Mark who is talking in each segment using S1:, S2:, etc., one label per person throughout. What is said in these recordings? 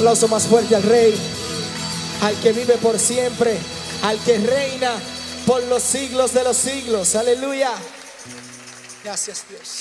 S1: aplauso más fuerte al Rey, al que vive por siempre, al que reina por los siglos de los siglos. Aleluya. Gracias Dios.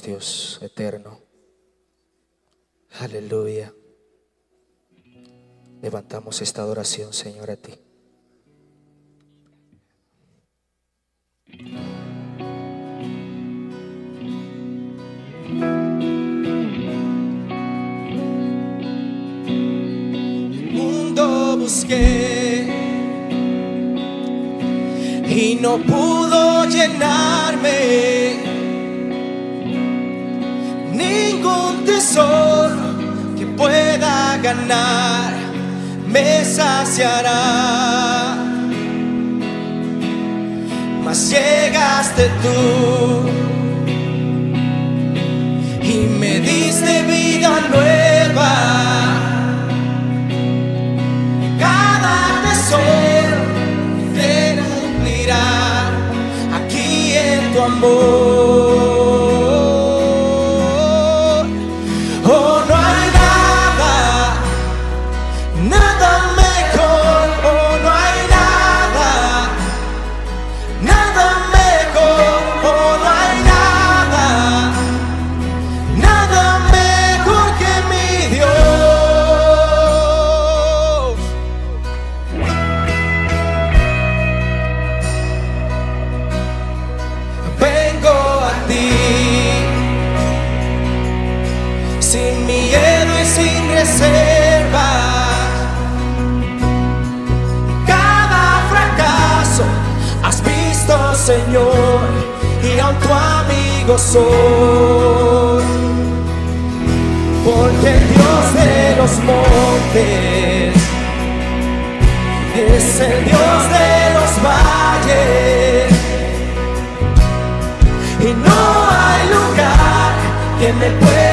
S2: Dios eterno.
S1: Aleluya.
S3: Levantamos esta adoración, Señor, a ti. Mundo busqué y no pudo llenarme ningún tesoro que pueda ganar me saciará. Mas llegaste tú y me diste vida nueva. Cada tesoro te cumplirá aquí en tu amor. Porque el Dios de los montes es el Dios de los valles. Y no hay lugar que me pueda.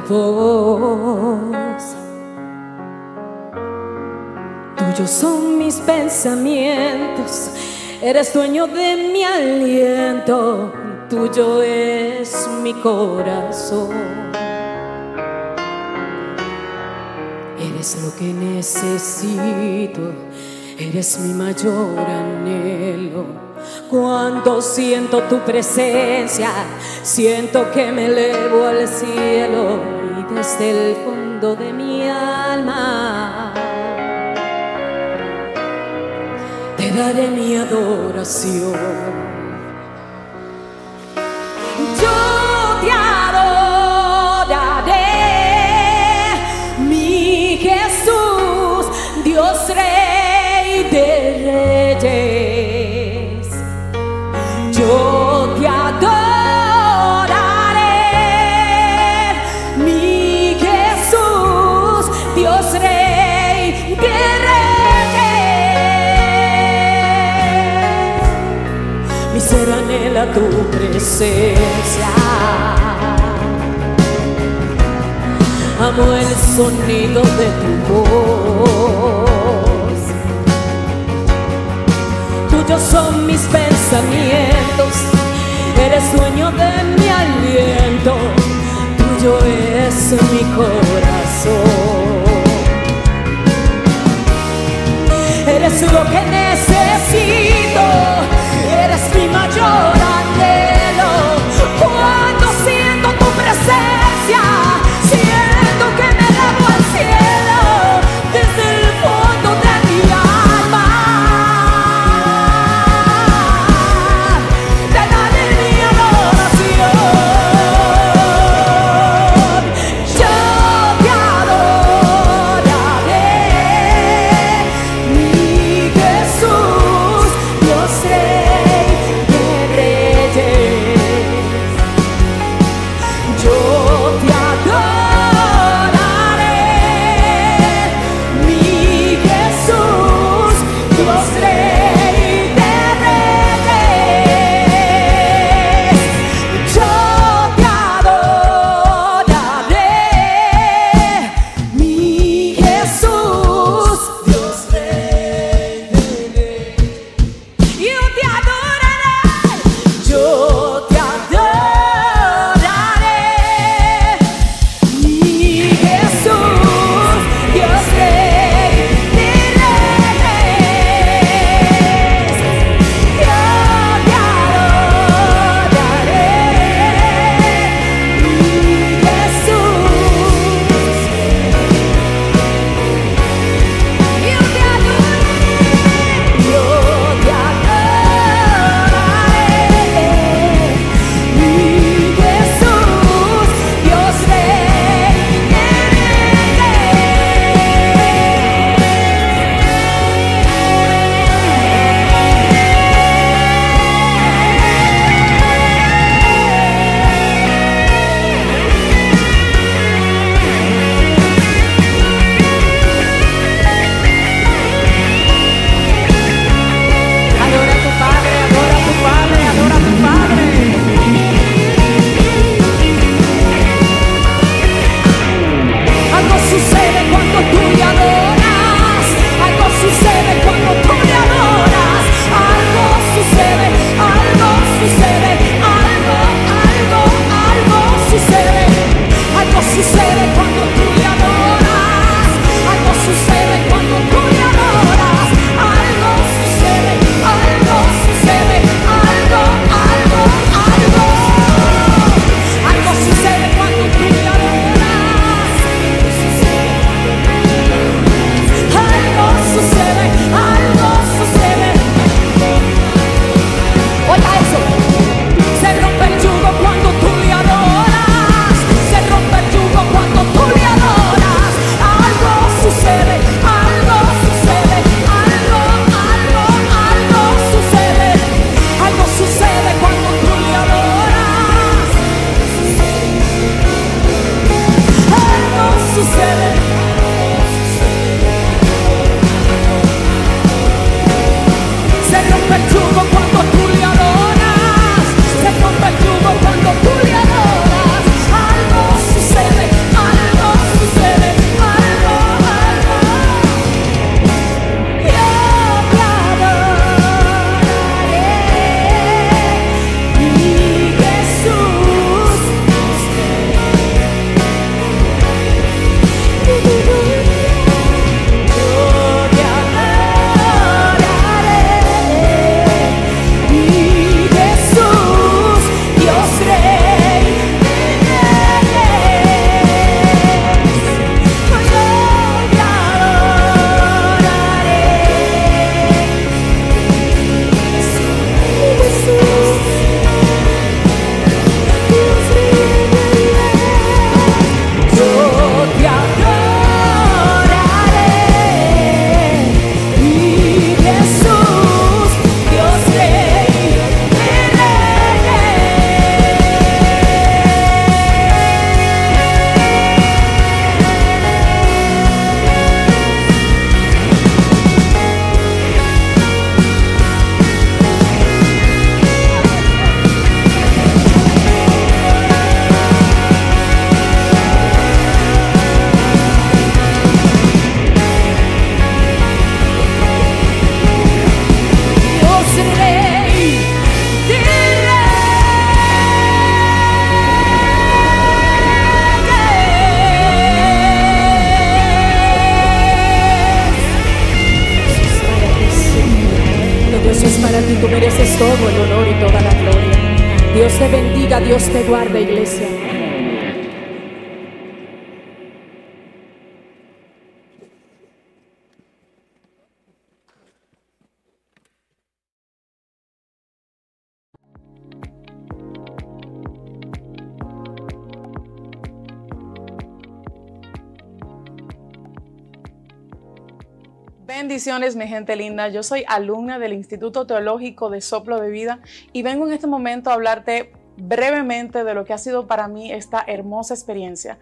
S1: Tu. Tuyos son mis pensamientos. Eres dueño de mi aliento. Tuyo es mi corazón. Eres lo que necesito, eres mi mayor anhelo. Cuando siento tu presencia, siento que me elevo al cielo y desde el fondo de mi alma te daré mi adoración. Presencia. Amo el sonido de tu voz. Tuyos son mis pensamientos, eres dueño de mi aliento, tuyo es mi corazón. Eres lo que necesito, eres mi mayor
S4: Bendiciones, mi gente linda. Yo soy alumna del Instituto Teológico de Soplo de Vida y vengo en este momento a hablarte brevemente de lo que ha sido para mí esta hermosa experiencia.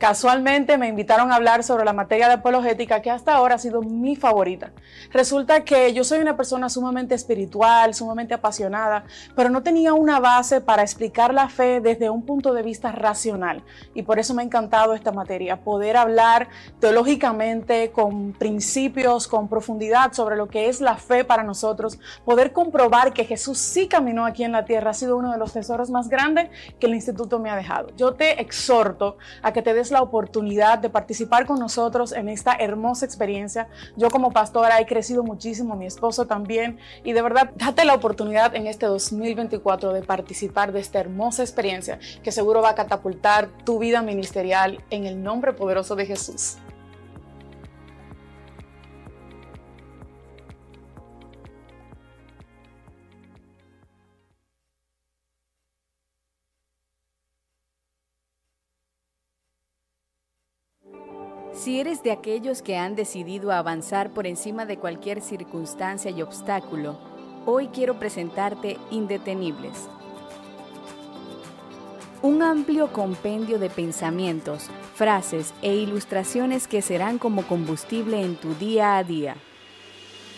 S4: Casualmente me invitaron a hablar sobre la materia de apologética que hasta ahora ha sido mi favorita. Resulta que yo soy una persona sumamente espiritual, sumamente apasionada, pero no tenía una base para explicar la fe desde un punto de vista racional. Y por eso me ha encantado esta materia, poder hablar teológicamente con principios, con profundidad sobre lo que es la fe para nosotros, poder comprobar que Jesús sí caminó aquí en la tierra ha sido uno de los tesoros más grandes que el instituto me ha dejado. Yo te exhorto a que te des la oportunidad de participar con nosotros en esta hermosa experiencia. Yo como pastora he crecido muchísimo, mi esposo también, y de verdad, date la oportunidad en este 2024 de participar de esta hermosa experiencia que seguro va a catapultar tu vida ministerial en el nombre poderoso de Jesús.
S5: Si eres de aquellos que han decidido avanzar por encima de cualquier circunstancia y obstáculo, hoy quiero presentarte Indetenibles. Un amplio compendio de pensamientos, frases e ilustraciones que serán como combustible en tu día a día.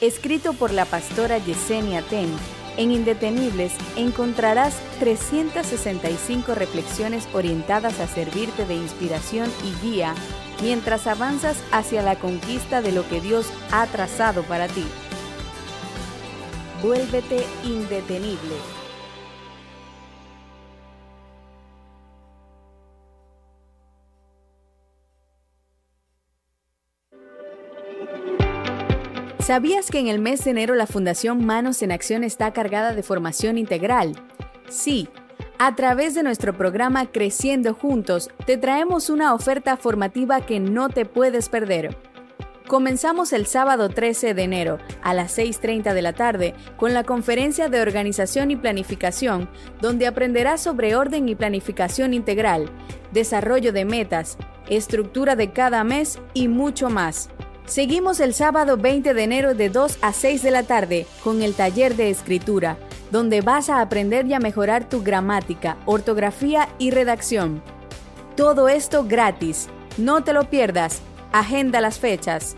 S5: Escrito por la pastora Yesenia Ten, en Indetenibles encontrarás 365 reflexiones orientadas a servirte de inspiración y guía mientras avanzas hacia la conquista de lo que Dios ha trazado para ti. Vuélvete indetenible. ¿Sabías que en el mes de enero la Fundación Manos en Acción está cargada de formación integral? Sí a través de nuestro programa Creciendo Juntos, te traemos una oferta formativa que no te puedes perder. Comenzamos el sábado 13 de enero a las 6.30 de la tarde con la conferencia de organización y planificación, donde aprenderás sobre orden y planificación integral, desarrollo de metas, estructura de cada mes y mucho más. Seguimos el sábado 20 de enero de 2 a 6 de la tarde con el taller de escritura donde vas a aprender y a mejorar tu gramática, ortografía y redacción. Todo esto gratis. No te lo pierdas. Agenda las fechas.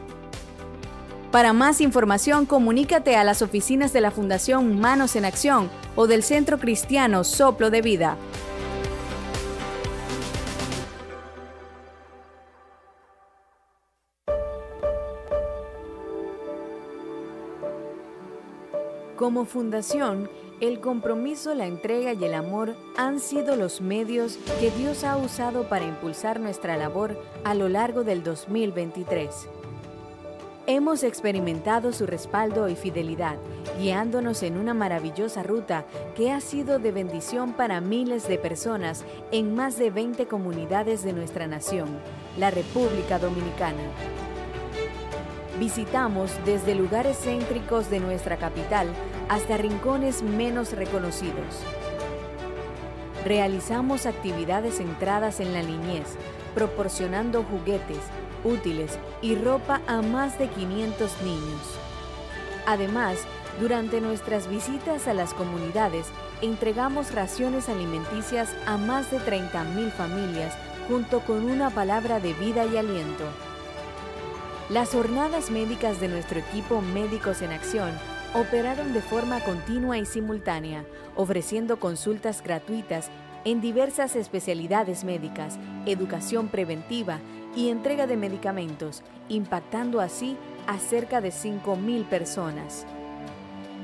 S5: Para más información, comunícate a las oficinas de la Fundación Manos en Acción o del Centro Cristiano Soplo de Vida. Como fundación, el compromiso, la entrega y el amor han sido los medios que Dios ha usado para impulsar nuestra labor a lo largo del 2023. Hemos experimentado su respaldo y fidelidad, guiándonos en una maravillosa ruta que ha sido de bendición para miles de personas en más de 20 comunidades de nuestra nación, la República Dominicana. Visitamos desde lugares céntricos de nuestra capital hasta rincones menos reconocidos. Realizamos actividades centradas en la niñez, proporcionando juguetes, útiles y ropa a más de 500 niños. Además, durante nuestras visitas a las comunidades, entregamos raciones alimenticias a más de 30.000 familias junto con una palabra de vida y aliento. Las jornadas médicas de nuestro equipo Médicos en Acción operaron de forma continua y simultánea, ofreciendo consultas gratuitas en diversas especialidades médicas, educación preventiva y entrega de medicamentos, impactando así a cerca de 5.000 personas.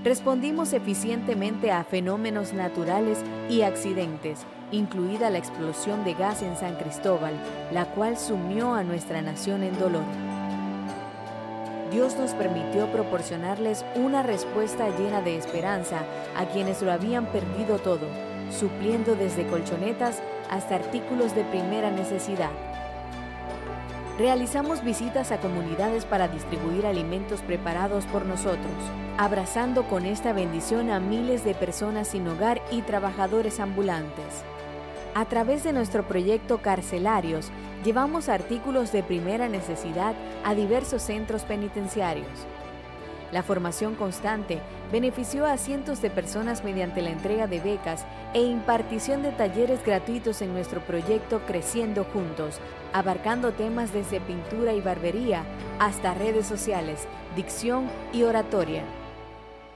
S5: Respondimos eficientemente a fenómenos naturales y accidentes, incluida la explosión de gas en San Cristóbal, la cual sumió a nuestra nación en dolor. Dios nos permitió proporcionarles una respuesta llena de esperanza a quienes lo habían perdido todo, supliendo desde colchonetas hasta artículos de primera necesidad. Realizamos visitas a comunidades para distribuir alimentos preparados por nosotros, abrazando con esta bendición a miles de personas sin hogar y trabajadores ambulantes. A través de nuestro proyecto Carcelarios, llevamos artículos de primera necesidad a diversos centros penitenciarios. La formación constante benefició a cientos de personas mediante la entrega de becas e impartición de talleres gratuitos en nuestro proyecto Creciendo Juntos, abarcando temas desde pintura y barbería hasta redes sociales, dicción y oratoria.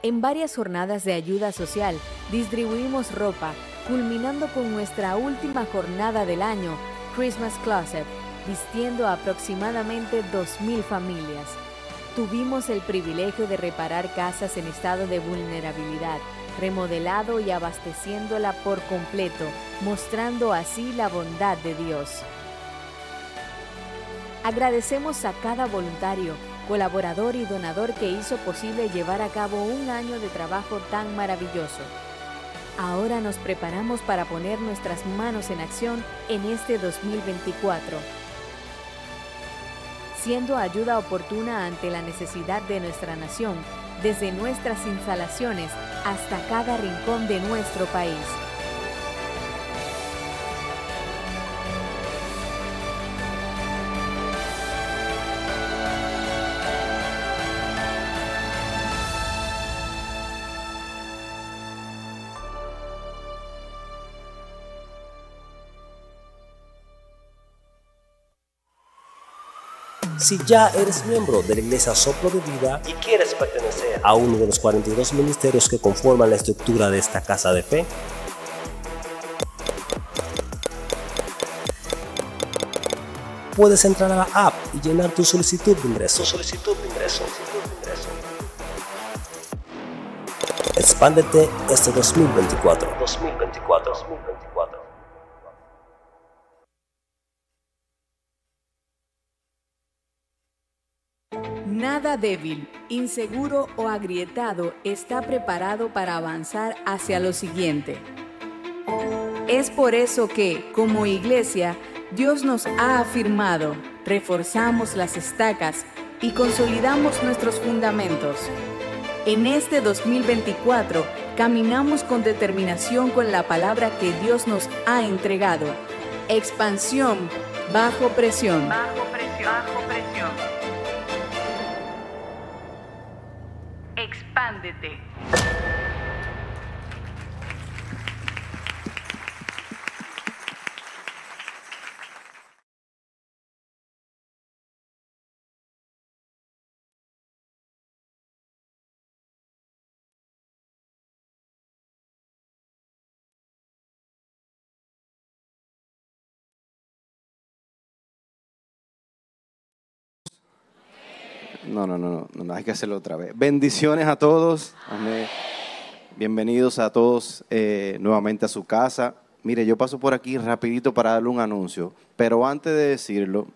S5: En varias jornadas de ayuda social distribuimos ropa, culminando con nuestra última jornada del año, Christmas Closet, vistiendo a aproximadamente 2.000 familias. Tuvimos el privilegio de reparar casas en estado de vulnerabilidad, remodelado y abasteciéndola por completo, mostrando así la bondad de Dios. Agradecemos a cada voluntario, colaborador y donador que hizo posible llevar a cabo un año de trabajo tan maravilloso. Ahora nos preparamos para poner nuestras manos en acción en este 2024, siendo ayuda oportuna ante la necesidad de nuestra nación, desde nuestras instalaciones hasta cada rincón de nuestro país.
S6: Si ya eres miembro de la Iglesia Soplo de Vida y quieres pertenecer a uno de los 42 ministerios que conforman la estructura de esta casa de fe, puedes entrar a la app y llenar tu solicitud de ingreso. solicitud de ingreso. Expándete este 2024. 2024. 2024.
S5: Nada débil, inseguro o agrietado está preparado para avanzar hacia lo siguiente. Es por eso que, como iglesia, Dios nos ha afirmado, reforzamos las estacas y consolidamos nuestros fundamentos. En este 2024 caminamos con determinación con la palabra que Dios nos ha entregado. Expansión bajo presión. Bajo presión. Bajo presión. Expándete.
S7: No, no, no, no, no, hay que hacerlo otra vez. Bendiciones a todos. Amén. Bienvenidos a todos eh, nuevamente a su casa. Mire, yo paso por aquí rapidito para darle un anuncio, pero antes de decirlo,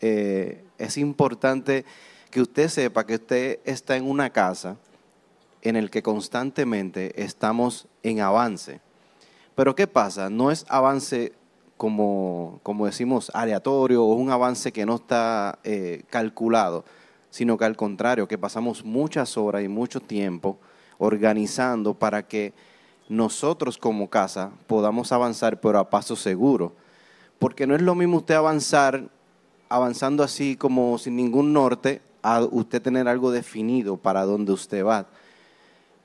S7: eh, es importante que usted sepa que usted está en una casa en el que constantemente estamos en avance. Pero ¿qué pasa? No es avance como, como decimos aleatorio o un avance que no está eh, calculado sino que al contrario, que pasamos muchas horas y mucho tiempo organizando para que nosotros como casa podamos avanzar, pero a paso seguro. Porque no es lo mismo usted avanzar, avanzando así como sin ningún norte, a usted tener algo definido para dónde usted va.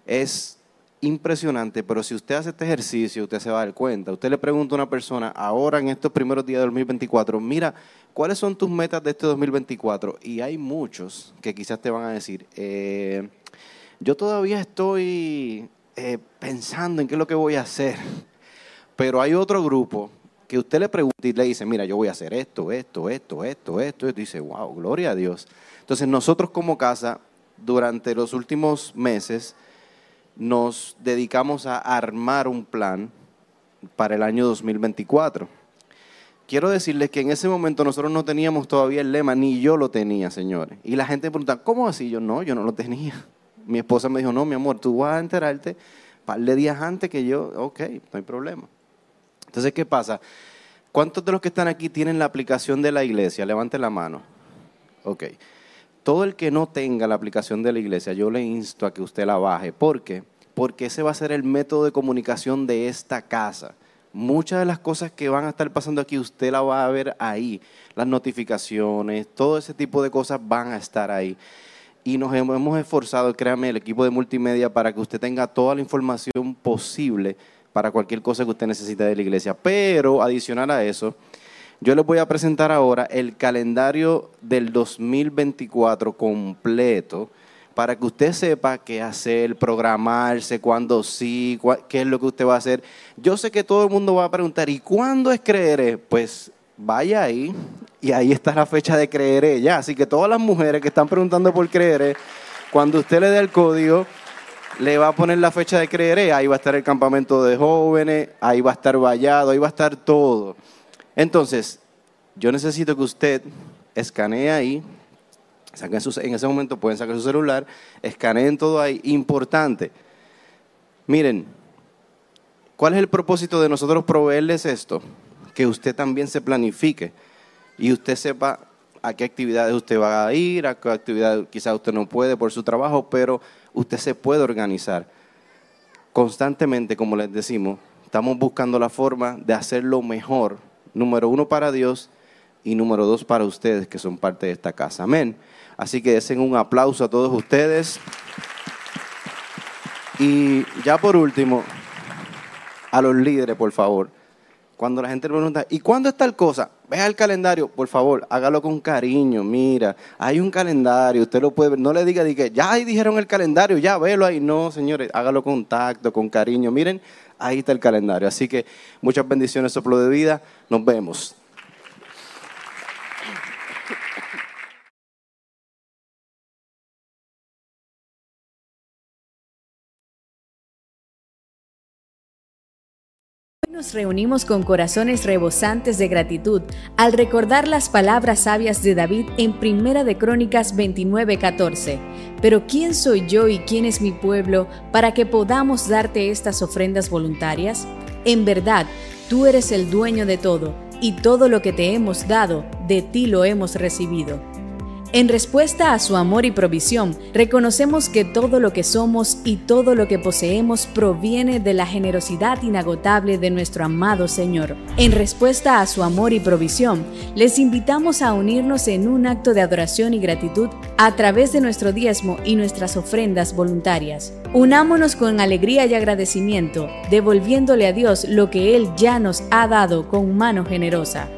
S7: Es impresionante, pero si usted hace este ejercicio, usted se va a dar cuenta. Usted le pregunta a una persona, ahora en estos primeros días del 2024, mira, ¿cuáles son tus metas de este 2024? Y hay muchos que quizás te van a decir, eh, yo todavía estoy eh, pensando en qué es lo que voy a hacer, pero hay otro grupo que usted le pregunta y le dice, mira, yo voy a hacer esto, esto, esto, esto, esto, y dice, wow, gloria a Dios. Entonces nosotros como casa, durante los últimos meses, nos dedicamos a armar un plan para el año 2024 quiero decirles que en ese momento nosotros no teníamos todavía el lema, ni yo lo tenía, señores. Y la gente me pregunta, ¿cómo así? Yo no, yo no lo tenía. Mi esposa me dijo, no, mi amor, tú vas a enterarte un par de días antes que yo, ok, no hay problema. Entonces, ¿qué pasa? ¿Cuántos de los que están aquí tienen la aplicación de la iglesia? Levante la mano. Ok. Todo el que no tenga la aplicación de la iglesia, yo le insto a que usted la baje. ¿Por qué? Porque ese va a ser el método de comunicación de esta casa. Muchas de las cosas que van a estar pasando aquí, usted la va a ver ahí. Las notificaciones, todo ese tipo de cosas van a estar ahí. Y nos hemos esforzado, créame, el equipo de multimedia, para que usted tenga toda la información posible para cualquier cosa que usted necesite de la iglesia. Pero adicional a eso, yo les voy a presentar ahora el calendario del 2024 completo para que usted sepa qué hacer, programarse, cuándo sí, qué es lo que usted va a hacer. Yo sé que todo el mundo va a preguntar, ¿y cuándo es creeré? Pues vaya ahí y ahí está la fecha de creeré ya. Así que todas las mujeres que están preguntando por creeré, cuando usted le dé el código, le va a poner la fecha de creeré, ahí va a estar el campamento de jóvenes, ahí va a estar vallado, ahí va a estar todo. Entonces, yo necesito que usted escanee ahí, en ese momento pueden sacar su celular, escaneen todo ahí. Importante, miren, ¿cuál es el propósito de nosotros proveerles esto? Que usted también se planifique y usted sepa a qué actividades usted va a ir, a qué actividades quizás usted no puede por su trabajo, pero usted se puede organizar. Constantemente, como les decimos, estamos buscando la forma de hacerlo mejor, número uno para Dios y número dos para ustedes que son parte de esta casa. Amén. Así que desen un aplauso a todos ustedes. Y ya por último, a los líderes, por favor. Cuando la gente pregunta, ¿y cuándo está el cosa? Vea el calendario, por favor, hágalo con cariño. Mira, hay un calendario, usted lo puede ver. No le diga, diga ya ahí dijeron el calendario, ya velo ahí. No, señores, hágalo con tacto, con cariño. Miren, ahí está el calendario. Así que muchas bendiciones, soplo de vida. Nos vemos.
S5: Reunimos con corazones rebosantes de gratitud al recordar las palabras sabias de David en Primera de Crónicas 29:14. Pero ¿quién soy yo y quién es mi pueblo para que podamos darte estas ofrendas voluntarias? En verdad, tú eres el dueño de todo, y todo lo que te hemos dado, de ti lo hemos recibido. En respuesta a su amor y provisión, reconocemos que todo lo que somos y todo lo que poseemos proviene de la generosidad inagotable de nuestro amado Señor. En respuesta a su amor y provisión, les invitamos a unirnos en un acto de adoración y gratitud a través de nuestro diezmo y nuestras ofrendas voluntarias. Unámonos con alegría y agradecimiento, devolviéndole a Dios lo que Él ya nos ha dado con mano generosa.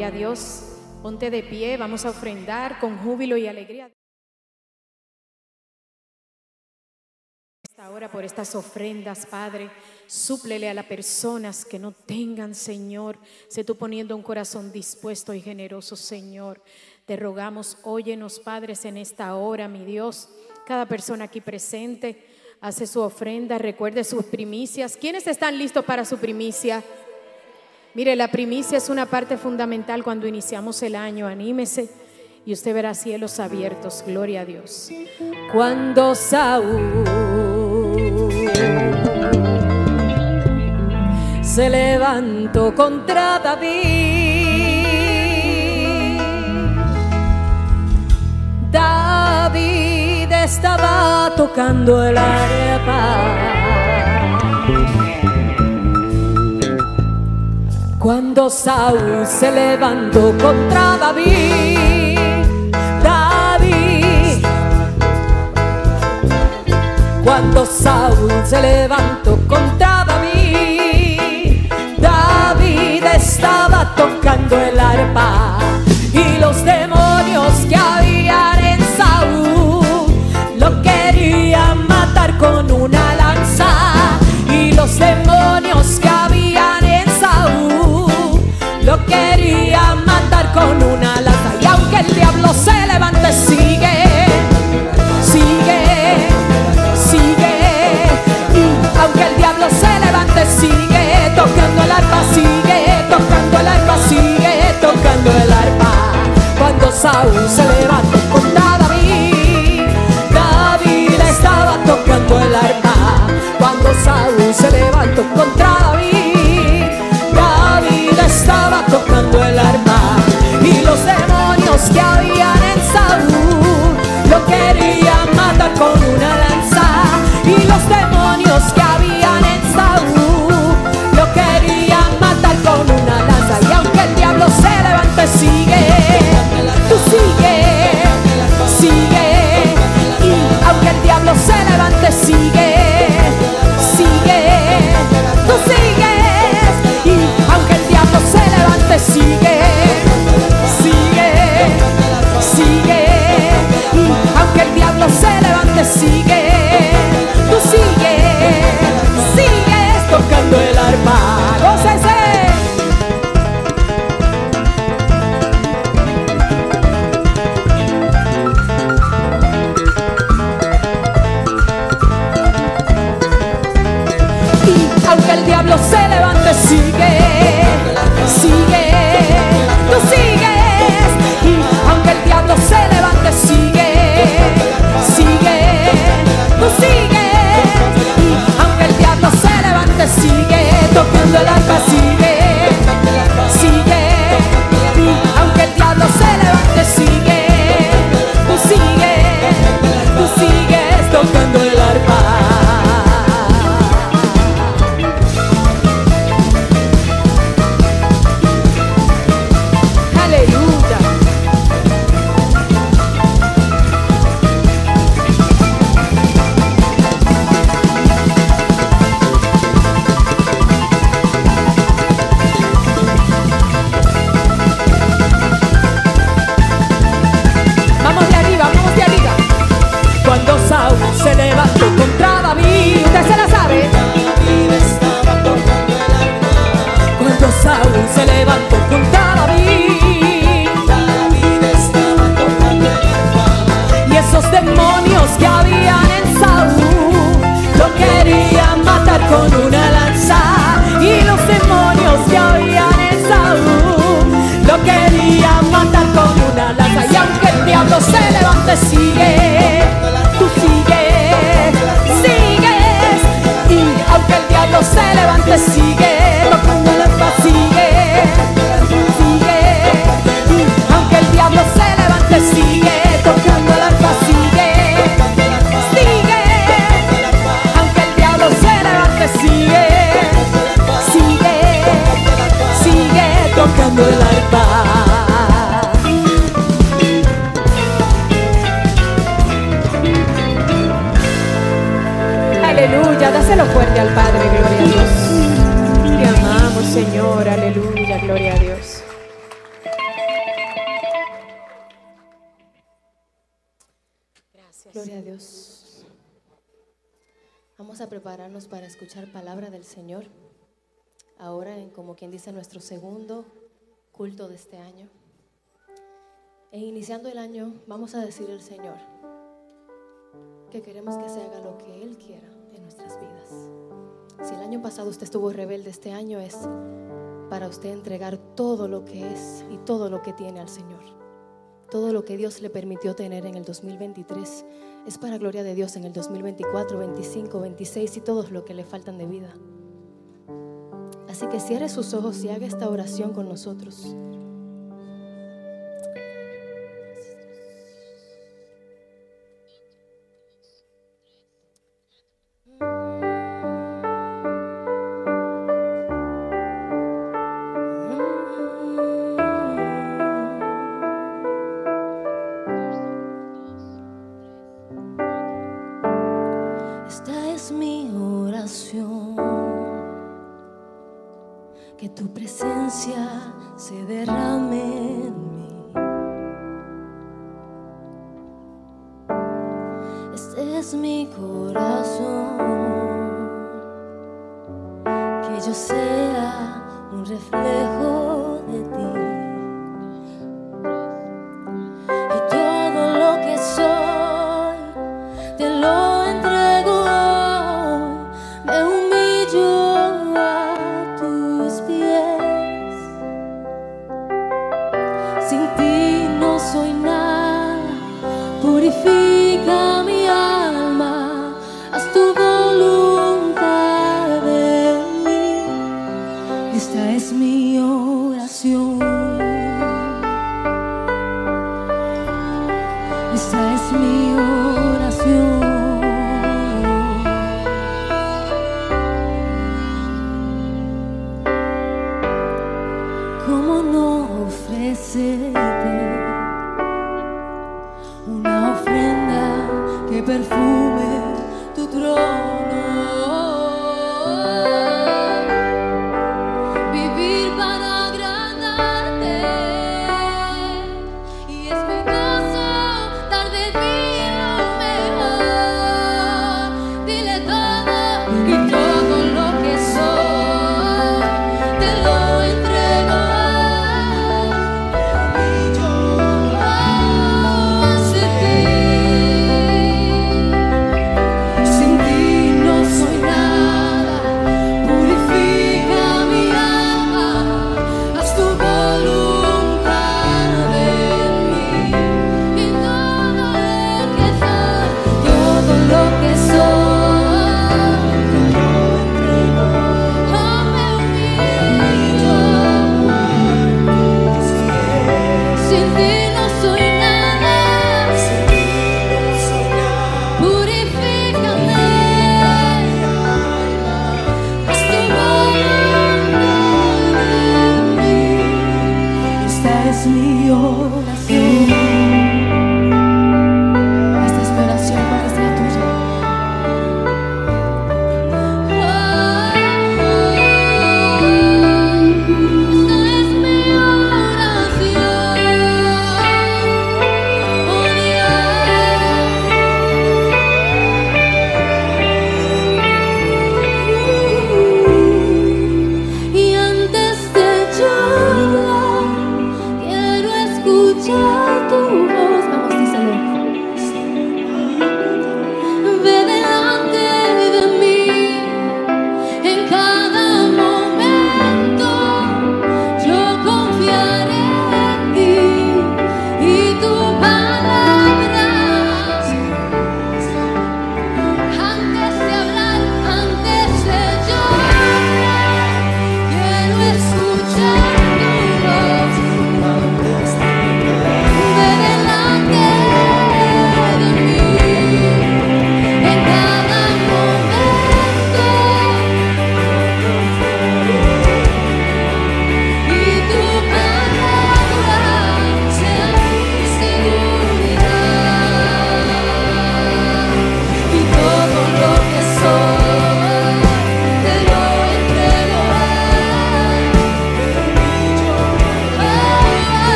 S1: Gloria Dios. Ponte de pie, vamos a ofrendar con júbilo y alegría. Esta hora por estas ofrendas, Padre, súplele a las personas que no tengan, Señor. Sé tú poniendo un corazón dispuesto y generoso, Señor. Te rogamos, óyenos, padres, en esta hora, mi Dios. Cada persona aquí presente hace su ofrenda, recuerde sus primicias. ¿Quiénes están listos para su primicia? Mire, la primicia es una parte fundamental cuando iniciamos el año. Anímese y usted verá cielos abiertos. Gloria a Dios. Cuando Saúl se levantó contra David, David estaba tocando el arpa Cuando Saúl se levantó contra David, David. Cuando Saúl se levantó contra David, David estaba tocando el arpa y los demonios Sigue, sigue, sigue,
S8: y aunque el diablo se levante, sigue tocando el arpa, sigue tocando el arpa, sigue tocando el arpa. Cuando Saúl se levantó contra David, David estaba tocando el arpa. Cuando Saúl se
S1: levantó contra vamos a decir al Señor que queremos que se haga lo que Él quiera en nuestras vidas. Si el año pasado usted estuvo rebelde, este año es para usted entregar todo lo que es y todo lo que tiene al Señor. Todo lo que Dios le permitió tener en el 2023 es para gloria de Dios en el 2024, 25, 26 y todos lo que le faltan de vida. Así que cierre sus ojos y haga esta oración con nosotros.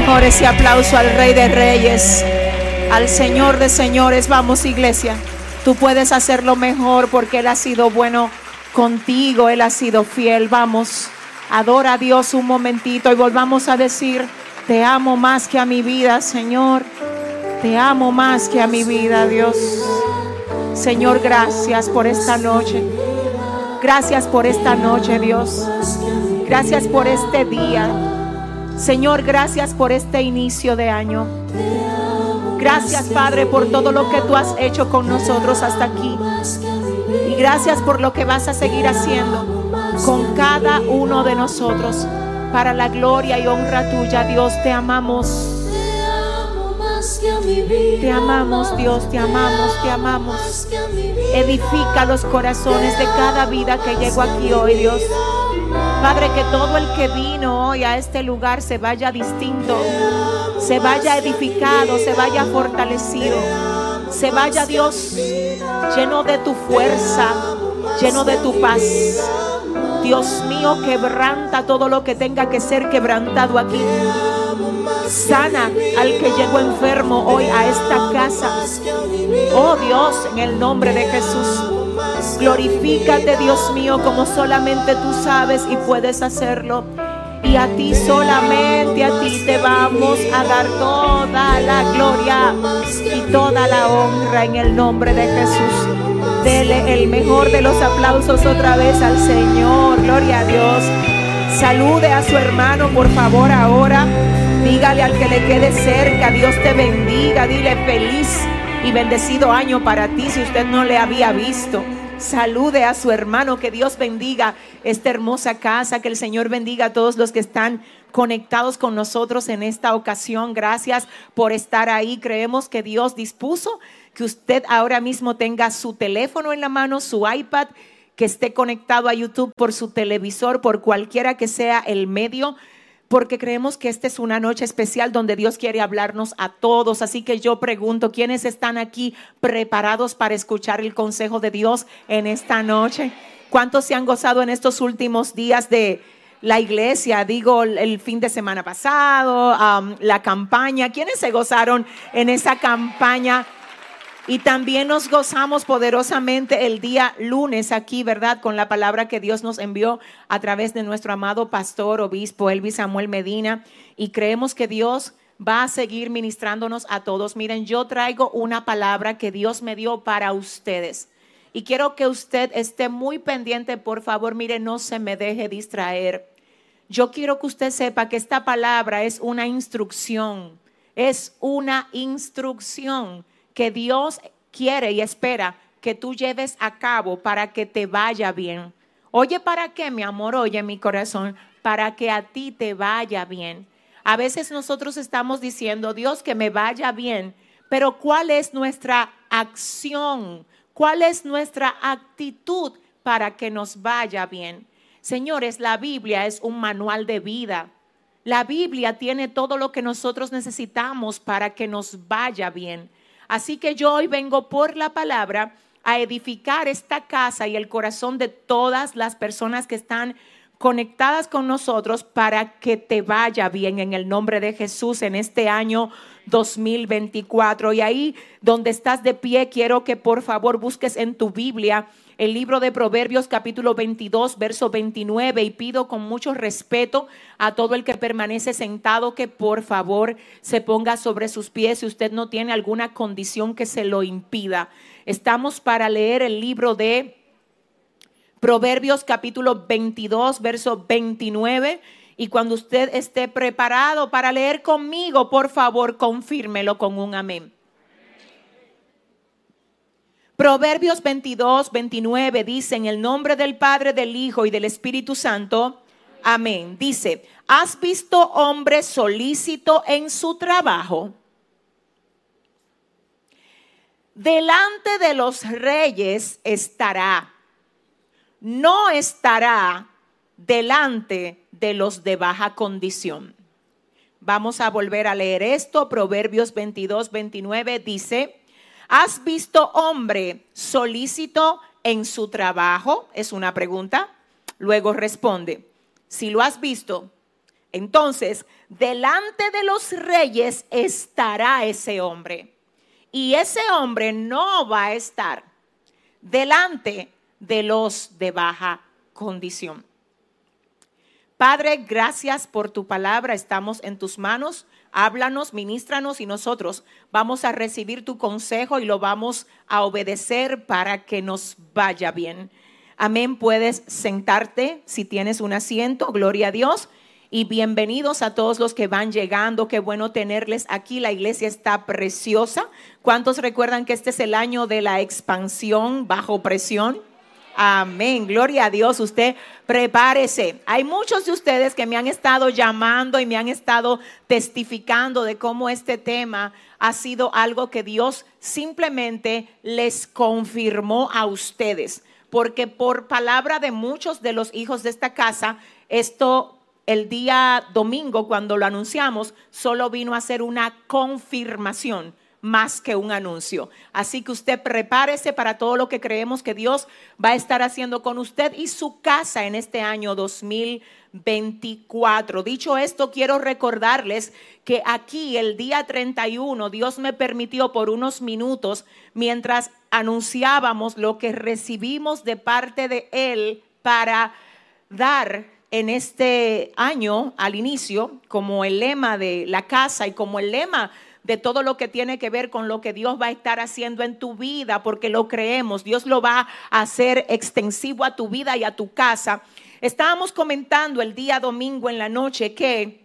S9: Mejor
S10: ese aplauso al Rey de Reyes, al Señor de Señores. Vamos, iglesia. Tú puedes hacerlo mejor porque Él ha sido bueno contigo, Él ha sido fiel. Vamos, adora a Dios un momentito y volvamos a decir, te amo más que a mi vida, Señor. Te amo más que a mi vida, Dios. Señor, gracias por esta noche. Gracias por esta noche, Dios. Gracias por este día. Señor, gracias por este inicio de año. Gracias, Padre, por todo lo que tú has hecho con nosotros hasta aquí. Y gracias por lo que vas a seguir haciendo con cada uno de nosotros. Para la gloria y honra tuya, Dios, te amamos.
S1: Te
S10: amamos, Dios, te amamos, te amamos. Edifica los corazones de cada vida que llegó aquí hoy, Dios. Padre, que todo el que vino hoy a este lugar se vaya distinto, se vaya edificado, se vaya fortalecido, se vaya Dios lleno de tu fuerza, lleno de tu paz. Dios mío, quebranta todo lo que tenga que ser quebrantado aquí. Sana al que llegó enfermo hoy a esta casa. Oh Dios, en el nombre de Jesús. Glorifícate, Dios mío, como solamente tú sabes y puedes hacerlo. Y a ti solamente, a ti te vamos a dar toda la gloria y toda la honra en el nombre de Jesús. Dele el mejor de los aplausos otra vez al Señor. Gloria a Dios. Salude a su hermano, por favor, ahora. Dígale al que le quede cerca, Dios te bendiga. Dile feliz y bendecido año para ti si usted no le había visto. Salude a su hermano, que Dios bendiga esta hermosa casa, que el Señor bendiga a todos los que están conectados con nosotros en esta ocasión. Gracias por estar ahí. Creemos que Dios dispuso que usted ahora mismo tenga su teléfono en la mano, su iPad, que esté conectado a YouTube por su televisor, por cualquiera que sea el medio porque creemos que esta es una noche especial donde Dios quiere hablarnos a todos. Así que yo pregunto, ¿quiénes están aquí preparados para escuchar el consejo de Dios en esta noche? ¿Cuántos se han gozado en estos últimos días de la iglesia? Digo, el fin de semana pasado, la campaña. ¿Quiénes se gozaron en esa campaña? Y también nos gozamos poderosamente el día lunes aquí, ¿verdad? Con la palabra que Dios nos envió a través de nuestro amado pastor, obispo Elvis Samuel Medina. Y creemos que Dios va a seguir ministrándonos a todos. Miren, yo traigo una palabra que Dios me dio para ustedes. Y quiero que usted esté muy pendiente, por favor, mire, no se me deje distraer. Yo quiero que usted sepa que esta palabra es una instrucción, es una instrucción que Dios quiere y espera que tú lleves a cabo para que te vaya bien. Oye, ¿para qué, mi amor? Oye, mi corazón, para que a ti te vaya bien. A veces nosotros estamos diciendo, Dios, que me vaya bien, pero ¿cuál es nuestra acción? ¿Cuál es nuestra actitud para que nos vaya bien? Señores, la Biblia es un manual de vida. La Biblia tiene todo lo que nosotros necesitamos para que nos vaya bien. Así que yo hoy vengo por la palabra a edificar esta casa y el corazón de todas las personas que están conectadas con nosotros para que te vaya bien en el nombre de Jesús en este año 2024. Y ahí donde estás de pie, quiero que por favor busques en tu Biblia el libro de Proverbios capítulo 22, verso 29 y pido con mucho respeto a todo el que permanece sentado que por favor se ponga sobre sus pies si usted no tiene alguna condición que se lo impida. Estamos para leer el libro de Proverbios capítulo 22, verso 29. Y cuando usted esté preparado para leer conmigo, por favor, confírmelo con un amén. Proverbios 22, 29 dice, en el nombre del Padre, del Hijo y del Espíritu Santo, amén. Dice, ¿has visto hombre solícito en su trabajo? Delante de los reyes estará, no estará delante de los de baja condición. Vamos a volver a leer esto. Proverbios 22, 29 dice, ¿has visto hombre solícito en su trabajo? Es una pregunta. Luego responde, si lo has visto, entonces delante de los reyes estará ese hombre. Y ese hombre no va a estar delante de los de baja condición. Padre, gracias por tu palabra. Estamos en tus manos. Háblanos, ministranos y nosotros vamos a recibir tu consejo y lo vamos a obedecer para que nos vaya bien. Amén. Puedes sentarte si tienes un asiento. Gloria a Dios. Y bienvenidos a todos los que van llegando. Qué bueno tenerles aquí. La iglesia está preciosa. ¿Cuántos recuerdan que este es el año de la expansión bajo presión? Amén, gloria a Dios. Usted prepárese. Hay muchos de ustedes que me han estado llamando y me han estado testificando de cómo este tema ha sido algo que Dios simplemente les confirmó a ustedes. Porque por palabra de muchos de los hijos de esta casa, esto el día domingo, cuando lo anunciamos, solo vino a ser una confirmación más que un anuncio. Así que usted prepárese para todo lo que creemos que Dios va a estar haciendo con usted y su casa en este año 2024. Dicho esto, quiero recordarles que aquí el día 31 Dios me permitió por unos minutos, mientras anunciábamos lo que recibimos de parte de Él para dar en este año al inicio como el lema de la casa y como el lema de todo lo que tiene que ver con lo que Dios va a estar haciendo en tu vida, porque lo creemos, Dios lo va a hacer extensivo a tu vida y a tu casa. Estábamos comentando el día domingo en la noche que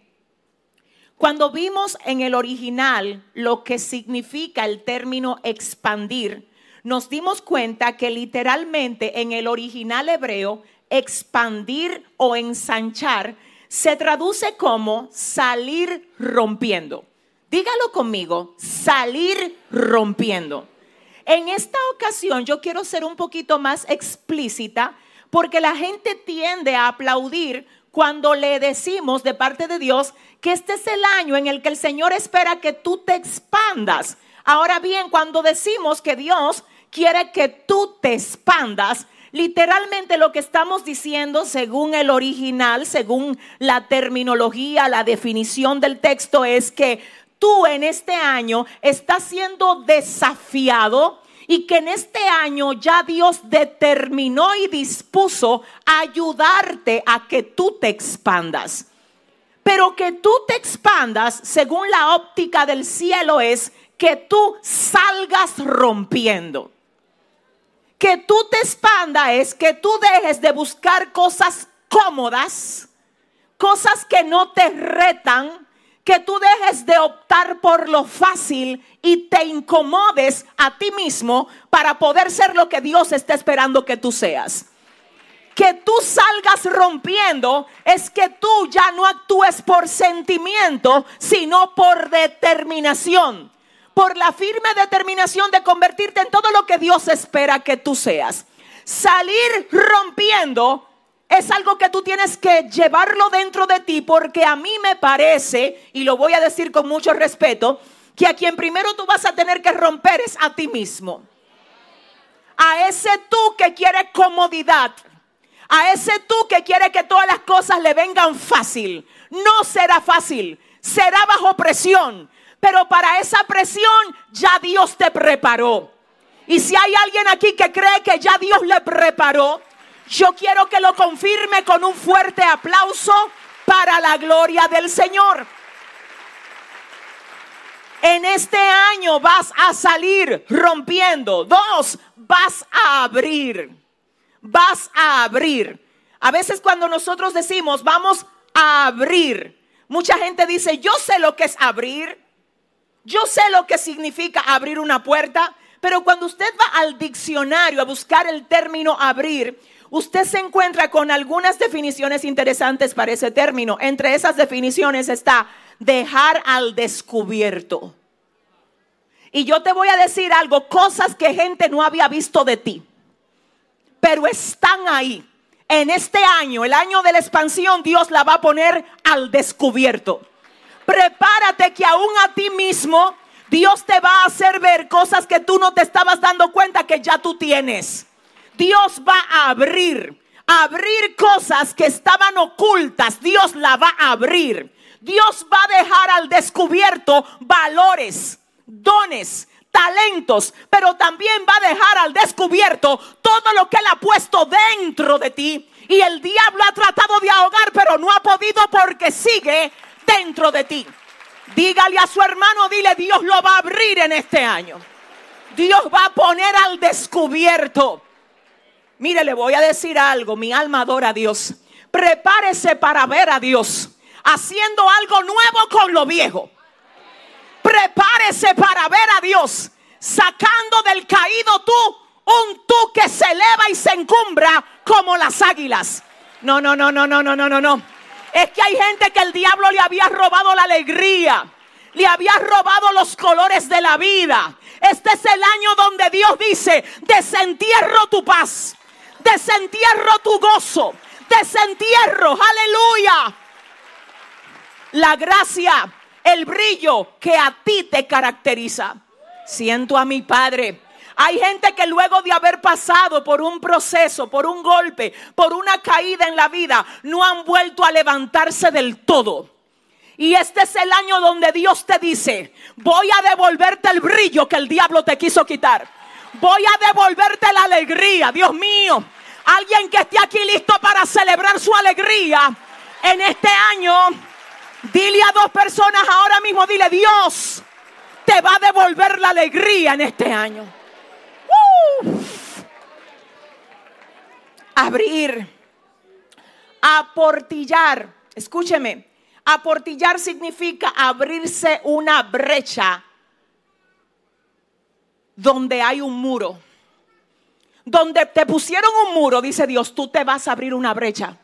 S10: cuando vimos en el original lo que significa el término expandir, nos dimos cuenta que literalmente en el original hebreo, expandir o ensanchar se traduce como salir rompiendo. Dígalo conmigo, salir rompiendo. En esta ocasión yo quiero ser un poquito más explícita porque la gente tiende a aplaudir cuando le decimos de parte de Dios que este es el año en el que el Señor espera que tú te expandas. Ahora bien, cuando decimos que Dios quiere que tú te expandas, literalmente lo que estamos diciendo según el original, según la terminología, la definición del texto es que tú en este año estás siendo desafiado y que en este año ya Dios determinó y dispuso ayudarte a que tú te expandas. Pero que tú te expandas, según la óptica del cielo, es que tú salgas rompiendo. Que tú te expandas es que tú dejes de buscar cosas cómodas, cosas que no te retan, que tú dejes de optar por lo fácil y te incomodes a ti mismo para poder ser lo que Dios está esperando que tú seas. que tú salgas rompiendo es que tú ya no actúes por sentimiento, sino por determinación. Por la firme determinación de convertirte en todo lo que Dios espera que tú seas. Salir rompiendo es algo que tú tienes que llevarlo dentro de ti porque a mí me parece, y lo voy a decir con mucho respeto, que a quien primero tú vas a tener que romper es a ti mismo. A ese tú que quiere comodidad, a ese tú que quiere que todas las cosas le vengan fácil. No será fácil, será bajo presión. Pero para esa presión ya Dios te preparó. Y si hay alguien aquí que cree que ya Dios le preparó, yo quiero que lo confirme con un fuerte aplauso para la gloria del Señor. En este año vas a salir rompiendo. Dos, vas a abrir vas a abrir. A veces cuando nosotros decimos vamos a abrir, mucha gente dice, yo sé lo que es abrir, yo sé lo que significa abrir una puerta, pero cuando usted va al diccionario a buscar el término abrir, usted se encuentra con algunas definiciones interesantes para ese término. Entre esas definiciones está dejar al descubierto. Y yo te voy a decir algo, cosas que gente no había visto de ti pero están ahí. En este año, el año de la expansión, Dios la va a poner al descubierto. Prepárate que aún a ti mismo Dios te va a hacer ver cosas que tú no te estabas dando cuenta que ya tú tienes. Dios va a abrir, abrir cosas que estaban ocultas. Dios la va a abrir. Dios va a dejar al descubierto valores, dones, talentos, pero también va a dejar al descubierto todo lo que Él ha puesto dentro de ti. Y el diablo ha tratado de ahogar, pero no ha podido porque sigue dentro de ti. Dígale a su hermano, dile, Dios lo va a abrir en este año. Dios va a poner al descubierto. Mire, le voy a decir algo, mi alma adora a Dios. Prepárese para ver a Dios haciendo algo nuevo con lo viejo. Prepárese para ver a Dios sacando del caído tú un tú que se eleva y se encumbra como las águilas. No, no, no, no, no, no, no, no, no. Es que hay gente que el diablo le había robado la alegría, le había robado los colores de la vida. Este es el año donde Dios dice, desentierro tu paz, desentierro tu gozo, desentierro, aleluya. La gracia el brillo que a ti te caracteriza. Siento a mi Padre. Hay gente que luego de haber pasado por un proceso, por un golpe, por una caída en la vida, no han vuelto a levantarse del todo. Y este es el año donde Dios te dice, voy a devolverte el brillo que el diablo te quiso quitar. Voy a devolverte la alegría, Dios mío. Alguien que esté aquí listo para celebrar su alegría en este año Dile a dos personas ahora mismo, dile, Dios te va a devolver la alegría en este año. Abrir, aportillar, escúcheme, aportillar significa abrirse una brecha donde hay un muro. Donde te pusieron un muro, dice Dios, tú te vas a abrir una brecha.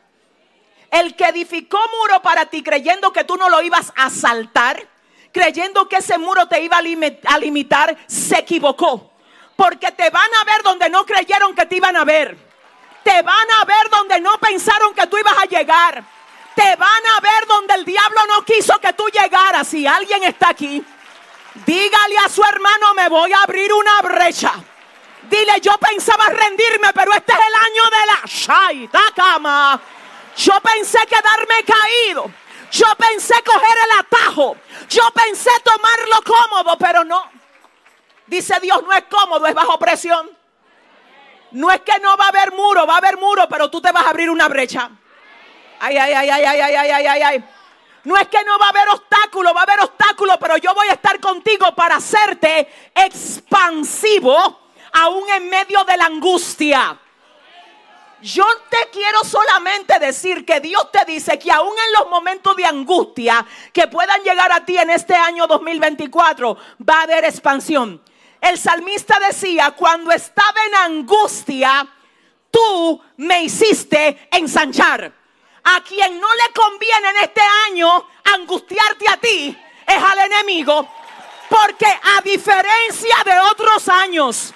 S10: El que edificó muro para ti creyendo que tú no lo ibas a saltar, creyendo que ese muro te iba a, limitar, se equivocó. Porque te van a ver donde no creyeron que te iban a ver. Te van a ver donde no pensaron que tú ibas a llegar. Te van a ver donde el diablo no quiso que tú llegaras. Si alguien está aquí, dígale a su hermano, me voy a abrir una brecha. Dile, yo pensaba rendirme, pero este es el año de la shaita cama. Yo pensé quedarme caído. Yo pensé coger el atajo. Yo pensé tomarlo cómodo, pero no. Dice Dios, no es cómodo, es bajo presión. No es que no va a haber muro, va a haber muro, pero tú te vas a abrir una brecha. Ay, ay, ay, ay, ay, ay, ay, ay, ay, ay. No es que no va a haber obstáculo, va a haber obstáculo, pero yo voy a estar contigo para hacerte expansivo aún en medio de la angustia. Yo te quiero solamente decir que Dios te dice que aún en los momentos de angustia que puedan llegar a ti en este año 2024, va a haber expansión. El salmista decía, cuando estaba en angustia, tú me hiciste ensanchar. A quien no le conviene en este año angustiarte a ti es al enemigo. Porque a diferencia de otros años,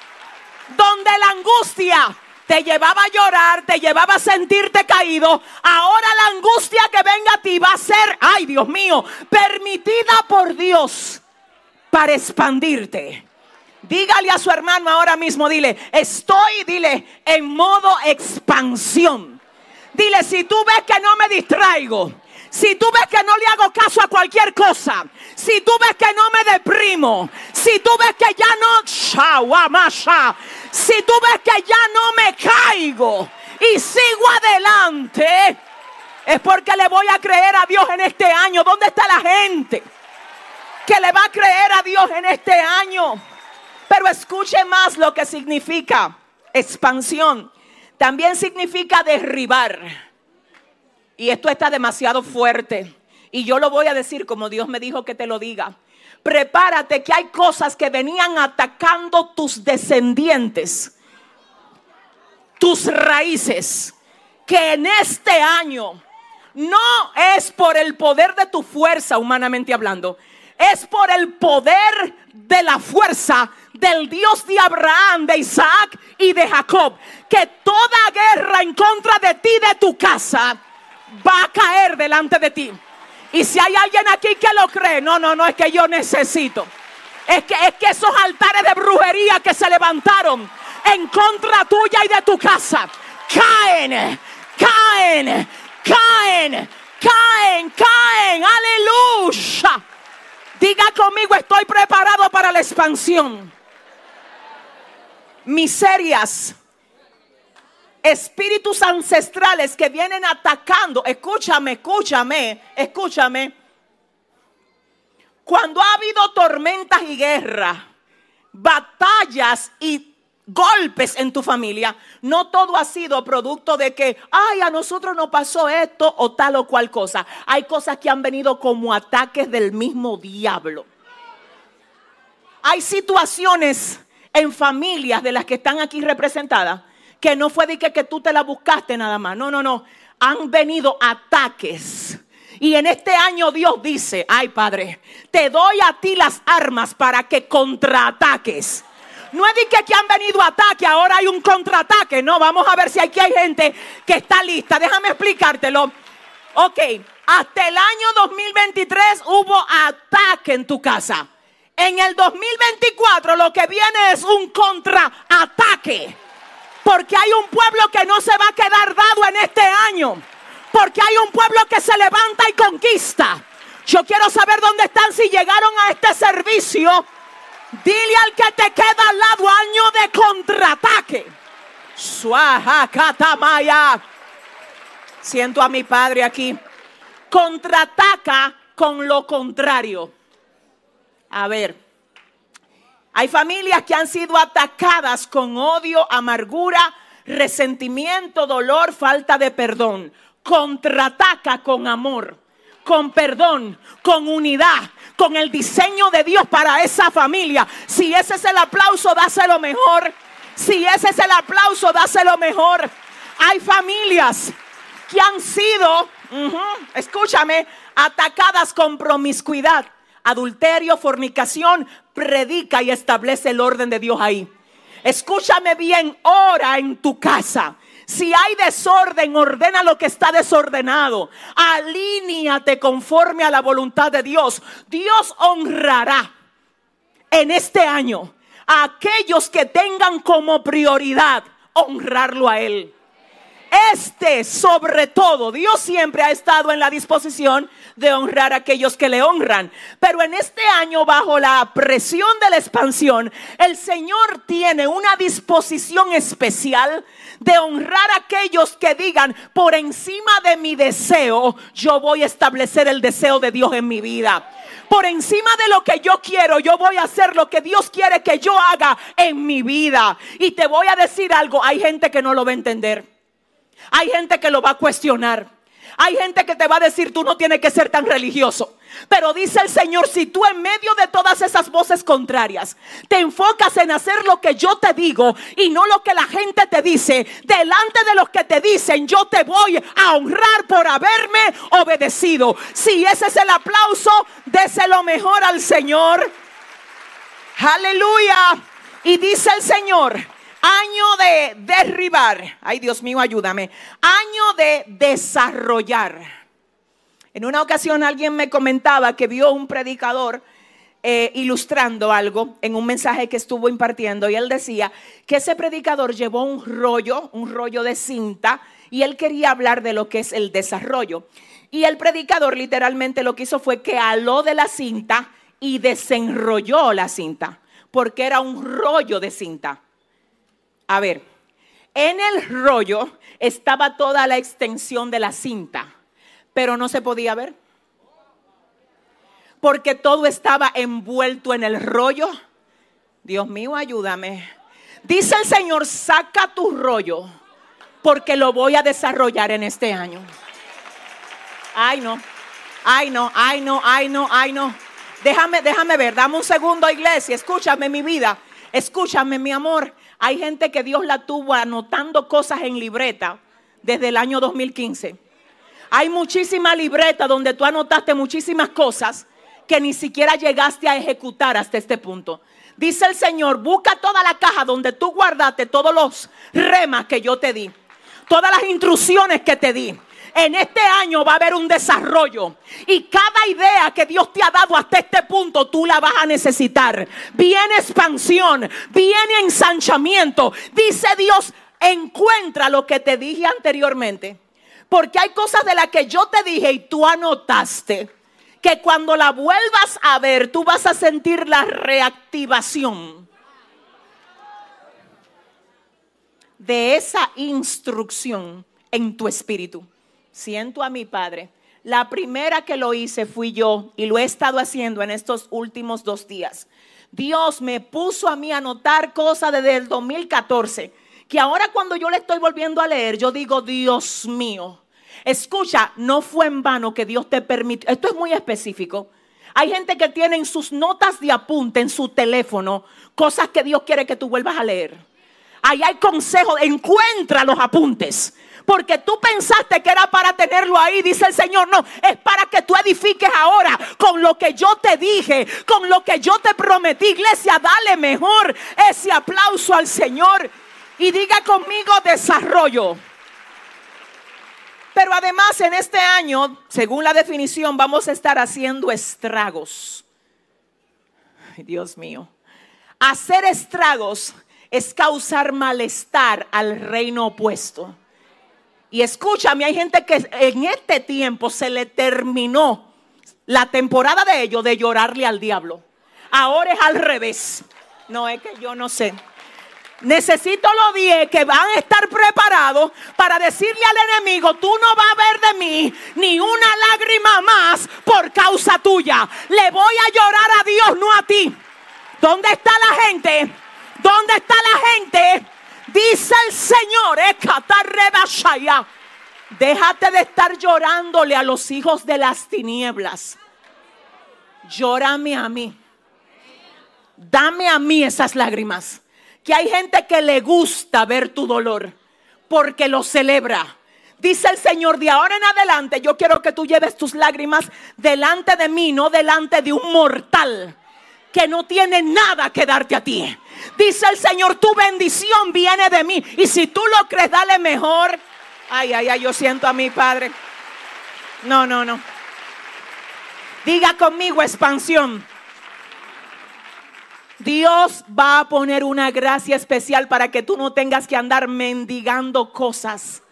S10: donde la angustia te llevaba a llorar, te llevaba a sentirte caído, ahora la angustia que venga a ti va a ser, ay Dios mío, permitida por Dios para expandirte. Dígale a su hermano ahora mismo, dile, estoy, dile, en modo expansión. Dile, si tú ves que no me distraigo, si tú ves que no le hago caso a cualquier cosa, si tú ves que no me deprimo, si tú ves que ya no, si tú ves que ya no me caigo y sigo adelante, es porque le voy a creer a Dios en este año. ¿Dónde está la gente que le va a creer a Dios en este año? Pero escuche más lo que significa expansión. También significa derribar. Y esto está demasiado fuerte. Y yo lo voy a decir como Dios me dijo que te lo diga. Prepárate que hay cosas que venían atacando tus descendientes, tus raíces, que en este año no es por el poder de tu fuerza, humanamente hablando, es por el poder de la fuerza del Dios de Abraham, de Isaac y de Jacob, que toda guerra en contra de ti, de tu casa, va a caer delante de ti. Y si hay alguien aquí que lo cree, no, no, no, es que yo necesito. Es que, es que esos altares de brujería que se levantaron en contra tuya y de tu casa, caen, caen, caen, caen, caen. Aleluya. Diga conmigo, estoy preparado para la expansión. Miserias, espíritus ancestrales que vienen atacando. Escúchame, escúchame, escúchame. Cuando ha habido tormentas y guerra, batallas y golpes en tu familia, no todo ha sido producto de que, ay, a nosotros nos pasó esto o tal o cual cosa. Hay cosas que han venido como ataques del mismo diablo. Hay situaciones en familias de las que están aquí representadas que no fue de que, que tú te la buscaste nada más. No, no, no. Han venido ataques. Y en este año Dios dice, ay Padre, te doy a ti las armas para que contraataques. No es de que aquí han venido ataques, ahora hay un contraataque. No, vamos a ver si aquí hay gente que está lista. Déjame explicártelo. Ok, hasta el año 2023 hubo ataque en tu casa. En el 2024 lo que viene es un contraataque. Porque hay un pueblo que no se va a quedar dado en este año. Porque hay un pueblo que se levanta y conquista. Yo quiero saber dónde están si llegaron a este servicio. Dile al que te queda al lado año de contraataque. Suaja katamaya. Siento a mi padre aquí. Contraataca con lo contrario. A ver. Hay familias que han sido atacadas con odio, amargura, resentimiento, dolor, falta de perdón. Contraataca con amor, con perdón, con unidad, con el diseño de Dios para esa familia. Si ese es el aplauso, dáselo mejor. Si ese es el aplauso, dáselo mejor. Hay familias que han sido, escúchame, atacadas con promiscuidad, adulterio, fornicación, predica y establece el orden de Dios ahí. Escúchame bien, ora en tu casa. Si hay desorden, ordena lo que está desordenado. Alíñate conforme a la voluntad de Dios. Dios honrará en este año a aquellos que tengan como prioridad honrarlo a Él. Este, sobre todo, Dios siempre ha estado en la disposición de honrar a aquellos que le honran. Pero en este año, bajo la presión de la expansión, el Señor tiene una disposición especial de honrar a aquellos que digan, por encima de mi deseo, yo voy a establecer el deseo de Dios en mi vida. Por encima de lo que yo quiero, yo voy a hacer lo que Dios quiere que yo haga en mi vida. Y te voy a decir algo, hay gente que no lo va a entender. Hay gente que lo va a cuestionar. Hay gente que te va a decir, tú no tienes que ser tan religioso. Pero dice el Señor, si tú en medio de todas esas voces contrarias te enfocas en hacer lo que yo te digo y no lo que la gente te dice, delante de los que te dicen, yo te voy a honrar por haberme obedecido. Si ese es el aplauso, déselo mejor al Señor. Aleluya. Y dice el Señor, año de derribar. Ay, Dios mío, ayúdame. Año de desarrollar. En una ocasión alguien me comentaba que vio un predicador eh, ilustrando algo en un mensaje que estuvo impartiendo y él decía que ese predicador llevó un rollo, un rollo de cinta y él quería hablar de lo que es el desarrollo. Y el predicador literalmente lo que hizo fue que aló de la cinta y desenrolló la cinta, porque era un rollo de cinta. A ver, en el rollo estaba toda la extensión de la cinta, pero no se podía ver. Porque todo estaba envuelto en el rollo. Dios mío, ayúdame. Dice el Señor, saca tu rollo, porque lo voy a desarrollar en este año. Ay, no. Ay, no, ay, no, ay, no, ay, no. Déjame, déjame ver, dame un segundo, iglesia. Escúchame, mi vida. Escúchame, mi amor. Hay gente que Dios la tuvo anotando cosas en libreta desde el año 2015. Hay muchísima libreta donde tú anotaste muchísimas cosas que ni siquiera llegaste a ejecutar hasta este punto. Dice el Señor, busca toda la caja donde tú guardaste todos los remas que yo te di, todas las instrucciones que te di. En este año va a haber un desarrollo y cada idea que Dios te ha dado hasta este punto tú la vas a necesitar. Viene expansión, viene ensanchamiento. Dice Dios, encuentra lo que te dije anteriormente. Porque hay cosas de las que yo te dije y tú anotaste. Que cuando la vuelvas a ver, tú vas a sentir la reactivación de esa instrucción en tu espíritu. Siento a mi Padre. La primera que lo hice fui yo y lo he estado haciendo en estos últimos dos días. Dios me puso a mí a anotar cosas desde el 2014, que ahora cuando yo le estoy volviendo a leer, yo digo, Dios mío, escucha, no fue en vano que Dios te permitió, esto es muy específico. Hay gente que tiene en sus notas de apunte en su teléfono cosas que Dios quiere que tú vuelvas a leer. Ahí hay consejos, encuentra los apuntes. Porque tú pensaste que era para tenerlo ahí, dice el Señor. No, es para que tú edifiques ahora con lo que yo te dije, con lo que yo te prometí. Iglesia, dale mejor ese aplauso al Señor y diga conmigo desarrollo. Pero además en este año, según la definición, vamos a estar haciendo estragos. Ay, Dios mío. Hacer estragos es causar malestar al reino opuesto. Y escúchame, hay gente que en este tiempo se le terminó la temporada de ellos de llorarle al diablo. Ahora es al revés. No, es que yo no sé. Necesito los 10 que van a estar preparados para decirle al enemigo, tú no vas a ver de mí ni una lágrima más por causa tuya. Le voy a llorar a Dios, no a ti. ¿Dónde está la gente? ¿Dónde está la gente? Dice el Señor, "Ekatarrebashaya". déjate de estar llorándole a los hijos de las tinieblas. Llórame a mí. Dame a mí esas lágrimas. Que hay gente que le gusta ver tu dolor porque lo celebra. Dice el Señor, de ahora en adelante yo quiero que tú lleves tus lágrimas delante de mí, no delante de un mortal que no tiene nada que darte a ti. Dice el Señor, tu bendición viene de mí. Y si tú lo crees, dale mejor. Ay, ay, ay, yo siento a mi Padre. No, no, no. Diga conmigo expansión. Dios va a poner una gracia especial para que tú no tengas que andar mendigando cosas.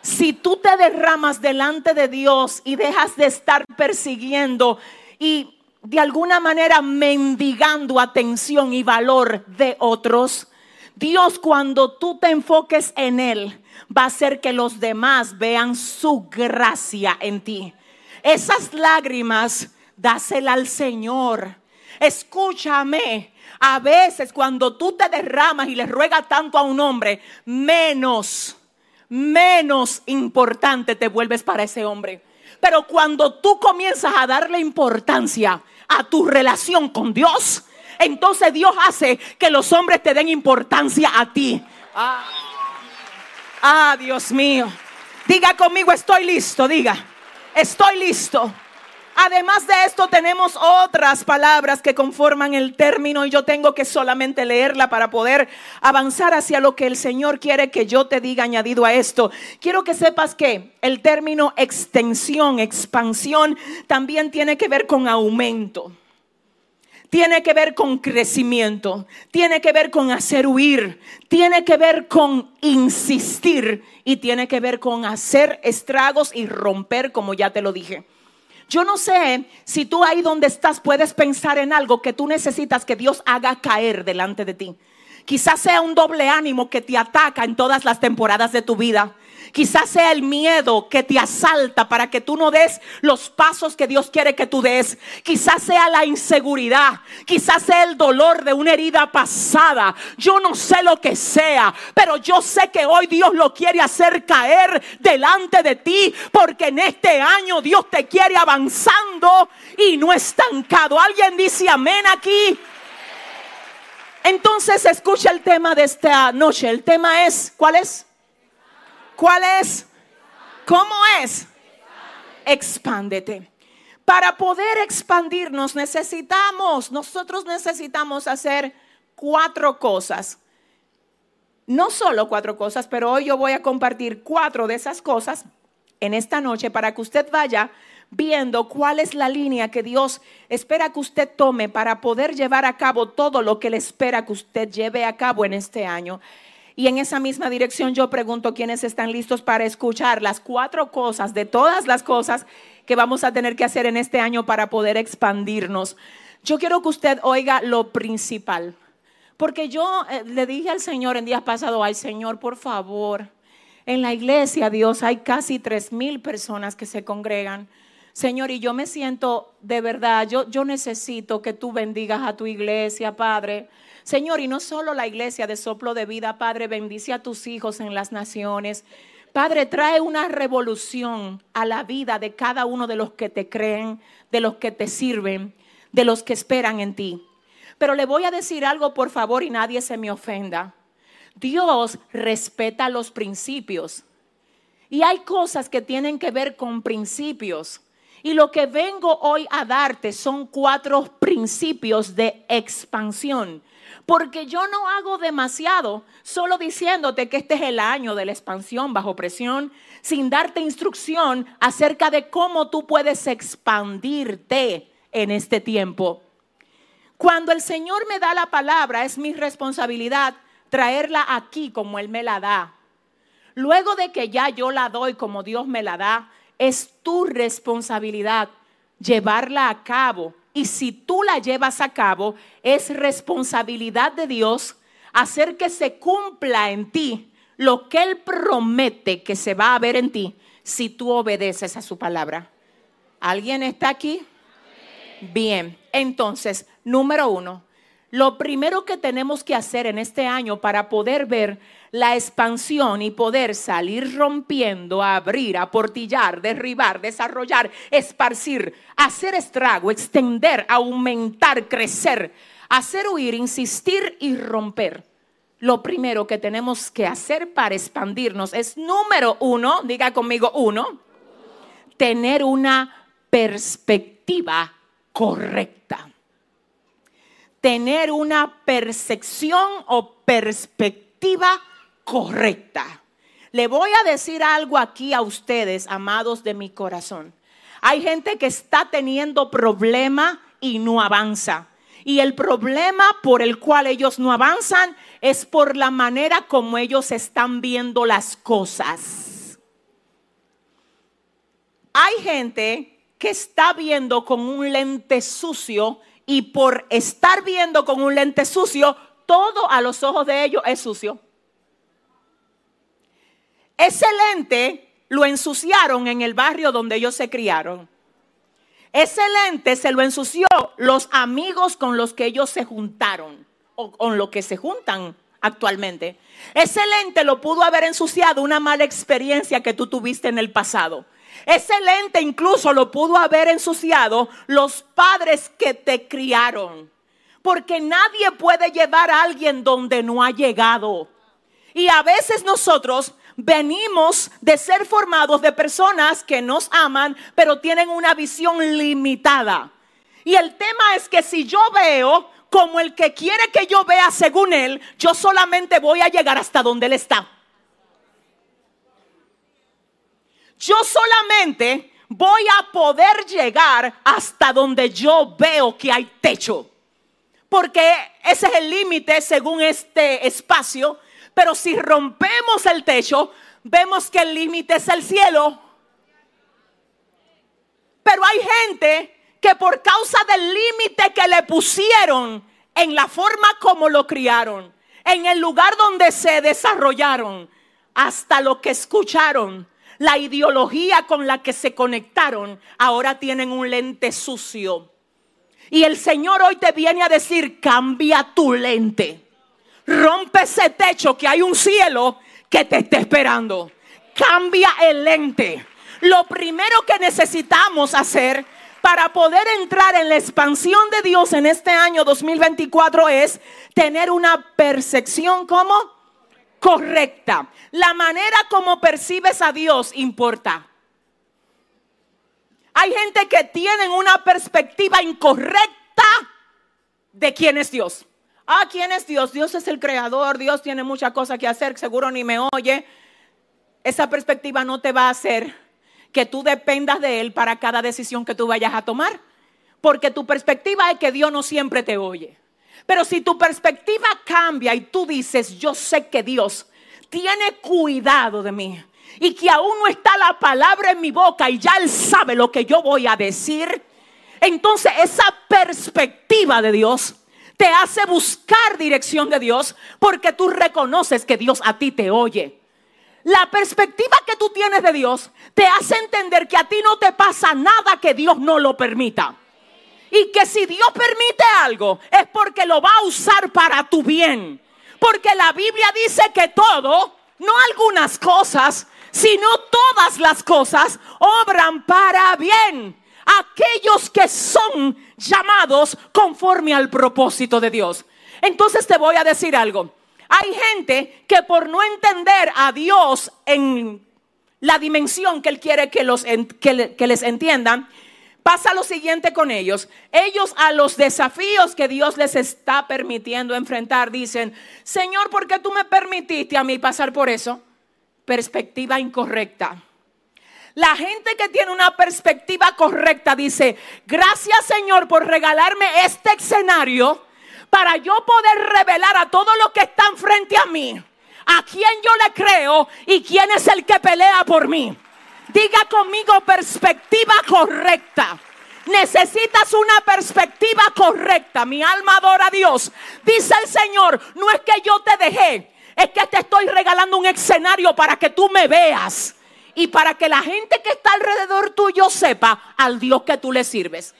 S10: Si tú te derramas delante de Dios y dejas de estar persiguiendo y de alguna manera mendigando atención y valor de otros, Dios cuando tú te enfoques en Él va a hacer que los demás vean su gracia en ti. Esas lágrimas, dásela al Señor. Escúchame. A veces cuando tú te derramas y le ruegas tanto a un hombre, menos, menos importante te vuelves para ese hombre. Pero cuando tú comienzas a darle importancia a tu relación con Dios, entonces Dios hace que los hombres te den importancia a ti. Ah, Ah, Dios mío. Diga conmigo, estoy listo, diga. Estoy listo. Además de esto tenemos otras palabras que conforman el término y yo tengo que solamente leerla para poder avanzar hacia lo que el Señor quiere que yo te diga añadido a esto. Quiero que sepas que el término extensión, expansión, también tiene que ver con aumento tiene que ver con crecimiento, tiene que ver con hacer huir, tiene que ver con insistir y tiene que ver con hacer estragos y romper, como ya te lo dije. Yo no sé si tú ahí donde estás puedes pensar en algo que tú necesitas que Dios haga caer delante de ti. Quizás sea un doble ánimo que te ataca en todas las temporadas de tu vida. Quizás sea el miedo que te asalta para que tú no des los pasos que Dios quiere que tú des. Quizás sea la inseguridad. Quizás sea el dolor de una herida pasada. Yo no sé lo que sea, pero yo sé que hoy Dios lo quiere hacer caer delante de ti porque en este año Dios te quiere avanzando y no estancado. ¿Alguien dice amén aquí? Entonces escucha el tema de esta noche. El tema es, ¿cuál es? ¿Cuál es? ¿Cómo es? Expándete. Para poder expandirnos necesitamos, nosotros necesitamos hacer cuatro cosas. No solo cuatro cosas, pero hoy yo voy a compartir cuatro de esas cosas en esta noche para que usted vaya viendo cuál es la línea que Dios espera que usted tome para poder llevar a cabo todo lo que Él espera que usted lleve a cabo en este año. Y en esa misma dirección yo pregunto quiénes están listos para escuchar las cuatro cosas de todas las cosas que vamos a tener que hacer en este año para poder expandirnos. Yo quiero que usted oiga lo principal. Porque yo eh, le dije al Señor en días pasados, ay Señor, por favor, en la iglesia, Dios, hay casi tres mil personas que se congregan. Señor, y yo me siento de verdad, yo, yo necesito que tú bendigas a tu iglesia, Padre. Señor, y no solo la iglesia de soplo de vida, Padre, bendice a tus hijos en las naciones. Padre, trae una revolución a la vida de cada uno de los que te creen, de los que te sirven, de los que esperan en ti. Pero le voy a decir algo, por favor, y nadie se me ofenda. Dios respeta los principios. Y hay cosas que tienen que ver con principios. Y lo que vengo hoy a darte son cuatro principios de expansión. Porque yo no hago demasiado solo diciéndote que este es el año de la expansión bajo presión, sin darte instrucción acerca de cómo tú puedes expandirte en este tiempo. Cuando el Señor me da la palabra, es mi responsabilidad traerla aquí como Él me la da. Luego de que ya yo la doy como Dios me la da, es tu responsabilidad llevarla a cabo. Y si tú la llevas a cabo, es responsabilidad de Dios hacer que se cumpla en ti lo que Él promete que se va a ver en ti si tú obedeces a su palabra. ¿Alguien está aquí? Bien, entonces, número uno, lo primero que tenemos que hacer en este año para poder ver la expansión y poder salir rompiendo, abrir, aportillar, derribar, desarrollar, esparcir, hacer estrago, extender, aumentar, crecer, hacer huir, insistir y romper. Lo primero que tenemos que hacer para expandirnos es, número uno, diga conmigo uno, tener una perspectiva correcta tener una percepción o perspectiva correcta. Le voy a decir algo aquí a ustedes, amados de mi corazón. Hay gente que está teniendo problema y no avanza. Y el problema por el cual ellos no avanzan es por la manera como ellos están viendo las cosas. Hay gente que está viendo con un lente sucio y por estar viendo con un lente sucio, todo a los ojos de ellos es sucio. Ese lente lo ensuciaron en el barrio donde ellos se criaron. Ese lente se lo ensució los amigos con los que ellos se juntaron o con los que se juntan actualmente. Ese lente lo pudo haber ensuciado una mala experiencia que tú tuviste en el pasado. Ese lente incluso lo pudo haber ensuciado los padres que te criaron. Porque nadie puede llevar a alguien donde no ha llegado. Y a veces nosotros venimos de ser formados de personas que nos aman, pero tienen una visión limitada. Y el tema es que si yo veo como el que quiere que yo vea según él, yo solamente voy a llegar hasta donde él está. Yo solamente voy a poder llegar hasta donde yo veo que hay techo. Porque ese es el límite según este espacio. Pero si rompemos el techo, vemos que el límite es el cielo. Pero hay gente que por causa del límite que le pusieron en la forma como lo criaron, en el lugar donde se desarrollaron, hasta lo que escucharon, la ideología con la que se conectaron, ahora tienen un lente sucio. Y el Señor hoy te viene a decir, cambia tu lente. Rompe ese techo que hay un cielo que te está esperando. Cambia el lente. Lo primero que necesitamos hacer para poder entrar en la expansión de Dios en este año 2024 es tener una percepción como correcta. La manera como percibes a Dios importa. Hay gente que tienen una perspectiva incorrecta de quién es Dios. Ah, ¿quién es Dios? Dios es el creador, Dios tiene muchas cosas que hacer, seguro ni me oye. Esa perspectiva no te va a hacer que tú dependas de Él para cada decisión que tú vayas a tomar. Porque tu perspectiva es que Dios no siempre te oye. Pero si tu perspectiva cambia y tú dices, yo sé que Dios tiene cuidado de mí y que aún no está la palabra en mi boca y ya Él sabe lo que yo voy a decir, entonces esa perspectiva de Dios te hace buscar dirección de Dios porque tú reconoces que Dios a ti te oye. La perspectiva que tú tienes de Dios te hace entender que a ti no te pasa nada que Dios no lo permita. Y que si Dios permite algo es porque lo va a usar para tu bien. Porque la Biblia dice que todo, no algunas cosas, sino todas las cosas obran para bien. Aquellos que son llamados conforme al propósito de Dios. Entonces te voy a decir algo. Hay gente que por no entender a Dios en la dimensión que Él quiere que, los, que, le- que les entiendan, pasa lo siguiente con ellos. Ellos a los desafíos que Dios les está permitiendo enfrentar dicen, Señor, ¿por qué tú me permitiste a mí pasar por eso? Perspectiva incorrecta. La gente que tiene una perspectiva correcta dice, gracias Señor por regalarme este escenario para yo poder revelar a todo lo que están frente a mí, a quién yo le creo y quién es el que pelea por mí. Diga conmigo perspectiva correcta. Necesitas una perspectiva correcta. Mi alma adora a Dios. Dice el Señor, no es que yo te dejé, es que te estoy regalando un escenario para que tú me veas y para que la gente que está alrededor tuyo sepa al Dios que tú le sirves.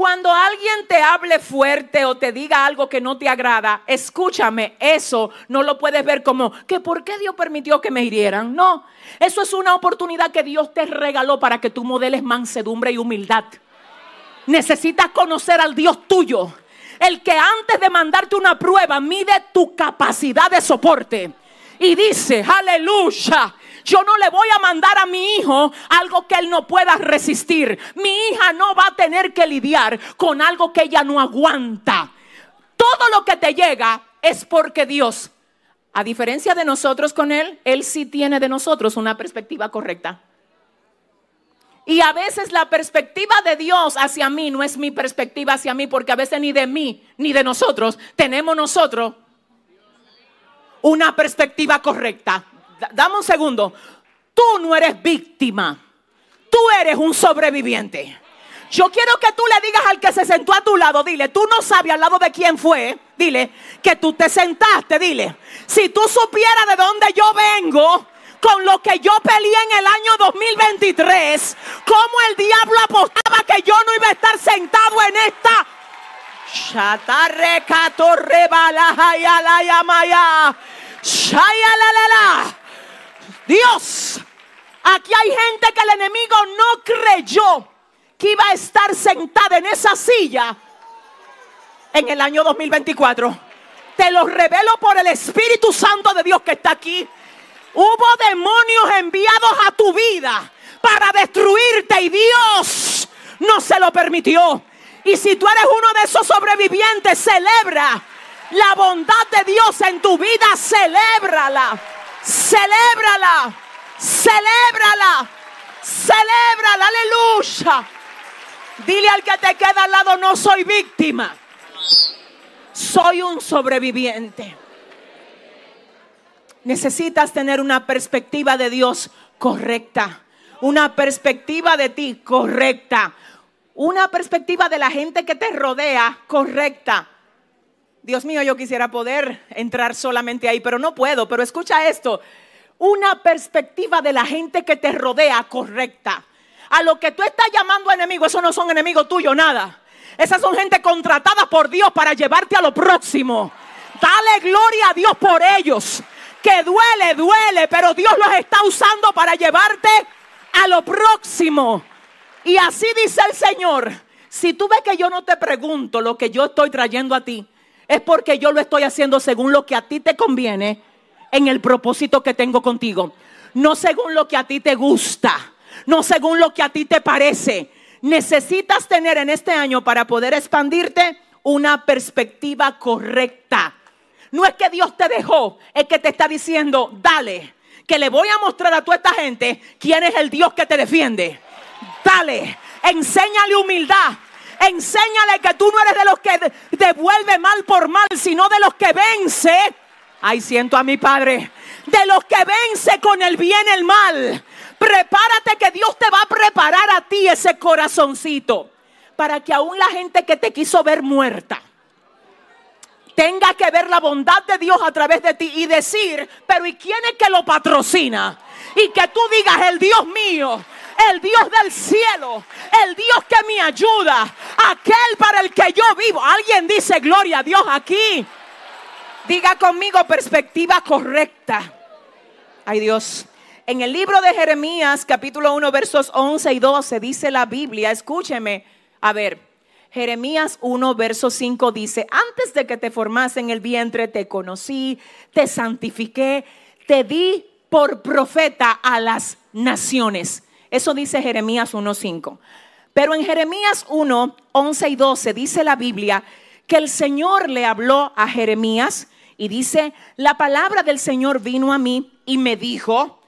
S10: Cuando alguien te hable fuerte o te diga algo que no te agrada, escúchame, eso no lo puedes ver como que por qué Dios permitió que me hirieran. No, eso es una oportunidad que Dios te regaló para que tú modeles mansedumbre y humildad. Necesitas conocer al Dios tuyo, el que antes de mandarte una prueba mide tu capacidad de soporte y dice, aleluya. Yo no le voy a mandar a mi hijo algo que él no pueda resistir. Mi hija no va a tener que lidiar con algo que ella no aguanta. Todo lo que te llega es porque Dios, a diferencia de nosotros con él, él sí tiene de nosotros una perspectiva correcta. Y a veces la perspectiva de Dios hacia mí no es mi perspectiva hacia mí, porque a veces ni de mí ni de nosotros tenemos nosotros una perspectiva correcta. Da- Dame un segundo. Tú no eres víctima. Tú eres un sobreviviente. Yo quiero que tú le digas al que se sentó a tu lado, dile, tú no sabes al lado de quién fue, dile, que tú te sentaste, dile. Si tú supieras de dónde yo vengo, con lo que yo peleé en el año 2023, cómo el diablo apostaba que yo no iba a estar sentado en esta la yamaya. Shayalalala. Dios, Aquí hay gente que el enemigo no creyó que iba a estar sentada en esa silla en el año 2024. Te lo revelo por el Espíritu Santo de Dios que está aquí. Hubo demonios enviados a tu vida para destruirte y Dios no se lo permitió. Y si tú eres uno de esos sobrevivientes, celebra la bondad de Dios en tu vida, celébrala, celébrala, celébrala, celébrala, aleluya. Dile al que te queda al lado, no soy víctima, soy un sobreviviente. Necesitas tener una perspectiva de Dios correcta, una perspectiva de ti correcta, una perspectiva de la gente que te rodea correcta. Dios mío, yo quisiera poder entrar solamente ahí, pero no puedo. Pero escucha esto, una perspectiva de la gente que te rodea correcta. A lo que tú estás llamando enemigo, esos no son enemigos tuyos, nada. Esas son gente contratada por Dios para llevarte a lo próximo. Dale gloria a Dios por ellos. Que duele, duele, pero Dios los está usando para llevarte a lo próximo. Y así dice el Señor, si tú ves que yo no te pregunto lo que yo estoy trayendo a ti, es porque yo lo estoy haciendo según lo que a ti te conviene en el propósito que tengo contigo. No según lo que a ti te gusta, no según lo que a ti te parece. Necesitas tener en este año para poder expandirte una perspectiva correcta. No es que Dios te dejó, es que te está diciendo, dale, que le voy a mostrar a toda esta gente quién es el Dios que te defiende. Dale, enséñale humildad. Enséñale que tú no eres de los que de- devuelve mal por mal, sino de los que vence. Ahí siento a mi Padre. De los que vence con el bien el mal. Prepárate que Dios te va a preparar a ti ese corazoncito. Para que aún la gente que te quiso ver muerta tenga que ver la bondad de Dios a través de ti y decir, pero ¿y quién es que lo patrocina? Y que tú digas, el Dios mío, el Dios del cielo, el Dios que me ayuda, aquel para el que yo vivo. Alguien dice, gloria a Dios aquí. Diga conmigo perspectiva correcta. Ay Dios. En el libro de Jeremías, capítulo 1, versos 11 y 12, dice la Biblia, escúcheme, a ver, Jeremías 1, verso 5 dice, antes de que te formase en el vientre, te conocí, te santifiqué, te di por profeta a las naciones. Eso dice Jeremías 1, 5. Pero en Jeremías 1, 11 y 12 dice la Biblia que el Señor le habló a Jeremías y dice, la palabra del Señor vino a mí y me dijo,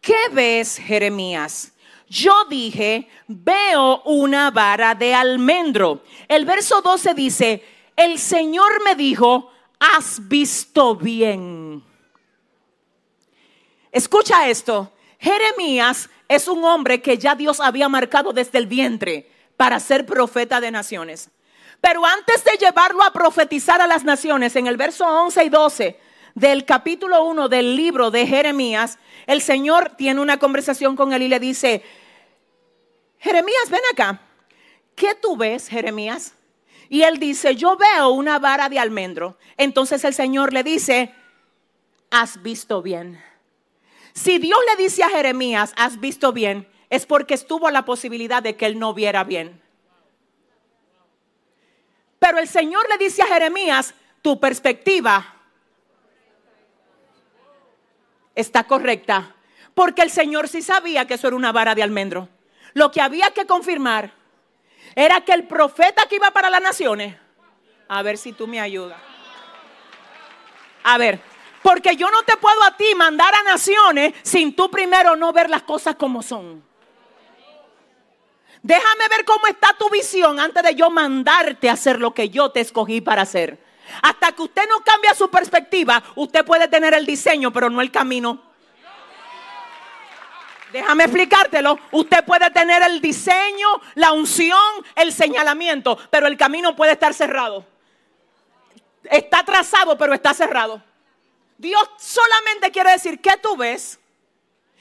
S10: ¿qué ves, Jeremías? Yo dije, veo una vara de almendro. El verso 12 dice, el Señor me dijo, has visto bien. Escucha esto, Jeremías es un hombre que ya Dios había marcado desde el vientre para ser profeta de naciones. Pero antes de llevarlo a profetizar a las naciones, en el verso 11 y 12 del capítulo 1 del libro de Jeremías, el Señor tiene una conversación con él y le dice, Jeremías, ven acá. ¿Qué tú ves, Jeremías? Y él dice, yo veo una vara de almendro. Entonces el Señor le dice, has visto bien. Si Dios le dice a Jeremías, has visto bien, es porque estuvo la posibilidad de que él no viera bien. Pero el Señor le dice a Jeremías, tu perspectiva está correcta. Porque el Señor sí sabía que eso era una vara de almendro. Lo que había que confirmar era que el profeta que iba para las naciones, a ver si tú me ayudas. A ver, porque yo no te puedo a ti mandar a naciones sin tú primero no ver las cosas como son. Déjame ver cómo está tu visión antes de yo mandarte a hacer lo que yo te escogí para hacer. Hasta que usted no cambie su perspectiva, usted puede tener el diseño, pero no el camino. Déjame explicártelo. Usted puede tener el diseño, la unción, el señalamiento, pero el camino puede estar cerrado. Está trazado, pero está cerrado. Dios solamente quiere decir, ¿qué tú ves?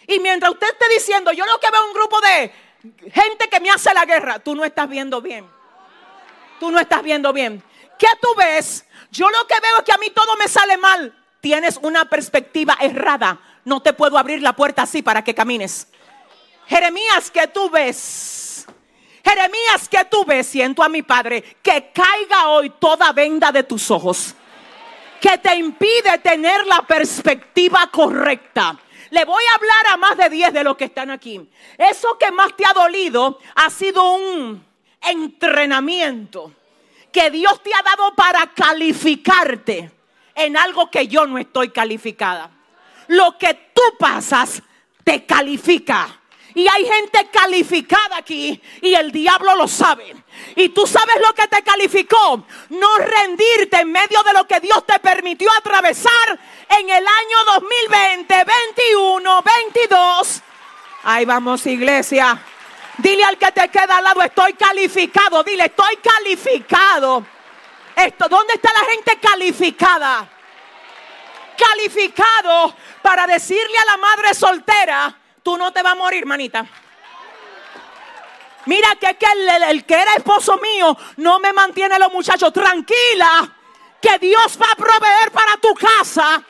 S10: Y mientras usted esté diciendo, yo lo que veo es un grupo de gente que me hace la guerra, tú no estás viendo bien. Tú no estás viendo bien. ¿Qué tú ves? Yo lo que veo es que a mí todo me sale mal. Tienes una perspectiva errada. No te puedo abrir la puerta así para que camines. Jeremías, que tú ves? Jeremías, que tú ves? Siento a mi padre que caiga hoy toda venda de tus ojos que te impide tener la perspectiva correcta. Le voy a hablar a más de 10 de los que están aquí. Eso que más te ha dolido ha sido un entrenamiento que Dios te ha dado para calificarte en algo que yo no estoy calificada. Lo que tú pasas te califica. Y hay gente calificada aquí y el diablo lo sabe. Y tú sabes lo que te calificó. No rendirte en medio de lo que Dios te permitió atravesar en el año 2020, 21, 22. Ahí vamos, iglesia. Dile al que te queda al lado, estoy calificado. Dile, estoy calificado. Esto, ¿dónde está la gente calificada? Calificado para decirle a la madre soltera, tú no te vas a morir, manita. Mira que, que el, el- que era esposo mío no me mantiene los muchachos. Tranquila, que Dios va a proveer para tu casa.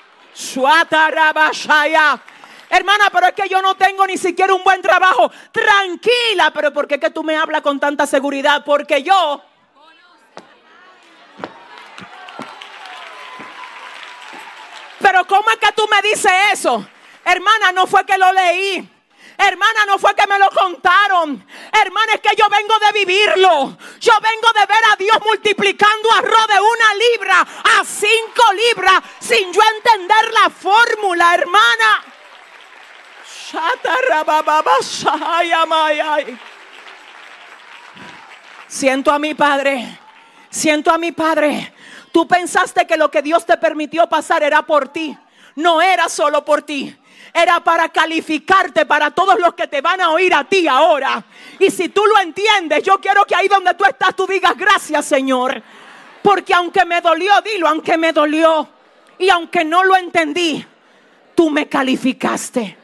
S10: Hermana, pero es que yo no tengo ni siquiera un buen trabajo. Tranquila, pero ¿por qué que tú me hablas con tanta seguridad? Porque yo Pero ¿cómo es que tú me dices eso? Hermana, no fue que lo leí. Hermana, no fue que me lo contaron. Hermana, es que yo vengo de vivirlo. Yo vengo de ver a Dios multiplicando arroz de una libra a cinco libras sin yo entender la fórmula, hermana. Siento a mi padre. Siento a mi padre. Tú pensaste que lo que Dios te permitió pasar era por ti. No era solo por ti. Era para calificarte para todos los que te van a oír a ti ahora. Y si tú lo entiendes, yo quiero que ahí donde tú estás tú digas gracias, Señor. Porque aunque me dolió, dilo, aunque me dolió. Y aunque no lo entendí, tú me calificaste.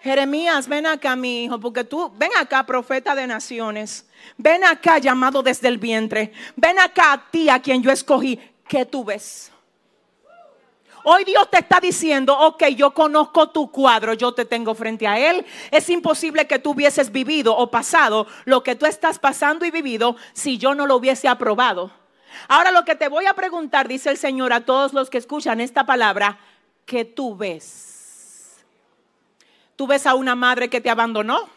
S10: Jeremías, ven acá, mi hijo, porque tú, ven acá, profeta de naciones. Ven acá, llamado desde el vientre. Ven acá a ti, a quien yo escogí. ¿Qué tú ves? Hoy Dios te está diciendo, ok, yo conozco tu cuadro, yo te tengo frente a Él. Es imposible que tú hubieses vivido o pasado lo que tú estás pasando y vivido si yo no lo hubiese aprobado. Ahora lo que te voy a preguntar, dice el Señor a todos los que escuchan esta palabra, ¿qué tú ves? ¿Tú ves a una madre que te abandonó?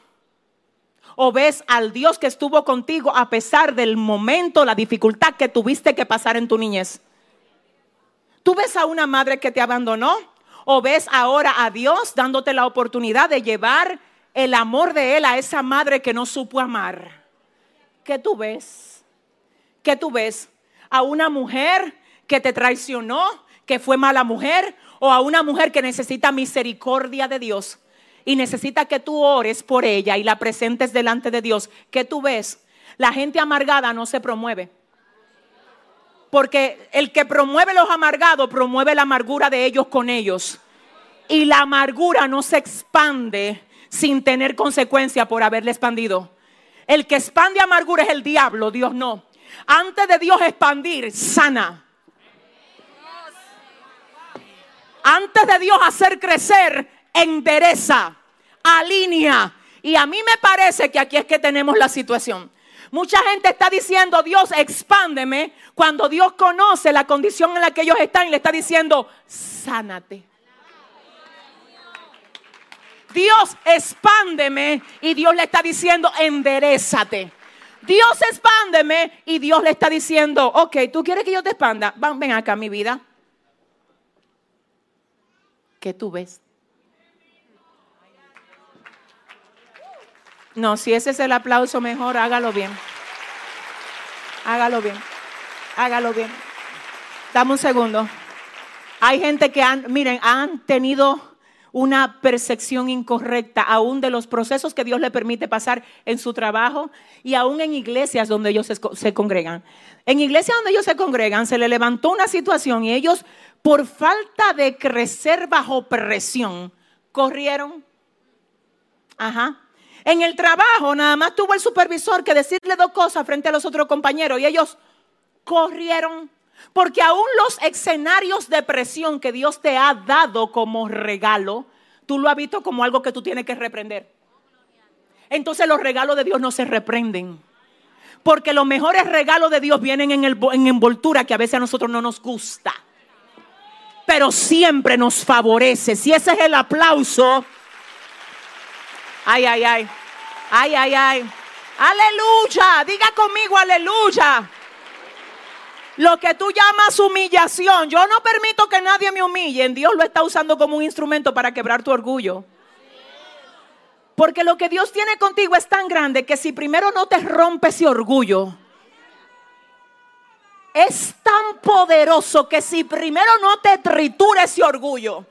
S10: ¿O ves al Dios que estuvo contigo a pesar del momento, la dificultad que tuviste que pasar en tu niñez? ¿Tú ves a una madre que te abandonó? ¿O ves ahora a Dios dándote la oportunidad de llevar el amor de Él a esa madre que no supo amar? ¿Qué tú ves? ¿Qué tú ves? ¿A una mujer que te traicionó, que fue mala mujer? ¿O a una mujer que necesita misericordia de Dios y necesita que tú ores por ella y la presentes delante de Dios? ¿Qué tú ves? La gente amargada no se promueve. Porque el que promueve los amargados promueve la amargura de ellos con ellos. Y la amargura no se expande sin tener consecuencia por haberle expandido. El que expande amargura es el diablo, Dios no. Antes de Dios expandir, sana. Antes de Dios hacer crecer, endereza, alinea. Y a mí me parece que aquí es que tenemos la situación. Mucha gente está diciendo, Dios, expándeme, cuando Dios conoce la condición en la que ellos están y le está diciendo, sánate. Dios, expándeme y Dios le está diciendo, enderezate. Dios, expándeme y Dios le está diciendo, ok, ¿tú quieres que yo te expanda? Ven acá, mi vida. ¿Qué tú ves? No, si ese es el aplauso mejor, hágalo bien. Hágalo bien. Hágalo bien. Dame un segundo. Hay gente que han, miren, han tenido una percepción incorrecta aún de los procesos que Dios le permite pasar en su trabajo y aún en iglesias donde ellos se, congregan. En iglesias donde ellos se congregan se le levantó una situación y ellos por falta de crecer bajo presión corrieron. Ajá. En el trabajo nada más tuvo el supervisor que decirle dos cosas frente a los otros compañeros y ellos corrieron. Porque aún los escenarios de presión que Dios te ha dado como regalo, tú lo has visto como algo que tú tienes que reprender. Entonces los regalos de Dios no se reprenden. Porque los mejores regalos de Dios vienen en, en envoltura que a veces a nosotros no nos gusta. Pero siempre nos favorece. Si ese es el aplauso. Ay, ay, ay. Ay, ay, ay. Aleluya. Diga conmigo, aleluya. Lo que tú llamas humillación, yo no permito que nadie me humille. Dios lo está usando como un instrumento para quebrar tu orgullo. Porque lo que Dios tiene contigo es tan grande que si primero no te rompe ese orgullo, es tan poderoso que si primero no te tritura ese orgullo,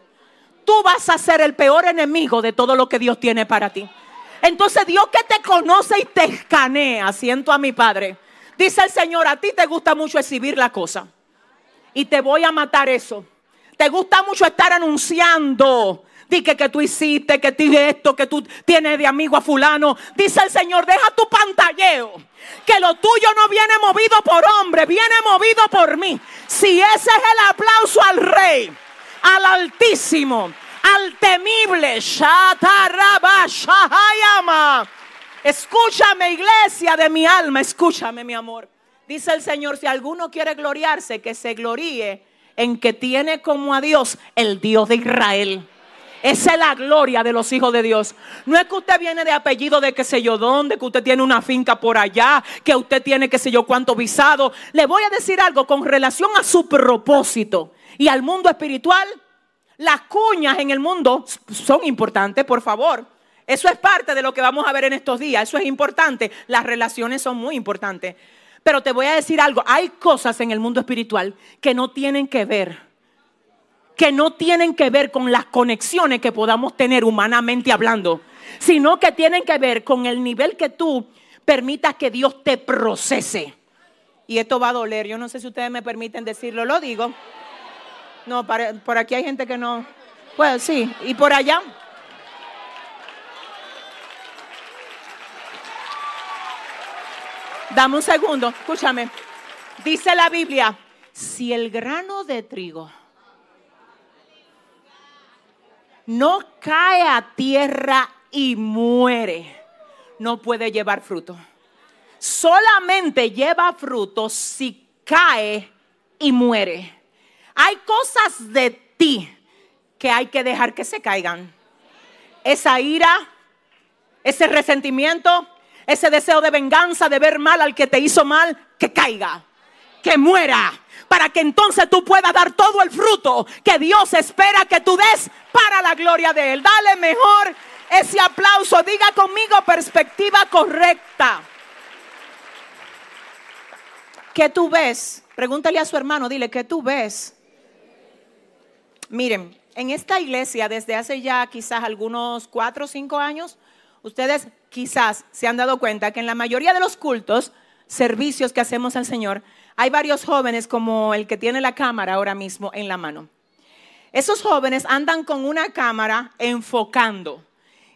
S10: tú vas a ser el peor enemigo de todo lo que Dios tiene para ti. Entonces Dios que te conoce y te escanea, siento a mi Padre, dice el Señor, a ti te gusta mucho exhibir la cosa. Y te voy a matar eso. Te gusta mucho estar anunciando. Di que, que tú hiciste, que tú esto, que tú tienes de amigo a fulano. Dice el Señor, deja tu pantalleo. Que lo tuyo no viene movido por hombre, viene movido por mí. Si ese es el aplauso al rey, al altísimo, al temible, Shataraba, Shahayama. Escúchame, iglesia de mi alma, escúchame, mi amor. Dice el Señor, si alguno quiere gloriarse, que se gloríe en que tiene como a Dios el Dios de Israel. Esa es la gloria de los hijos de Dios. No es que usted viene de apellido de qué sé yo dónde, que usted tiene una finca por allá, que usted tiene qué sé yo cuánto visado. Le voy a decir algo con relación a su propósito y al mundo espiritual. Las cuñas en el mundo son importantes, por favor. Eso es parte de lo que vamos a ver en estos días. Eso es importante. Las relaciones son muy importantes. Pero te voy a decir algo. Hay cosas en el mundo espiritual que no tienen que ver que no tienen que ver con las conexiones que podamos tener humanamente hablando, sino que tienen que ver con el nivel que tú permitas que Dios te procese. Y esto va a doler, yo no sé si ustedes me permiten decirlo, lo digo. No, para- por aquí hay gente que no. Pues sí, y por allá. Dame un segundo, escúchame. Dice la Biblia, si el grano de trigo no cae a tierra y muere, no puede llevar fruto. Solamente lleva fruto si cae y muere. Hay cosas de ti que hay que dejar que se caigan. Esa ira, ese resentimiento, ese deseo de venganza, de ver mal al que te hizo mal, que caiga, que muera, para que entonces tú puedas dar todo el fruto que Dios espera que tú des para la gloria de Él. Dale mejor ese aplauso, diga conmigo perspectiva correcta. ¿Qué tú ves? Pregúntale a su hermano, dile, ¿qué tú ves? Miren, en esta iglesia desde hace ya quizás algunos cuatro o cinco años, ustedes quizás se han dado cuenta que en la mayoría de los cultos, servicios que hacemos al Señor, hay varios jóvenes como el que tiene la cámara ahora mismo en la mano. Esos jóvenes andan con una cámara enfocando.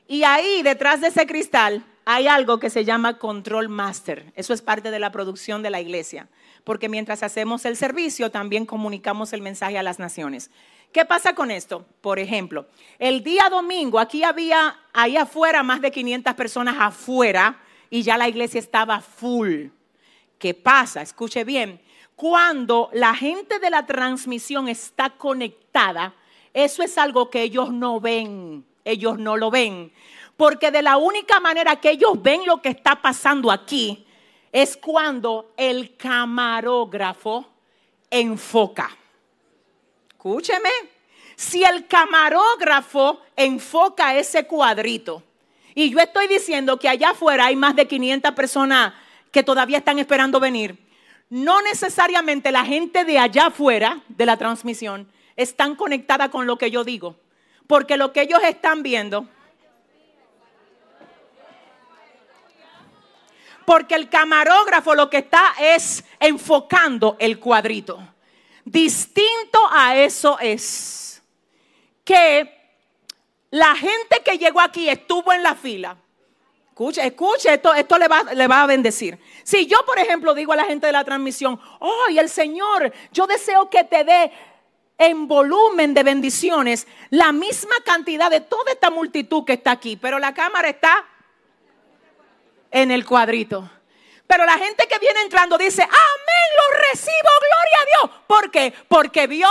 S10: Y ahí detrás de ese cristal hay algo que se llama control master. Eso es parte de la producción de la iglesia. Porque mientras hacemos el servicio, también comunicamos el mensaje a las naciones. ¿Qué pasa con esto? Por ejemplo, el día domingo aquí había ahí afuera más de 500 personas afuera y ya la iglesia estaba full. ¿Qué pasa? Escuche bien. Cuando la gente de la transmisión está conectada, eso es algo que ellos no ven. Ellos no lo ven. Porque de la única manera que ellos ven lo que está pasando aquí es cuando el camarógrafo enfoca. Escúcheme. Si el camarógrafo enfoca ese cuadrito, y yo estoy diciendo que allá afuera hay más de 500 personas que todavía están esperando venir, no necesariamente la gente de allá afuera de la transmisión están conectada con lo que yo digo, porque lo que ellos están viendo, porque el camarógrafo lo que está es enfocando el cuadrito. Distinto a eso es que la gente que llegó aquí estuvo en la fila. Escuche, escuche, esto, le, va, le va a bendecir. Si yo, por ejemplo, digo a la gente de la transmisión, oh, y el Señor, yo deseo que te dé en volumen de bendiciones la misma cantidad de toda esta multitud que está aquí, pero la cámara está en el cuadrito. Pero la gente que viene entrando dice, amén, lo recibo, gloria a Dios. ¿Por qué? Porque vio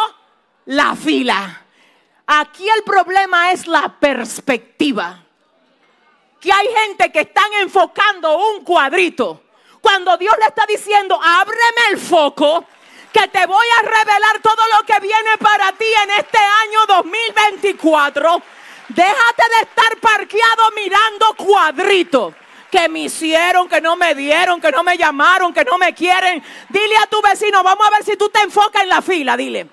S10: la fila. Aquí el problema es la perspectiva. Que hay gente que están enfocando un cuadrito. Cuando Dios le está diciendo, ábreme el foco, que te voy a revelar todo lo que viene para ti en este año 2024. Déjate de estar parqueado mirando cuadritos que me hicieron, que no me dieron, que no me llamaron, que no me quieren. Dile a tu vecino, vamos a ver si tú te enfocas en la fila, dile.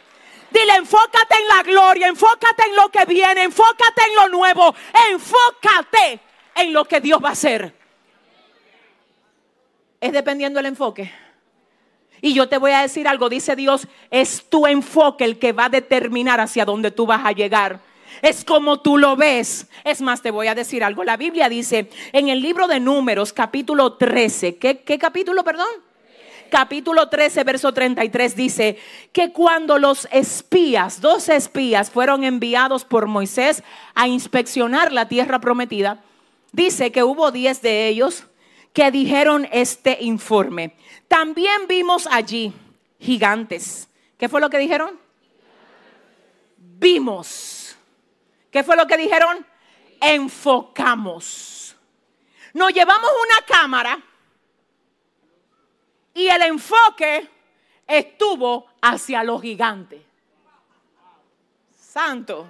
S10: Dile, enfócate en la gloria, enfócate en lo que viene, enfócate en lo nuevo, enfócate en lo que Dios va a hacer. Es dependiendo del enfoque. Y yo te voy a decir algo, dice Dios, es tu enfoque el que va a determinar hacia dónde tú vas a llegar. Es como tú lo ves. Es más, te voy a decir algo. La Biblia dice en el libro de Números, capítulo 13, ¿qué, capítulo, perdón? Capítulo 13, verso 33 dice que cuando los espías, dos espías, fueron enviados por Moisés a inspeccionar la tierra prometida, dice que hubo diez de ellos que dijeron este informe. También vimos allí gigantes. ¿Qué fue lo que dijeron? Vimos. ¿Qué fue lo que dijeron? Enfocamos. Nos llevamos una cámara y el enfoque estuvo hacia los gigantes. Santo.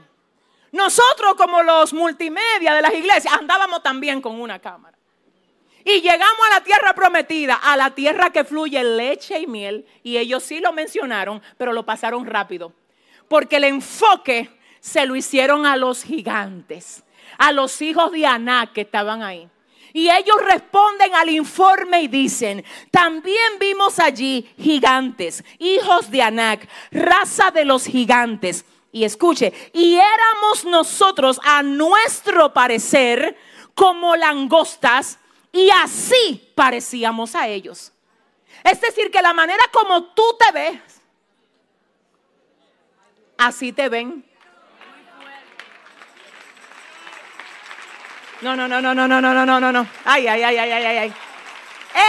S10: Nosotros como los multimedia de las iglesias andábamos también con una cámara. Y llegamos a la tierra prometida, a la tierra que fluye leche y miel. Y ellos sí lo mencionaron, pero lo pasaron rápido. Porque el enfoque se lo hicieron a los gigantes, a los hijos de Aná que estaban ahí. Y ellos responden al informe y dicen, también vimos allí gigantes, hijos de Anac, raza de los gigantes. Y escuche, y éramos nosotros a nuestro parecer como langostas y así parecíamos a ellos. Es decir, que la manera como tú te ves, así te ven. No, no, no, no, no, no, no, no, no, no, ay, ay, ay, ay, ay, ay.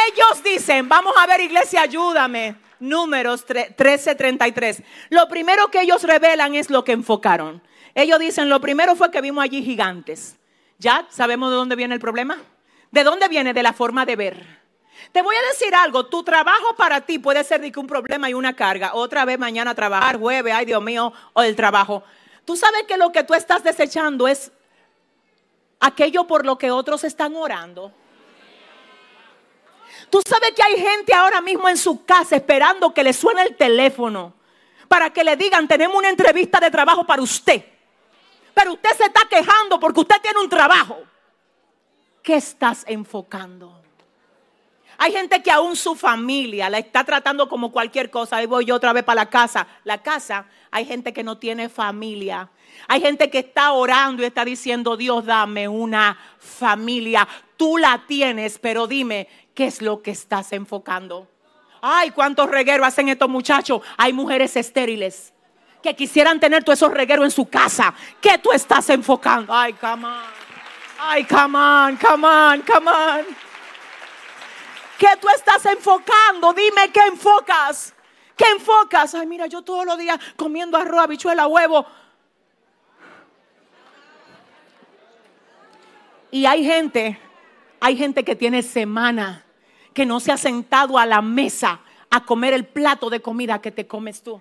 S10: Ellos dicen, vamos a ver, iglesia, ayúdame. Números 13:33. Lo primero que ellos revelan es lo que enfocaron. Ellos dicen, lo primero fue que vimos allí gigantes. ¿Ya sabemos de dónde viene el problema? ¿De dónde viene? De la forma de ver. Te voy a decir algo, tu trabajo para ti puede ser de que un problema y una carga. Otra vez mañana trabajar, jueves, ay Dios mío, o el trabajo. Tú sabes que lo que tú estás desechando es aquello por lo que otros están orando. Tú sabes que hay gente ahora mismo en su casa esperando que le suene el teléfono para que le digan, tenemos una entrevista de trabajo para usted. Pero usted se está quejando porque usted tiene un trabajo. ¿Qué estás enfocando? Hay gente que aún su familia la está tratando como cualquier cosa. Ahí voy yo otra vez para la casa. La casa, hay gente que no tiene familia. Hay gente que está orando y está diciendo, Dios, dame una familia. Tú la tienes, pero dime, ¿qué es lo que estás enfocando? Ay, cuántos regueros hacen estos muchachos. Hay mujeres estériles que quisieran tener todos esos regueros en su casa. ¿Qué tú estás enfocando? Ay, come on. Ay, come on, come on, come on. ¿Qué tú estás enfocando? Dime qué enfocas. ¿Qué enfocas? Ay, mira, yo todos los días comiendo arroz, habichuela, huevo. Y hay gente, hay gente que tiene semana que no se ha sentado a la mesa a comer el plato de comida que te comes tú.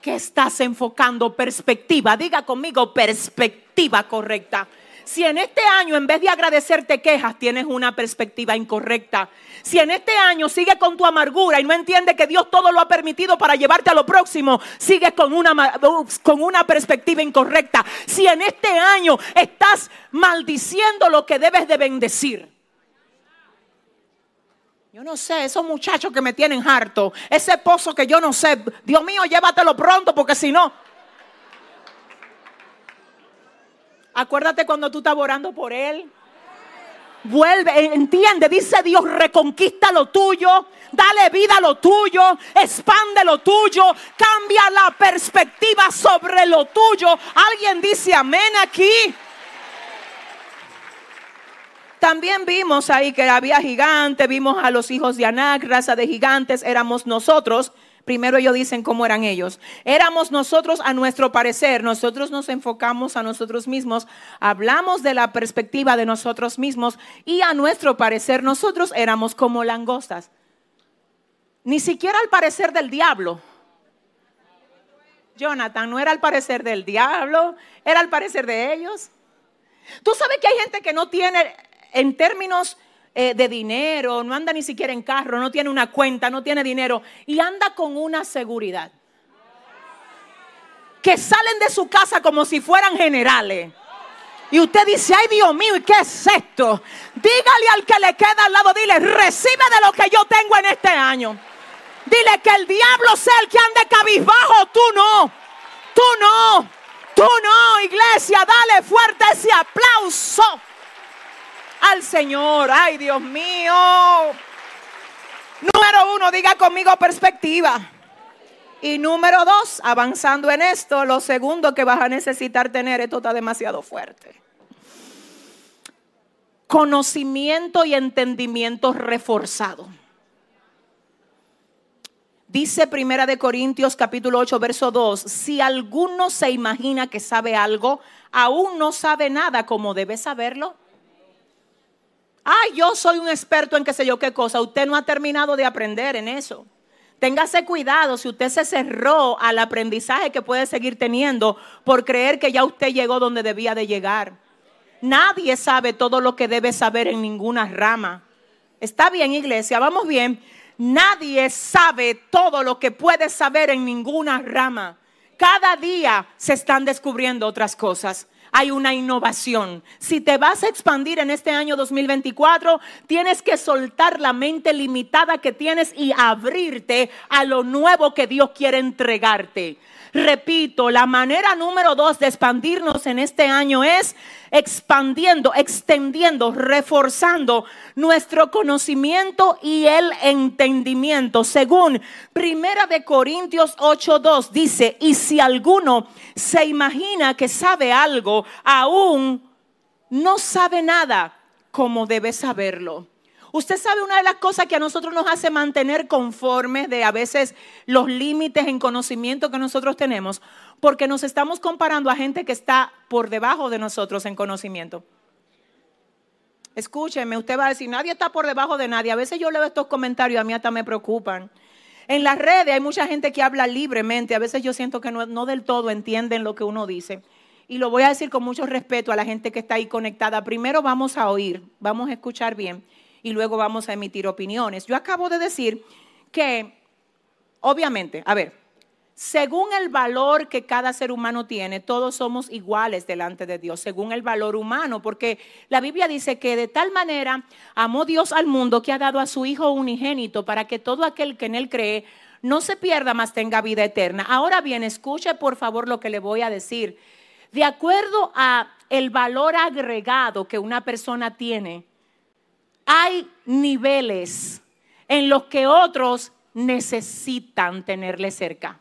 S10: ¿Qué estás enfocando? Perspectiva. Diga conmigo, perspectiva correcta. Si en este año, en vez de agradecerte quejas, tienes una perspectiva incorrecta. Si en este año sigues con tu amargura y no entiendes que Dios todo lo ha permitido para llevarte a lo próximo, sigues con una, con una perspectiva incorrecta. Si en este año estás maldiciendo lo que debes de bendecir. Yo no sé, esos muchachos que me tienen harto, ese pozo que yo no sé, Dios mío, llévatelo pronto porque si no, Acuérdate cuando tú estabas orando por él. Vuelve, entiende, dice Dios, reconquista lo tuyo, dale vida a lo tuyo, expande lo tuyo, cambia la perspectiva sobre lo tuyo. Alguien dice amén aquí. También vimos ahí que había gigantes, vimos a los hijos de Anac, raza de gigantes, éramos nosotros. Primero ellos dicen cómo eran ellos. Éramos nosotros a nuestro parecer, nosotros nos enfocamos a nosotros mismos, hablamos de la perspectiva de nosotros mismos y a nuestro parecer nosotros éramos como langostas. Ni siquiera al parecer del diablo. Jonathan no era al parecer del diablo, era al parecer de ellos. Tú sabes que hay gente que no tiene, en términos eh, de dinero, no anda ni siquiera en carro, no tiene una cuenta, no tiene dinero y anda con una seguridad. Que salen de su casa como si fueran generales. Y usted dice, ay Dios mío, ¿y qué es esto? Dígale al que le queda al lado, dile, recibe de lo que yo tengo en este año. Dile que el diablo sea el que ande cabizbajo, tú no. Tú no. Tú no, iglesia, dale fuerte ese aplauso al Señor. Ay, Dios mío. Número uno, diga conmigo perspectiva. Y número dos, avanzando en esto, lo segundo que vas a necesitar tener, esto está demasiado fuerte. Conocimiento y entendimiento reforzado. Dice Primera de Corintios capítulo 8 verso 2, si alguno se imagina que sabe algo, aún no sabe nada como debe saberlo. Ay, yo soy un experto en qué sé yo qué cosa. Usted no ha terminado de aprender en eso. Téngase cuidado si usted se cerró al aprendizaje que puede seguir teniendo por creer que ya usted llegó donde debía de llegar. Nadie sabe todo lo que debe saber en ninguna rama. Está bien, iglesia, vamos bien. Nadie sabe todo lo que puede saber en ninguna rama. Cada día se están descubriendo otras cosas hay una innovación. Si te vas a expandir en este año 2024, tienes que soltar la mente limitada que tienes y abrirte a lo nuevo que Dios quiere entregarte. Repito, la manera número dos de expandirnos en este año es expandiendo, extendiendo, reforzando nuestro conocimiento y el entendimiento. Según Primera de Corintios 8:2 dice, "Y si alguno se imagina que sabe algo, aún no sabe nada como debe saberlo." Usted sabe una de las cosas que a nosotros nos hace mantener conformes de a veces los límites en conocimiento que nosotros tenemos, porque nos estamos comparando a gente que está por debajo de nosotros en conocimiento. Escúcheme, usted va a decir, nadie está por debajo de nadie. A veces yo leo estos comentarios, a mí hasta me preocupan. En las redes hay mucha gente que habla libremente, a veces yo siento que no, no del todo entienden lo que uno dice. Y lo voy a decir con mucho respeto a la gente que está ahí conectada. Primero vamos a oír, vamos a escuchar bien y luego vamos a emitir opiniones. Yo acabo de decir que, obviamente, a ver, según el valor que cada ser humano tiene, todos somos iguales delante de Dios, según el valor humano, porque la Biblia dice que de tal manera amó Dios al mundo que ha dado a su Hijo unigénito para que todo aquel que en él cree no se pierda, más tenga vida eterna. Ahora bien, escuche por favor lo que le voy a decir. De acuerdo a el valor agregado que una persona tiene, hay niveles en los que otros necesitan tenerle cerca.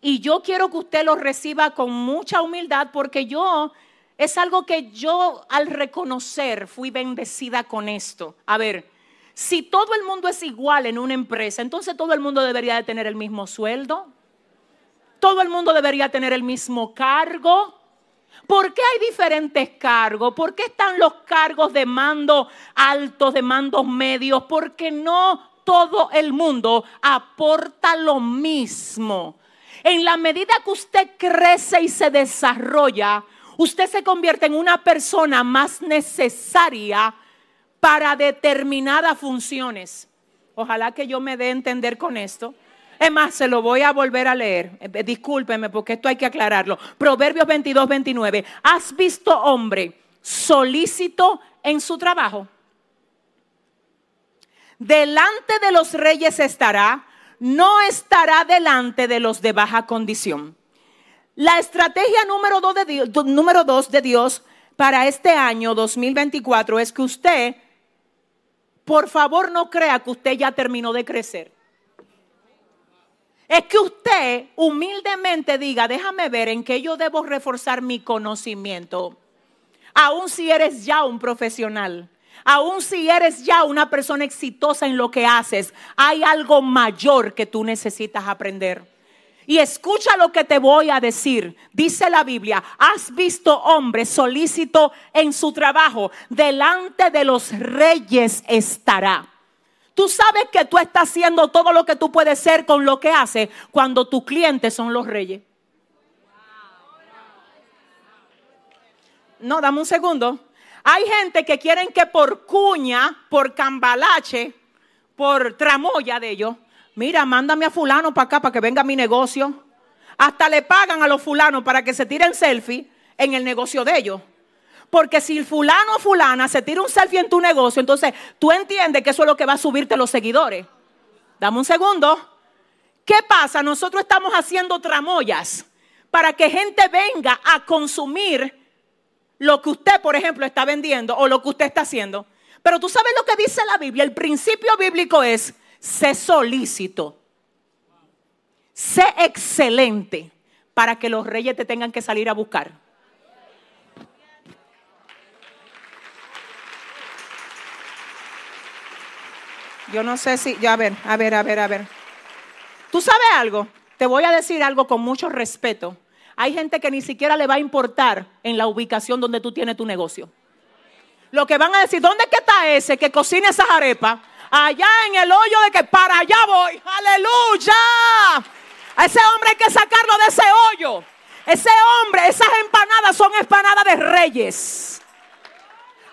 S10: Y yo quiero que usted lo reciba con mucha humildad porque yo es algo que yo al reconocer fui bendecida con esto. A ver, si todo el mundo es igual en una empresa, entonces todo el mundo debería de tener el mismo sueldo. Todo el mundo debería tener el mismo cargo. ¿Por qué hay diferentes cargos? ¿Por qué están los cargos de mando altos, de mandos medios? Porque no todo el mundo aporta lo mismo. En la medida que usted crece y se desarrolla, usted se convierte en una persona más necesaria para determinadas funciones. Ojalá que yo me dé a entender con esto. Es más, se lo voy a volver a leer. Eh, Discúlpeme porque esto hay que aclararlo. Proverbios 22, 29. ¿Has visto hombre solícito en su trabajo? Delante de los reyes estará, no estará delante de los de baja condición. La estrategia número número dos de Dios para este año 2024 es que usted, por favor, no crea que usted ya terminó de crecer. Es que usted humildemente diga, déjame ver en qué yo debo reforzar mi conocimiento. Aún si eres ya un profesional, aún si eres ya una persona exitosa en lo que haces, hay algo mayor que tú necesitas aprender. Y escucha lo que te voy a decir. Dice la Biblia, has visto hombre solícito en su trabajo, delante de los reyes estará. Tú sabes que tú estás haciendo todo lo que tú puedes ser con lo que haces cuando tus clientes son los reyes. No, dame un segundo. Hay gente que quieren que por cuña, por cambalache, por tramoya de ellos, mira, mándame a fulano para acá para que venga a mi negocio. Hasta le pagan a los fulanos para que se tiren selfie en el negocio de ellos. Porque si fulano o fulana se tira un selfie en tu negocio, entonces tú entiendes que eso es lo que va a subirte los seguidores. Dame un segundo. ¿Qué pasa? Nosotros estamos haciendo tramoyas para que gente venga a consumir lo que usted, por ejemplo, está vendiendo o lo que usted está haciendo. Pero tú sabes lo que dice la Biblia. El principio bíblico es, sé solícito, sé excelente para que los reyes te tengan que salir a buscar. Yo no sé si, ya a ver, a ver, a ver, a ver. ¿Tú sabes algo? Te voy a decir algo con mucho respeto. Hay gente que ni siquiera le va a importar en la ubicación donde tú tienes tu negocio. Lo que van a decir, ¿dónde está ese que cocina esas arepas? Allá en el hoyo de que para allá voy. Aleluya. A ese hombre hay que sacarlo de ese hoyo. Ese hombre, esas empanadas son empanadas de reyes.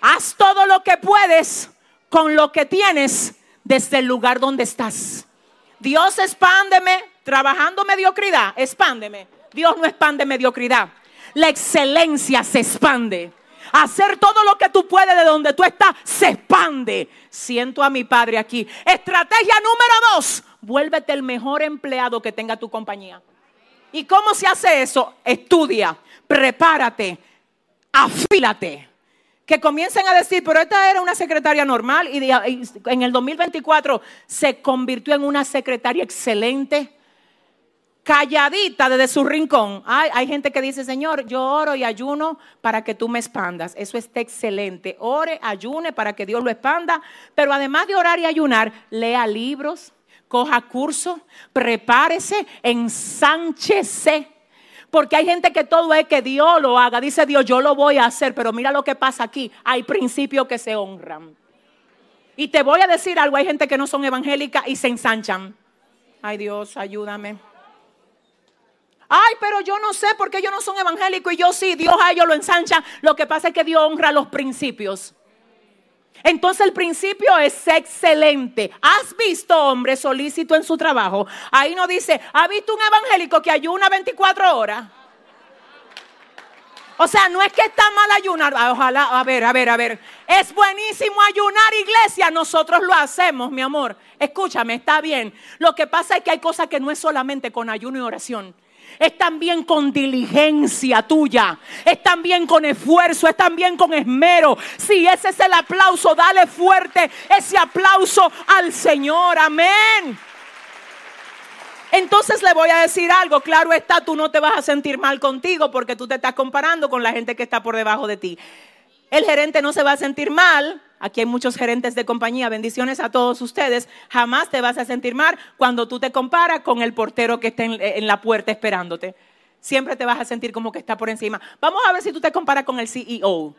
S10: Haz todo lo que puedes con lo que tienes desde el lugar donde estás. Dios expándeme, trabajando mediocridad, expándeme. Dios no expande mediocridad. La excelencia se expande. Hacer todo lo que tú puedes de donde tú estás se expande. Siento a mi padre aquí. Estrategia número dos. Vuélvete el mejor empleado que tenga tu compañía. ¿Y cómo se hace eso? Estudia, prepárate, afílate. Que comiencen a decir, pero esta era una secretaria normal y, en el 2024 se convirtió en una secretaria excelente calladita desde su rincón. Hay, hay gente que dice, Señor, yo oro y ayuno para que tú me expandas. Eso está excelente. Ore, ayune para que Dios lo expanda. Pero además de orar y ayunar, lea libros, coja cursos, prepárese, ensánchese. Porque hay gente que todo es que Dios lo haga. Dice Dios, yo lo voy a hacer. Pero mira lo que pasa aquí. Hay principios que se honran. Y te voy a decir algo. Hay gente que no son evangélicas y se ensanchan. Ay Dios, ayúdame. Ay, pero yo no sé por qué ellos no son evangélicos y yo sí, Dios a ellos lo ensancha. Lo que pasa es que Dios honra los principios. Entonces el principio es excelente. ¿Has visto hombre solícito en su trabajo? Ahí no dice, ¿ha visto un evangélico que ayuna 24 horas? O sea, no es que está mal ayunar. Ah, Ojalá, a ver, a ver, a ver. Es buenísimo ayunar, iglesia. Nosotros lo hacemos, mi amor. Escúchame, está bien. Lo que pasa es que hay cosas que no es solamente con ayuno y oración. Es también con diligencia tuya. Es también con esfuerzo. Es también con esmero. Si ese es el aplauso, dale fuerte ese aplauso al Señor. Amén. Entonces le voy a decir algo, claro está, tú no te vas a sentir mal contigo porque tú te estás comparando con la gente que está por debajo de ti. El gerente no se va a sentir mal, aquí hay muchos gerentes de compañía, bendiciones a todos ustedes, jamás te vas a sentir mal cuando tú te comparas con el portero que está en, la puerta esperándote. Siempre te vas a sentir como que está por encima. Vamos a ver si tú te comparas con el CEO.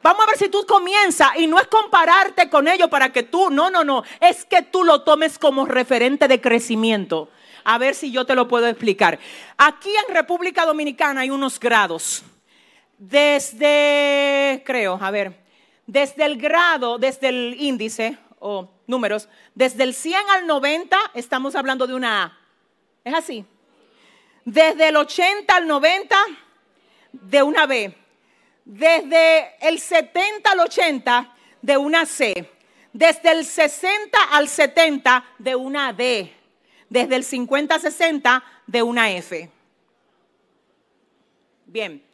S10: Vamos a ver si tú comienzas y no es compararte con ellos para que tú, no, no, no, es que tú lo tomes como referente de crecimiento. A ver si yo te lo puedo explicar. Aquí en República Dominicana hay unos grados. Desde, creo, a ver, desde el grado, desde el índice o números, desde el 100 al 90 estamos hablando de una A. ¿Es así? Desde el 80 al 90 de una B desde el 70 al 80 de una C, desde el 60 al 70 de una D, desde el 50 al 60 de una F. Bien,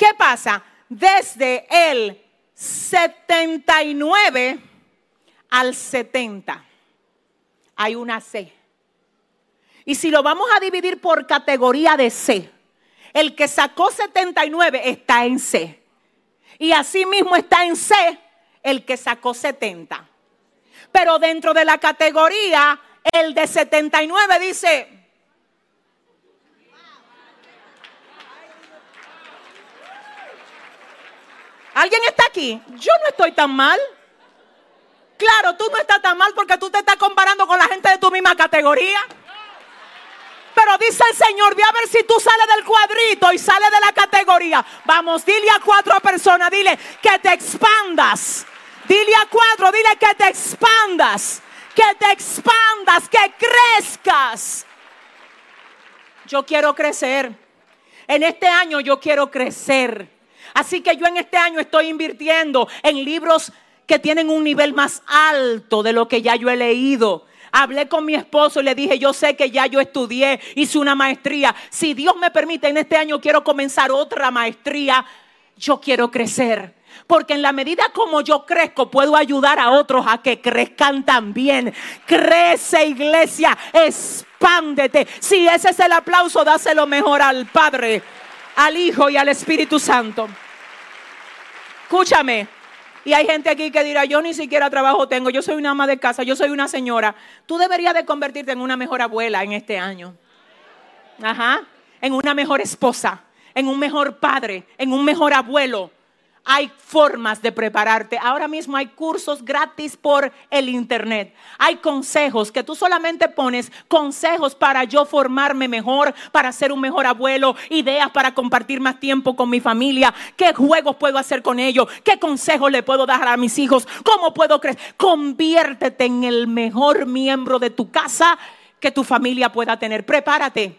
S10: ¿Qué pasa? Desde el 79 al 70 hay una C. Y si lo vamos a dividir por categoría de C, el que sacó 79 está en C. Y así mismo está en C el que sacó 70. Pero dentro de la categoría, el de 79 dice, ¿Alguien está aquí? Yo no estoy tan mal. Claro, tú no estás tan mal porque tú te estás comparando con la gente de tu misma categoría. Pero dice el Señor, ve a ver si tú sales del cuadrito y sales de la categoría. Vamos, dile a cuatro personas, dile que te expandas. Dile a cuatro, dile que te expandas. Que te expandas, que crezcas. Yo quiero crecer. En este año yo quiero crecer. Así que yo en este año estoy invirtiendo en libros que tienen un nivel más alto de lo que ya yo he leído. Hablé con mi esposo y le dije, yo sé que ya yo estudié, hice una maestría. Si Dios me permite, en este año quiero comenzar otra maestría. Yo quiero crecer. Porque en la medida como yo crezco, puedo ayudar a otros a que crezcan también. Crece iglesia, expándete. Si ese es el aplauso, dáselo mejor al Padre, al Hijo y al Espíritu Santo. Escúchame. Y hay gente aquí que dirá, yo ni siquiera trabajo tengo, yo soy una ama de casa, yo soy una señora. Tú deberías de convertirte en una mejor abuela en este año. Ajá. En una mejor esposa, en un mejor padre, en un mejor abuelo. Hay formas de prepararte. Ahora mismo hay cursos gratis por el internet. Hay consejos que tú solamente pones consejos para yo formarme mejor, para ser un mejor abuelo, ideas para compartir más tiempo con mi familia, qué juegos puedo hacer con ellos, qué consejos le puedo dar a mis hijos, cómo puedo crecer. Conviértete en el mejor miembro de tu casa que tu familia pueda tener. Prepárate.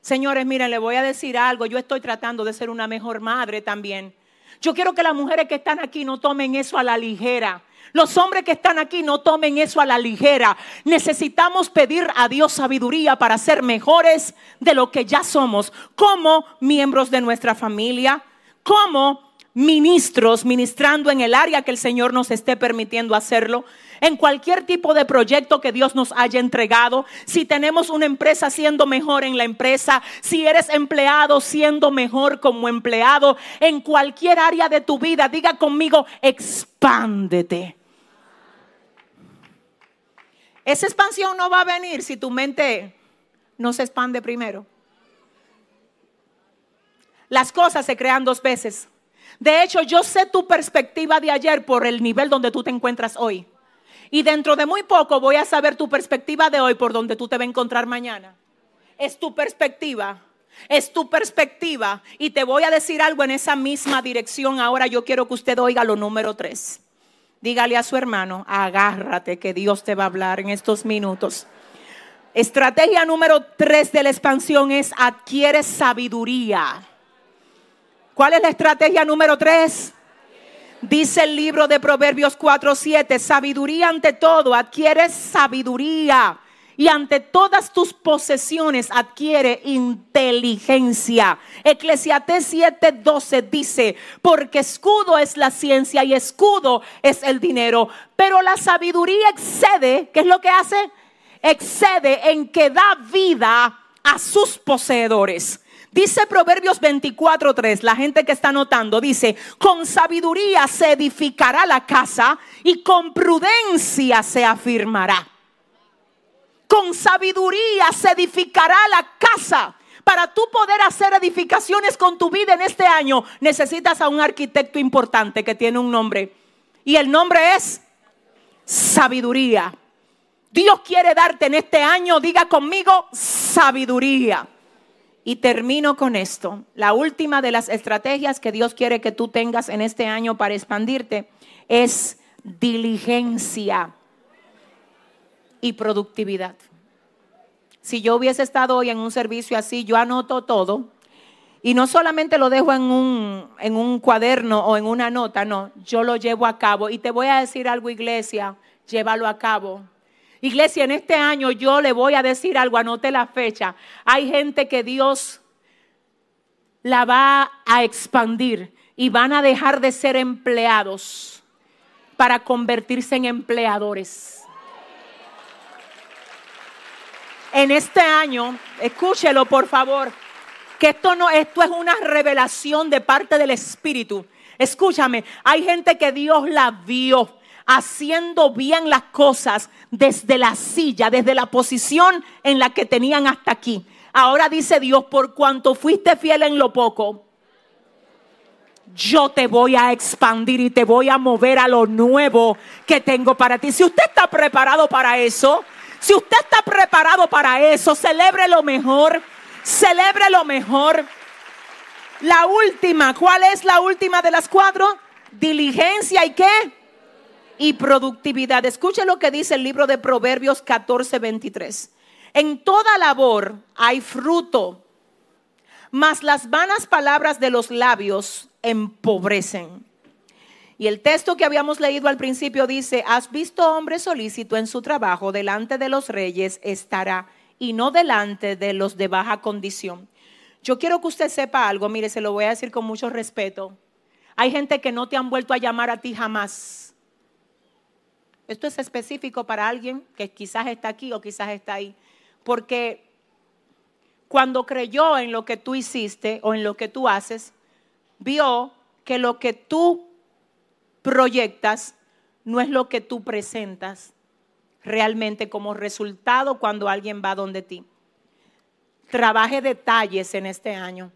S10: Señores, miren, le voy a decir algo. Yo estoy tratando de ser una mejor madre también. Yo quiero que las mujeres que están aquí no tomen eso a la ligera. Los hombres que están aquí no tomen eso a la ligera. Necesitamos pedir a Dios sabiduría para ser mejores de lo que ya somos como miembros de nuestra familia, como ministros, ministrando en el área que el Señor nos esté permitiendo hacerlo, en cualquier tipo de proyecto que Dios nos haya entregado, si tenemos una empresa siendo mejor en la empresa, si eres empleado siendo mejor como empleado, en cualquier área de tu vida, diga conmigo, expándete. Esa expansión no va a venir si tu mente no se expande primero. Las cosas se crean dos veces. De hecho, yo sé tu perspectiva de ayer por el nivel donde tú te encuentras hoy. Y dentro de muy poco voy a saber tu perspectiva de hoy por donde tú te vas a encontrar mañana. Es tu perspectiva. Es tu perspectiva. Y te voy a decir algo en esa misma dirección. Ahora yo quiero que usted oiga lo número tres. Dígale a su hermano, agárrate que Dios te va a hablar en estos minutos. Estrategia número tres de la expansión es adquiere sabiduría. ¿Cuál es la estrategia número tres? Dice el libro de Proverbios 4:7, sabiduría ante todo, adquiere sabiduría. Y ante todas tus posesiones adquiere inteligencia. Eclesiastés 7:12 dice, porque escudo es la ciencia y escudo es el dinero. Pero la sabiduría excede, ¿qué es lo que hace? Excede en que da vida a sus poseedores. Dice Proverbios 24:3, la gente que está notando, dice, con sabiduría se edificará la casa y con prudencia se afirmará. Con sabiduría se edificará la casa. Para tú poder hacer edificaciones con tu vida en este año, necesitas a un arquitecto importante que tiene un nombre. Y el nombre es sabiduría. Dios quiere darte en este año, diga conmigo, sabiduría. Y termino con esto. La última de las estrategias que Dios quiere que tú tengas en este año para expandirte es diligencia y productividad. Si yo hubiese estado hoy en un servicio así, yo anoto todo y no solamente lo dejo en un, en un cuaderno o en una nota, no, yo lo llevo a cabo. Y te voy a decir algo, iglesia, llévalo a cabo. Iglesia, en este año yo le voy a decir algo, anote la fecha. Hay gente que Dios la va a expandir y van a dejar de ser empleados para convertirse en empleadores. En este año, escúchelo por favor, que esto no esto es una revelación de parte del espíritu. Escúchame, hay gente que Dios la vio haciendo bien las cosas desde la silla, desde la posición en la que tenían hasta aquí. Ahora dice Dios, por cuanto fuiste fiel en lo poco, yo te voy a expandir y te voy a mover a lo nuevo que tengo para ti. Si usted está preparado para eso, si usted está preparado para eso, celebre lo mejor, celebre lo mejor. La última, ¿cuál es la última de las cuatro? Diligencia y qué? Y productividad. Escuche lo que dice el libro de Proverbios 14, 23. En toda labor hay fruto, mas las vanas palabras de los labios empobrecen. Y el texto que habíamos leído al principio dice, has visto hombre solícito en su trabajo, delante de los reyes estará y no delante de los de baja condición. Yo quiero que usted sepa algo, mire, se lo voy a decir con mucho respeto. Hay gente que no te han vuelto a llamar a ti jamás. Esto es específico para alguien que quizás está aquí o quizás está ahí. Porque cuando creyó en lo que tú hiciste o en lo que tú haces, vio que lo que tú proyectas no es lo que tú presentas realmente como resultado cuando alguien va donde ti. Trabaje detalles en este año.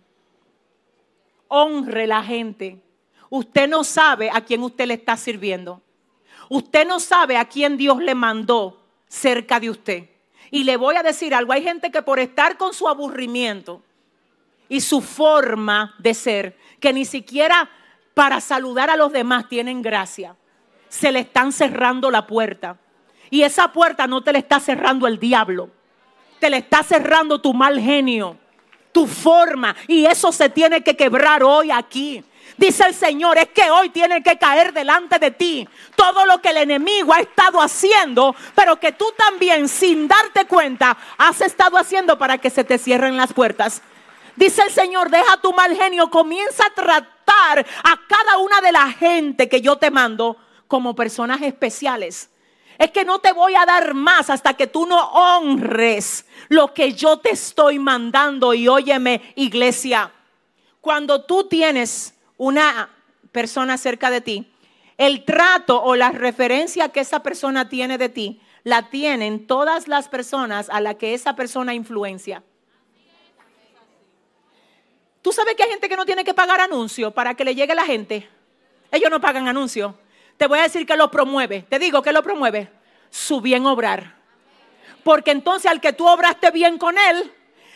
S10: Honre la gente. Usted no sabe a quién usted le está sirviendo. Usted no sabe a quién Dios le mandó cerca de usted. Y le voy a decir algo, hay gente que por estar con su aburrimiento y su forma de ser, que ni siquiera para saludar a los demás tienen gracia, se le están cerrando la puerta. Y esa puerta no te la está cerrando el diablo, te la está cerrando tu mal genio, tu forma. Y eso se tiene que quebrar hoy aquí. Dice el Señor, es que hoy tiene que caer delante de ti todo lo que el enemigo ha estado haciendo, pero que tú también sin darte cuenta has estado haciendo para que se te cierren las puertas. Dice el Señor, deja tu mal genio, comienza a tratar a cada una de la gente que yo te mando como personas especiales. Es que no te voy a dar más hasta que tú no honres lo que yo te estoy mandando. Y óyeme, iglesia, cuando tú tienes una persona cerca de ti, el trato o la referencia que esa persona tiene de ti, la tienen todas las personas a las que esa persona influencia. ¿Tú sabes que hay gente que no tiene que pagar anuncio para que le llegue la gente? Ellos no pagan anuncio. Te voy a decir que lo promueve. Te digo que lo promueve. Su bien obrar. Porque entonces al que tú obraste bien con él,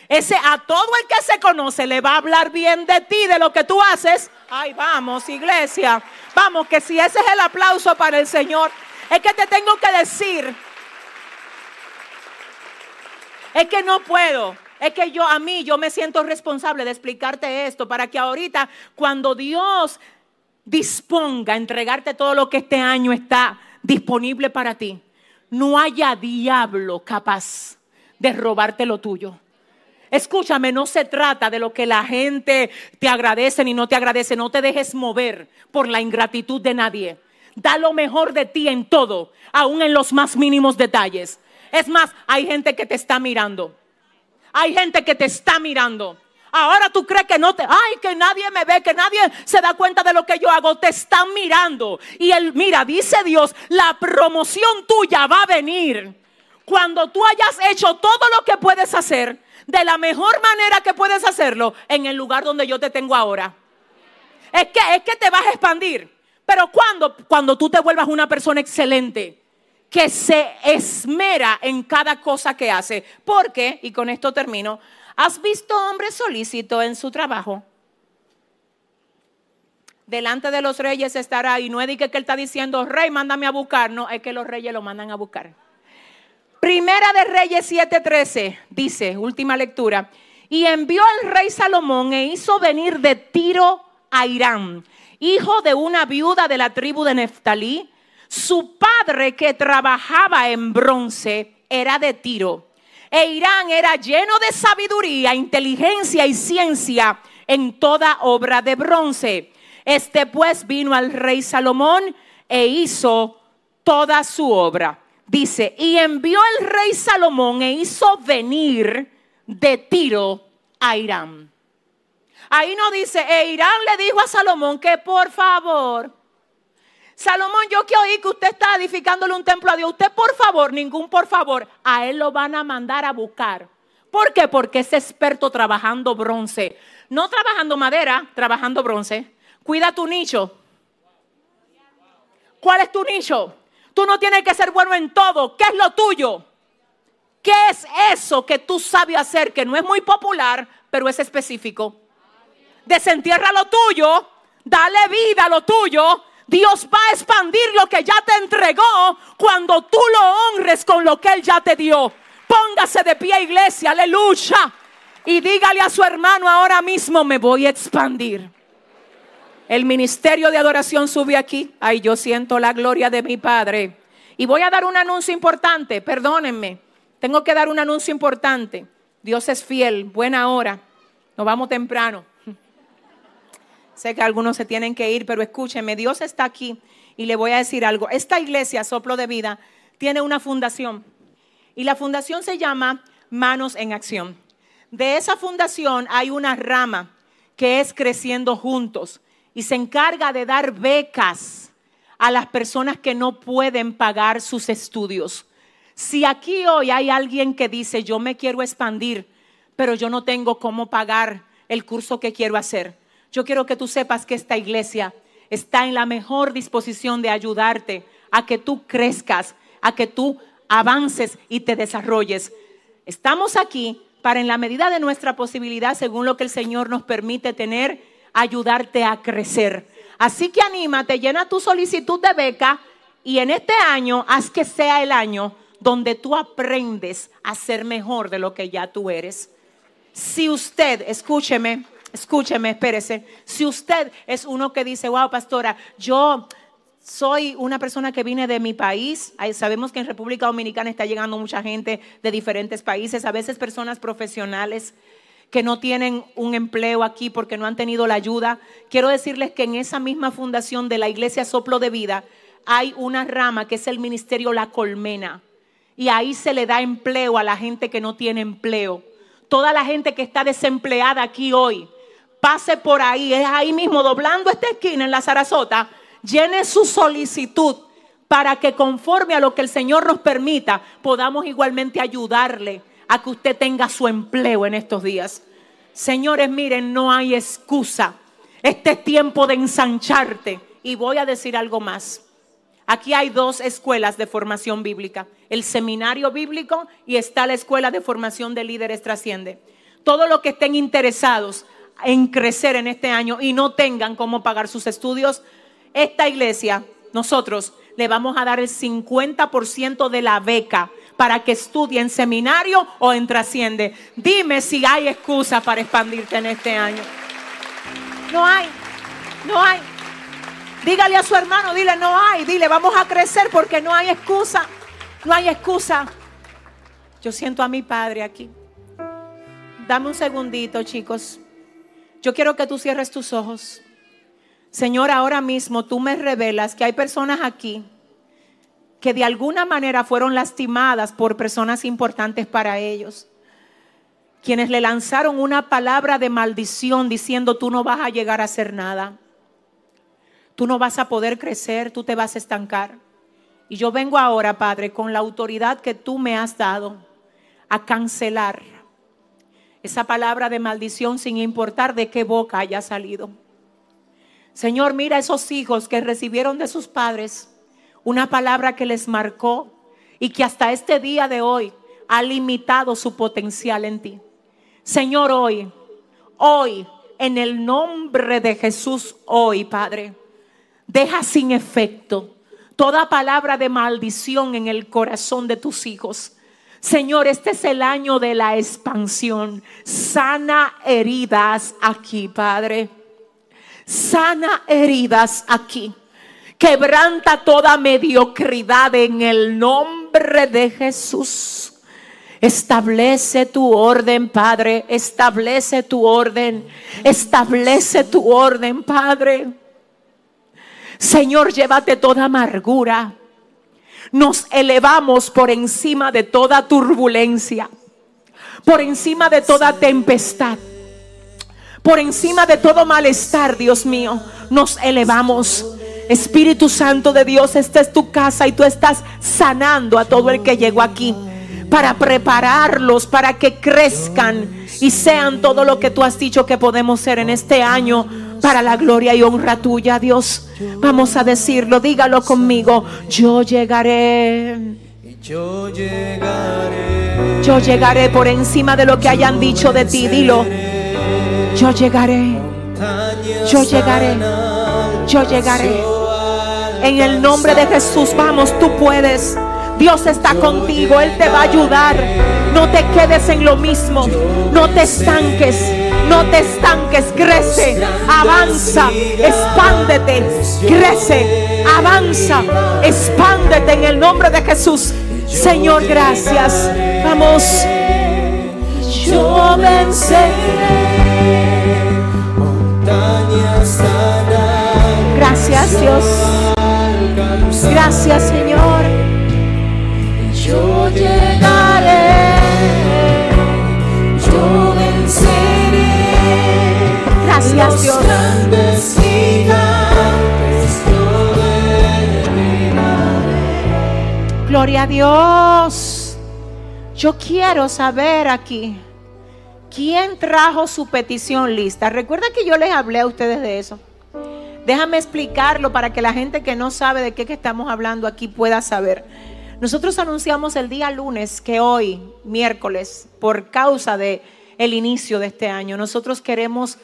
S10: ese a todo el que se conoce le va a hablar bien de ti, de lo que tú haces. Ay, vamos, iglesia. Vamos, que si ese es el aplauso para el Señor, es que te tengo que decir. Es que no puedo. Es que yo a mí yo me siento responsable de explicarte esto para que ahorita cuando Dios disponga a entregarte todo lo que este año está disponible para ti, no haya diablo capaz de robarte lo tuyo. Escúchame, no se trata de lo que la gente te agradece ni no te agradece. No te dejes mover por la ingratitud de nadie. Da lo mejor de ti en todo, aún en los más mínimos detalles. Es más, hay gente que te está mirando. Hay gente que te está mirando. Ahora tú crees que no te, ay, que nadie me ve, que nadie se da cuenta de lo que yo hago. Te están mirando. Y él, mira, dice Dios, la promoción tuya va a venir cuando tú hayas hecho todo lo que puedes hacer de la mejor manera que puedes hacerlo en el lugar donde yo te tengo ahora. Es que, es que te vas a expandir. Pero cuando, cuando tú te vuelvas una persona excelente, que se esmera en cada cosa que hace. Porque, y con esto termino, ¿has visto hombre solícito en su trabajo? Delante de los reyes estará, y no es que él está diciendo, rey, mándame a buscar, no, es que los reyes lo mandan a buscar. Primera de Reyes 7:13 dice, última lectura, y envió al rey Salomón e hizo venir de Tiro a Irán, hijo de una viuda de la tribu de Neftalí. Su padre que trabajaba en bronce era de Tiro. E Irán era lleno de sabiduría, inteligencia y ciencia en toda obra de bronce. Este pues vino al rey Salomón e hizo toda su obra. Dice, y envió el rey Salomón e hizo venir de Tiro a Irán. Ahí no dice, e Irán le dijo a Salomón que por favor, Salomón, yo que oí que usted está edificándole un templo a Dios, usted por favor, ningún por favor, a él lo van a mandar a buscar. ¿Por qué? Porque es experto trabajando bronce. No trabajando madera, trabajando bronce. Cuida tu nicho. ¿Cuál es tu nicho? Tú no tienes que ser bueno en todo. ¿Qué es lo tuyo? ¿Qué es eso que tú sabes hacer que no es muy popular, pero es específico? Desentierra lo tuyo, dale vida a lo tuyo. Dios va a expandir lo que ya te entregó cuando tú lo honres con lo que Él ya te dio. Póngase de pie, iglesia, aleluya. Y dígale a su hermano ahora mismo, me voy a expandir. El ministerio de adoración sube aquí. Ay, yo siento la gloria de mi Padre. Y voy a dar un anuncio importante, perdónenme. Tengo que dar un anuncio importante. Dios es fiel, buena hora. Nos vamos temprano. Sé que algunos se tienen que ir, pero escúchenme, Dios está aquí y le voy a decir algo. Esta iglesia, Soplo de Vida, tiene una fundación y la fundación se llama Manos en Acción. De esa fundación hay una rama que es Creciendo Juntos y se encarga de dar becas a las personas que no pueden pagar sus estudios. Si aquí hoy hay alguien que dice, yo me quiero expandir, pero yo no tengo cómo pagar el curso que quiero hacer, yo quiero que tú sepas que esta iglesia está en la mejor disposición de ayudarte a que tú crezcas, a que tú avances y te desarrolles. Estamos aquí para en la medida de nuestra posibilidad, según lo que el Señor nos permite tener, ayudarte a crecer. Así que anímate, llena tu solicitud de beca y en este año haz que sea el año donde tú aprendes a ser mejor de lo que ya tú eres. Si usted, escúcheme, escúcheme, espérese, si usted es uno que dice, wow, pastora, yo soy una persona que viene de mi país. Sabemos que en República Dominicana está llegando mucha gente de diferentes países, a veces personas profesionales que no tienen un empleo aquí porque no han tenido la ayuda. Quiero decirles que en esa misma fundación de la Iglesia Soplo de Vida hay una rama que es el Ministerio La Colmena. Y ahí se le da empleo a la gente que no tiene empleo. Toda la gente que está desempleada aquí hoy, pase por ahí, es ahí mismo, doblando esta esquina en la Sarasota, llene su solicitud para que conforme a lo que el Señor nos permita, podamos igualmente ayudarle a que usted tenga su empleo en estos días. Señores, miren, no hay excusa. Este es tiempo de ensancharte. Y voy a decir algo más. Aquí hay dos escuelas de formación bíblica, el seminario bíblico y está la escuela de formación de líderes trasciende. Todo lo que estén interesados en crecer en este año y no tengan cómo pagar sus estudios, esta iglesia, nosotros le vamos a dar el 50% de la beca para que estudie en seminario o en trasciende. Dime si hay excusa para expandirte en este año. No hay, no hay. Dígale a su hermano, dile, no hay, dile, vamos a crecer porque no hay excusa, no hay excusa. Yo siento a mi padre aquí. Dame un segundito, chicos. Yo quiero que tú cierres tus ojos. Señor, ahora mismo tú me revelas que hay personas aquí que de alguna manera fueron lastimadas por personas importantes para ellos, quienes le lanzaron una palabra de maldición diciendo tú no vas a llegar a hacer nada, tú no vas a poder crecer, tú te vas a estancar. Y yo vengo ahora, Padre, con la autoridad que tú me has dado a cancelar esa palabra de maldición sin importar de qué boca haya salido. Señor, mira esos hijos que recibieron de sus padres una palabra que les marcó y que hasta este día de hoy ha limitado su potencial en ti. Señor, hoy, hoy, en el nombre de Jesús, hoy, Padre, deja sin efecto toda palabra de maldición en el corazón de tus hijos. Señor, este es el año de la expansión. Sana heridas aquí, Padre. Sana heridas aquí. Quebranta toda mediocridad en el nombre de Jesús. Establece tu orden, Padre. Establece tu orden. Establece tu orden, Padre. Señor, llévate toda amargura. Nos elevamos por encima de toda turbulencia, por encima de toda tempestad, por encima de todo malestar, Dios mío. Nos elevamos. Espíritu Santo de Dios, esta es tu casa y tú estás sanando a todo el que llegó aquí para prepararlos, para que crezcan y sean todo lo que tú has dicho que podemos ser en este año para la gloria y honra tuya, Dios. Vamos a decirlo, dígalo conmigo. Yo llegaré.
S3: Yo llegaré.
S10: Yo llegaré por encima de lo que hayan dicho de ti. Dilo. Yo llegaré. Yo llegaré. Yo llegaré. En el nombre de Jesús, vamos, tú puedes. Dios está contigo, Él te va a ayudar. No te quedes en lo mismo, no te estanques, no te estanques, crece, avanza, expándete, crece, avanza, expándete en el nombre de Jesús. Señor, gracias. Vamos. Yo venceré.
S3: Montañas
S10: Gracias, Dios. Gracias, Señor.
S3: Yo llegaré, yo venceré.
S10: Gracias, Dios.
S3: grandes gigantes yo
S10: Gloria a Dios. Yo quiero saber aquí. ¿Quién trajo su petición lista? Recuerda que yo les hablé a ustedes de eso. Déjame explicarlo para que la gente que no sabe de qué que estamos hablando aquí pueda saber. Nosotros anunciamos el día lunes que hoy, miércoles, por causa de el inicio de este año, nosotros queremos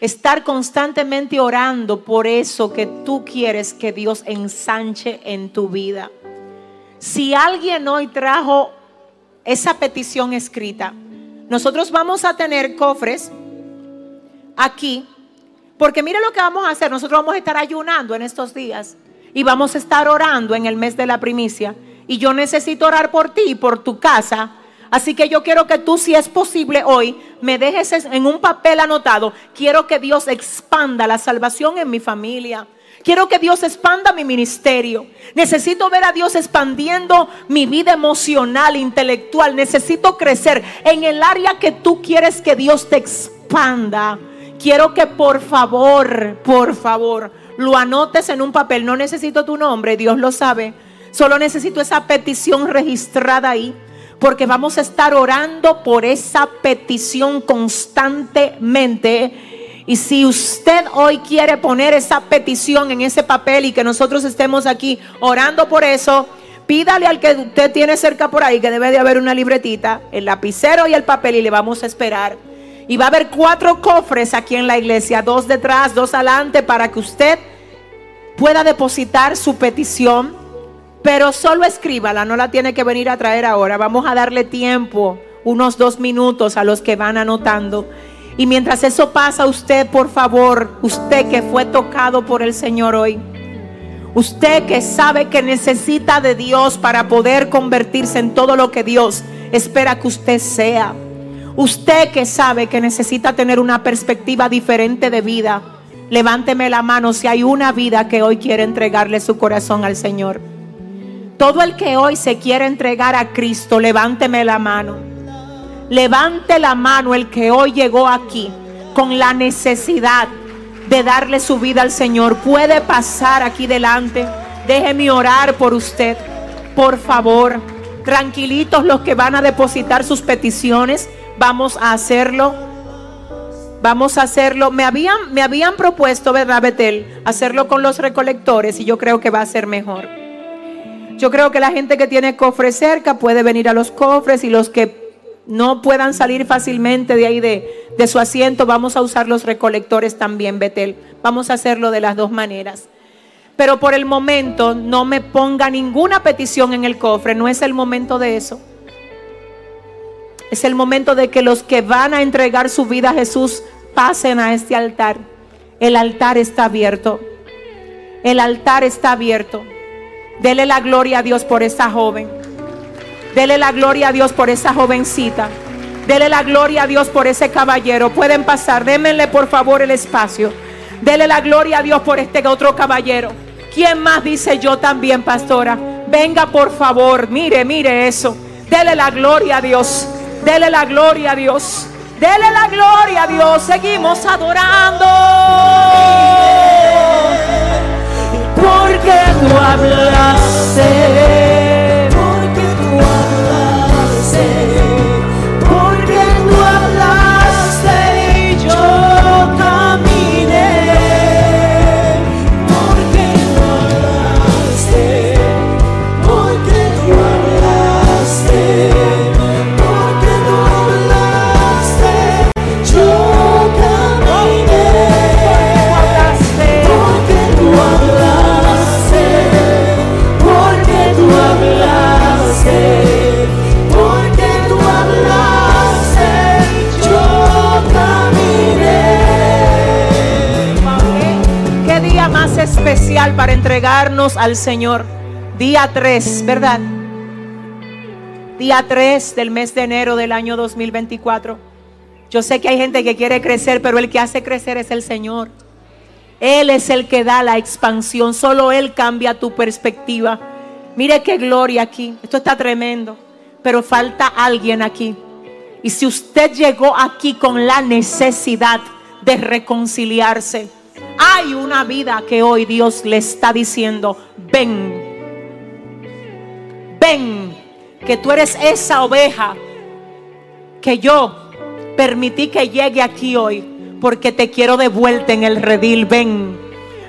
S10: estar constantemente orando por eso que tú quieres que Dios ensanche en tu vida. Si alguien hoy trajo esa petición escrita, nosotros vamos a tener cofres aquí, porque mire lo que vamos a hacer, nosotros vamos a estar ayunando en estos días y vamos a estar orando en el mes de la primicia. Y yo necesito orar por ti y por tu casa. Así que yo quiero que tú, si es posible hoy, me dejes en un papel anotado. Quiero que Dios expanda la salvación en mi familia. Quiero que Dios expanda mi ministerio. Necesito ver a Dios expandiendo mi vida emocional, intelectual. Necesito crecer en el área que tú quieres que Dios te expanda. Quiero que por favor, por favor, lo anotes en un papel. No necesito tu nombre, Dios lo sabe. Solo necesito esa petición registrada ahí. Porque vamos a estar orando por esa petición constantemente. Y si usted hoy quiere poner esa petición en ese papel y que nosotros estemos aquí orando por eso, pídale al que usted tiene cerca por ahí, que debe de haber una libretita, el lapicero y el papel y le vamos a esperar. Y va a haber cuatro cofres aquí en la iglesia, dos detrás, dos adelante, para que usted pueda depositar su petición. Pero solo escríbala, no la tiene que venir a traer ahora. Vamos a darle tiempo, unos dos minutos a los que van anotando. Y mientras eso pasa, usted, por favor, usted que fue tocado por el Señor hoy, usted que sabe que necesita de Dios para poder convertirse en todo lo que Dios espera que usted sea. Usted que sabe que necesita tener una perspectiva diferente de vida, levánteme la mano si hay una vida que hoy quiere entregarle su corazón al Señor. Todo el que hoy se quiere entregar a Cristo, levánteme la mano. Levante la mano el que hoy llegó aquí con la necesidad de darle su vida al Señor. Puede pasar aquí delante. Déjeme orar por usted. Por favor, tranquilitos los que van a depositar sus peticiones. Vamos a hacerlo. Vamos a hacerlo. Me habían, me habían propuesto, ¿verdad, Betel? Hacerlo con los recolectores y yo creo que va a ser mejor. Yo creo que la gente que tiene cofres cerca puede venir a los cofres y los que no puedan salir fácilmente de ahí de, de, su asiento, vamos a usar los recolectores también, Betel. Vamos a hacerlo de las dos maneras. Pero por el momento no me ponga ninguna petición en el cofre, no es el momento de eso. Es el momento de que los que van a entregar su vida a Jesús pasen a este altar. El altar está abierto. El altar está abierto. Dele la gloria a Dios por esta joven. Dele la gloria a Dios por esa jovencita. Dele la gloria a Dios por ese caballero. Pueden pasar. Démenle por favor el espacio. Dele la gloria a Dios por este otro caballero. ¿Quién más dice yo también, pastora? Venga por favor. Mire, mire eso. Dele la gloria a Dios. Dele la gloria a Dios. Dele la gloria a Dios. Seguimos adorando. Porque tú hablaste. Al Señor. Día 3, ¿verdad? Día 3 del mes de enero del año 2024. Yo sé que hay gente que quiere crecer, pero el que hace crecer es el Señor. Él es el que da la expansión, solo Él cambia tu perspectiva. Mire qué gloria aquí, esto está tremendo, pero falta alguien aquí. Y si usted llegó aquí con la necesidad de reconciliarse, hay una vida que hoy Dios le está diciendo, ven, ven, que tú eres esa oveja que yo permití que llegue aquí hoy porque te quiero de vuelta en el redil. Ven,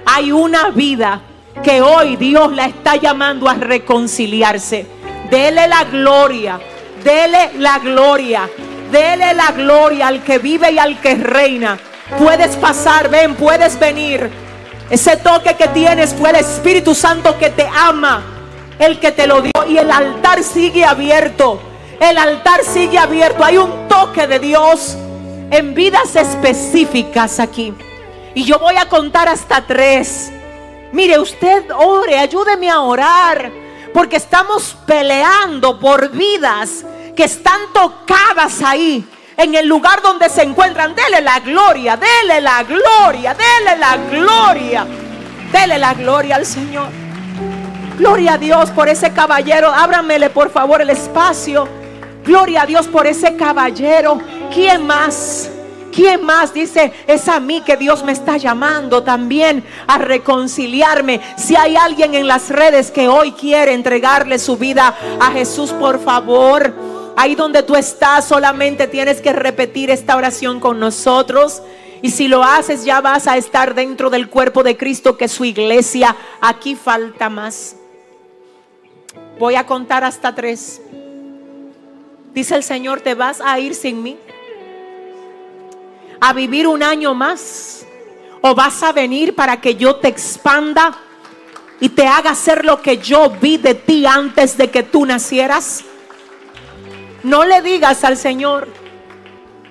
S10: hay una vida que hoy Dios la está llamando a reconciliarse. Dele la gloria, dele la gloria, dele la gloria al que vive y al que reina. Puedes pasar, ven, puedes venir. Ese toque que tienes fue el Espíritu Santo que te ama, el que te lo dio. Y el altar sigue abierto. El altar sigue abierto. Hay un toque de Dios en vidas específicas aquí. Y yo voy a contar hasta tres. Mire, usted ore, ayúdeme a orar. Porque estamos peleando por vidas que están tocadas ahí. En el lugar donde se encuentran. Dele la gloria, dele la gloria, dele la gloria. Dele la gloria al Señor. Gloria a Dios por ese caballero. Ábramele por favor el espacio. Gloria a Dios por ese caballero. ¿Quién más? ¿Quién más dice, es a mí que Dios me está llamando también a reconciliarme? Si hay alguien en las redes que hoy quiere entregarle su vida a Jesús, por favor, ahí donde tú estás, solamente tienes que repetir esta oración con nosotros. Y si lo haces, ya vas a estar dentro del cuerpo de Cristo, que es su iglesia. Aquí falta más. Voy a contar hasta tres. Dice el Señor, te vas a ir sin mí a vivir un año más? ¿O vas a venir para que yo te expanda y te haga hacer lo que yo vi de ti antes de que tú nacieras? No le digas al Señor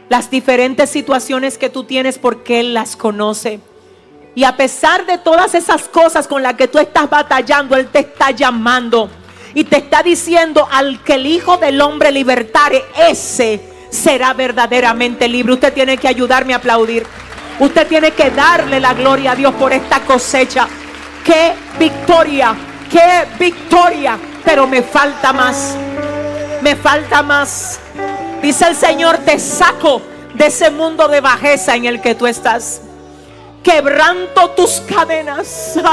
S10: las diferentes situaciones que tú tienes porque Él las conoce. Y a pesar de todas esas cosas con las que tú estás batallando, Él te está llamando y te está diciendo al que el Hijo del Hombre libertare, ese será verdaderamente libre. Usted tiene que ayudarme a aplaudir. Usted tiene que darle la gloria a Dios por esta cosecha. Qué victoria, qué victoria. Pero me falta más. Me falta más. Dice el Señor, te saco de ese mundo de bajeza en el que tú estás. Quebranto tus cadenas.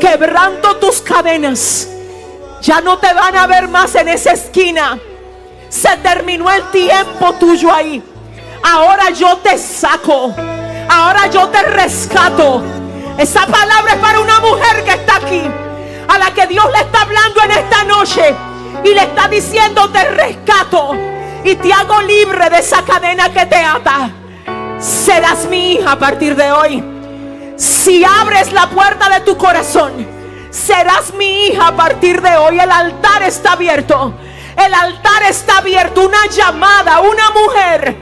S10: Quebranto tus cadenas. Ya no te van a ver más en esa esquina. Se terminó el tiempo tuyo ahí. Ahora yo te saco. Ahora yo te rescato. Esa palabra es para una mujer que está aquí. A la que Dios le está hablando en esta noche. Y le está diciendo te rescato. Y te hago libre de esa cadena que te ata. Serás mi hija a partir de hoy. Si abres la puerta de tu corazón serás mi hija a partir de hoy. El altar está abierto. El altar está abierto. Una llamada, una mujer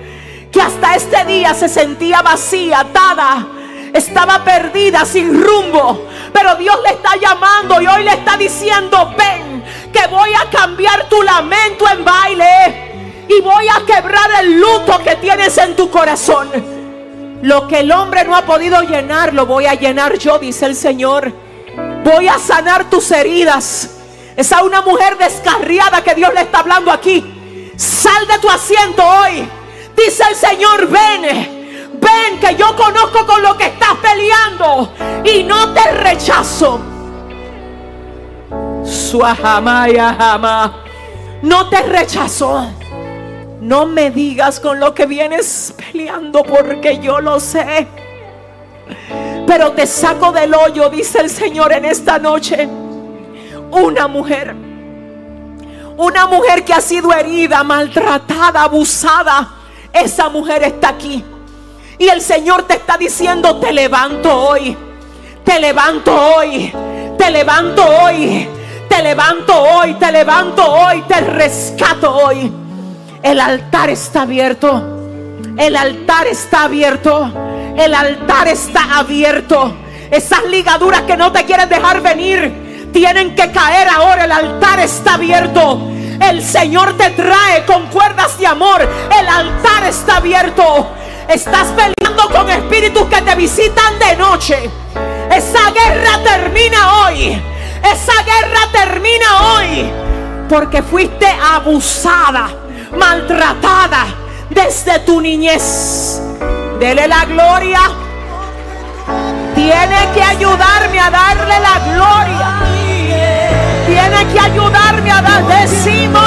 S10: que hasta este día se sentía vacía, atada. Estaba perdida, sin rumbo. Pero Dios le está llamando y hoy le está diciendo, ven, que voy a cambiar tu lamento en baile. Y voy a quebrar el luto que tienes en tu corazón. Lo que el hombre no ha podido llenar, lo voy a llenar yo, dice el Señor. Voy a sanar tus heridas. Es una mujer descarriada que Dios le está hablando aquí. Sal de tu asiento hoy. Dice el Señor, ven. Ven que yo conozco con lo que estás peleando y no te rechazo. Suahamaya jama. No te rechazo. No me digas con lo que vienes peleando porque yo lo sé. Pero te saco del hoyo, dice el Señor en esta noche. Una mujer. Una mujer que ha sido herida, maltratada, abusada. Esa mujer está aquí. Y el Señor te está diciendo, te levanto hoy. Te levanto hoy. Te levanto hoy. Te levanto hoy. Te levanto hoy. Te rescato hoy. El altar está abierto. El altar está abierto. El altar está abierto. Esas ligaduras que no te quieren dejar venir tienen que caer ahora. El altar está abierto. El Señor te trae con cuerdas de amor. El altar está abierto. Estás peleando con espíritus que te visitan de noche. Esa guerra termina hoy. Esa guerra termina hoy. Porque fuiste abusada, maltratada desde tu niñez. Dele la gloria. Tiene que ayudarme a darle la gloria. Tiene que ayudarme a dar. Decimos.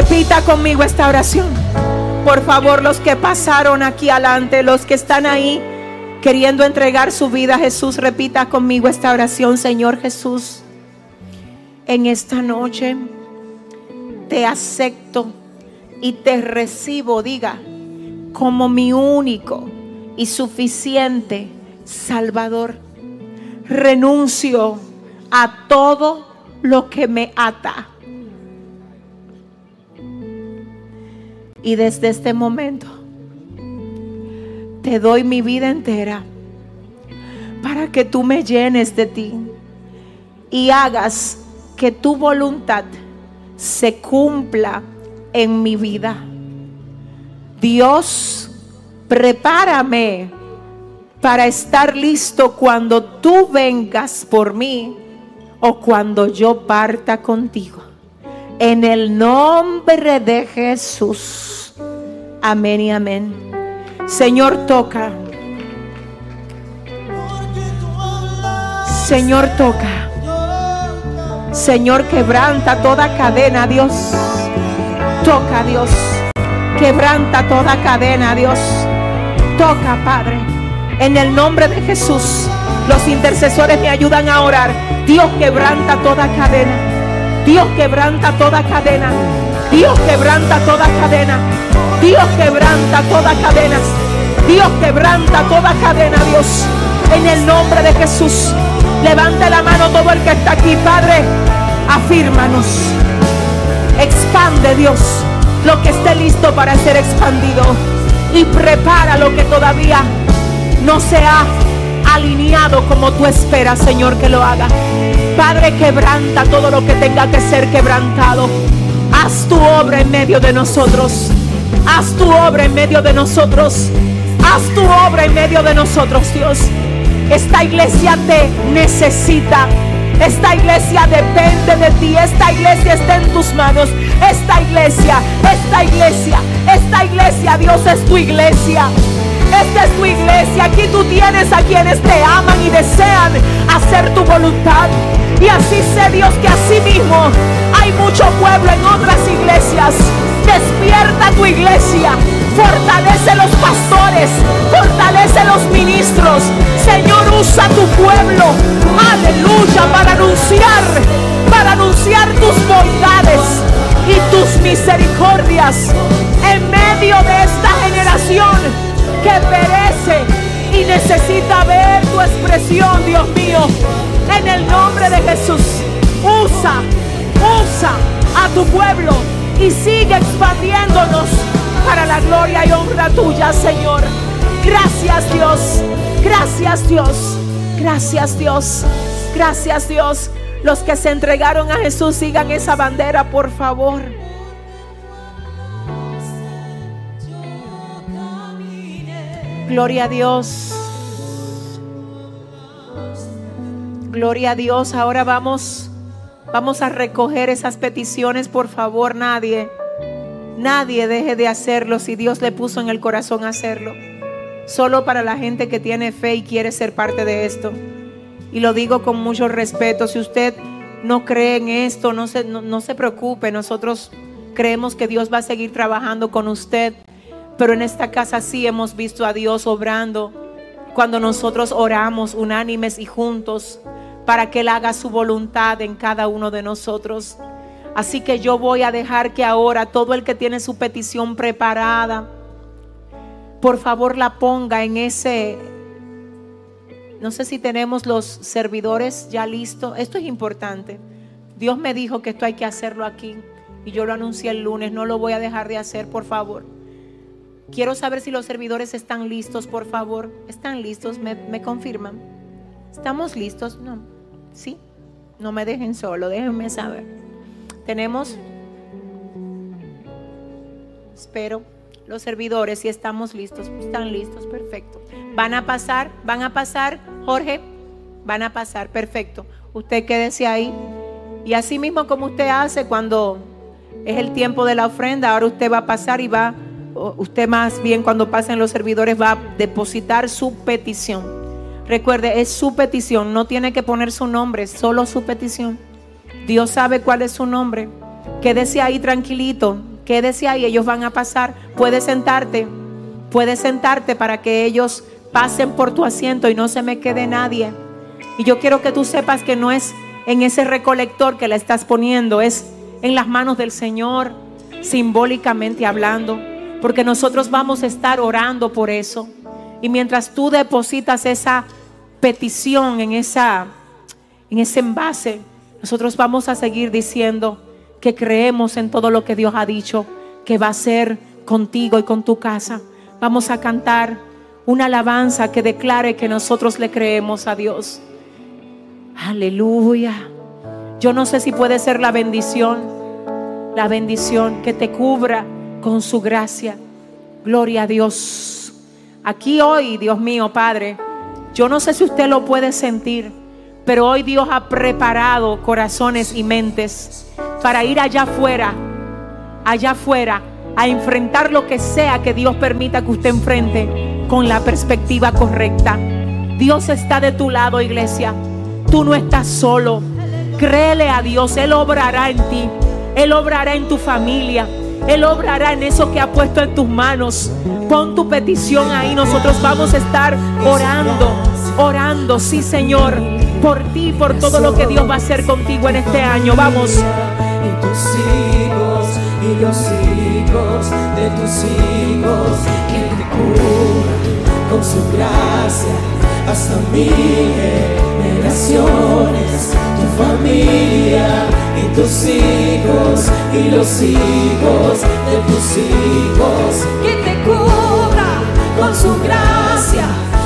S10: Repita conmigo esta oración. Por favor, los que pasaron aquí adelante, los que están ahí queriendo entregar su vida a Jesús, repita conmigo esta oración, Señor Jesús. En esta noche te acepto y te recibo, diga, como mi único y suficiente Salvador. Renuncio a todo lo que me ata. Y desde este momento te doy mi vida entera para que tú me llenes de ti y hagas que tu voluntad se cumpla en mi vida. Dios, prepárame para estar listo cuando tú vengas por mí o cuando yo parta contigo. En el nombre de Jesús. Amén y amén. Señor, toca. Señor, toca. Señor, quebranta toda cadena, Dios. Toca, Dios. Quebranta toda cadena, Dios. Toca, Padre. En el nombre de Jesús, los intercesores me ayudan a orar. Dios quebranta toda cadena. Dios quebranta toda cadena. Dios quebranta toda cadena. Dios quebranta toda cadena. Dios quebranta toda cadena, Dios. En el nombre de Jesús. Levante la mano todo el que está aquí, Padre. Afírmanos. Expande, Dios, lo que esté listo para ser expandido. Y prepara lo que todavía no se ha alineado como tú esperas, Señor, que lo haga. Padre, quebranta todo lo que tenga que ser quebrantado. Haz tu obra en medio de nosotros. Haz tu obra en medio de nosotros. Haz tu obra en medio de nosotros, Dios. Esta iglesia te necesita. Esta iglesia depende de ti. Esta iglesia está en tus manos. Esta iglesia, esta iglesia, esta iglesia, Dios es tu iglesia. Esta es tu iglesia. Aquí tú tienes a quienes te aman y desean hacer tu voluntad. Y así sé Dios que así mismo hay mucho pueblo en otras iglesias. Despierta tu iglesia. Fortalece los pastores. Fortalece los ministros. Señor, usa tu pueblo. Aleluya. Para anunciar. Para anunciar tus bondades y tus misericordias en medio de esta generación que perece y necesita ver tu expresión, Dios mío. En el nombre de Jesús, usa, usa a tu pueblo y sigue expandiéndonos para la gloria y honra tuya, Señor. Gracias, Dios. Gracias, Dios. Gracias, Dios. Gracias, Dios. Los que se entregaron a Jesús, sigan esa bandera, por favor. Gloria a Dios. Gloria a Dios. Ahora vamos, vamos a recoger esas peticiones, por favor, nadie. Nadie deje de hacerlo si Dios le puso en el corazón hacerlo. Solo para la gente que tiene fe y quiere ser parte de esto. Y lo digo con mucho respeto. Si usted no cree en esto, no se, no, no se preocupe. Nosotros creemos que Dios va a seguir trabajando con usted. Pero en esta casa sí hemos visto a Dios obrando cuando nosotros oramos unánimes y juntos para que Él haga su voluntad en cada uno de nosotros. Así que yo voy a dejar que ahora todo el que tiene su petición preparada, por favor la ponga en ese... No sé si tenemos los servidores ya listos. Esto es importante. Dios me dijo que esto hay que hacerlo aquí y yo lo anuncié el lunes. No lo voy a dejar de hacer, por favor. Quiero saber si los servidores están listos, por favor. ¿Están listos? ¿Me, confirman? ¿Estamos listos? No. ¿Sí? No me dejen solo, déjenme saber. Tenemos, espero, los servidores, si estamos listos. ¿Están listos? Perfecto. ¿Van a pasar? ¿Van a pasar, Jorge? Van a pasar, perfecto. Usted quédese ahí. Y así mismo como usted hace cuando es el tiempo de la ofrenda, ahora usted va a pasar y va usted más bien cuando pasen los servidores va a depositar su petición. Recuerde, es su petición, no tiene que poner su nombre, solo su petición. Dios sabe cuál es su nombre. Quédese ahí tranquilito, quédese ahí, ellos van a pasar. Puedes sentarte, puedes sentarte para que ellos pasen por tu asiento y no se me quede nadie. Y yo quiero que tú sepas que no es en ese recolector que la estás poniendo, es en las manos del Señor, simbólicamente hablando porque nosotros vamos a estar orando por eso. Y mientras tú depositas esa petición en esa en ese envase, nosotros vamos a seguir diciendo que creemos en todo lo que Dios ha dicho que va a ser contigo y con tu casa. Vamos a cantar una alabanza que declare que nosotros le creemos a Dios. Aleluya. Yo no sé si puede ser la bendición, la bendición que te cubra con su gracia. Gloria a Dios. Aquí hoy, Dios mío, Padre, yo no sé si usted lo puede sentir, pero hoy Dios ha preparado corazones y mentes para ir allá afuera, allá afuera, a enfrentar lo que sea que Dios permita que usted enfrente con la perspectiva correcta. Dios está de tu lado, iglesia. Tú no estás solo. Créele a Dios, Él obrará en ti. Él obrará en tu familia. Él obrará en eso que ha puesto en tus manos. Pon tu petición ahí. Nosotros vamos a estar orando, orando, sí Señor, por ti, por todo lo que Dios va a hacer contigo en este año. Vamos.
S3: Y tus hijos y los hijos de tus hijos que te cubran con su gracia hasta mil generaciones. Familia y tus hijos y los hijos de tus hijos que te cubra con su gracia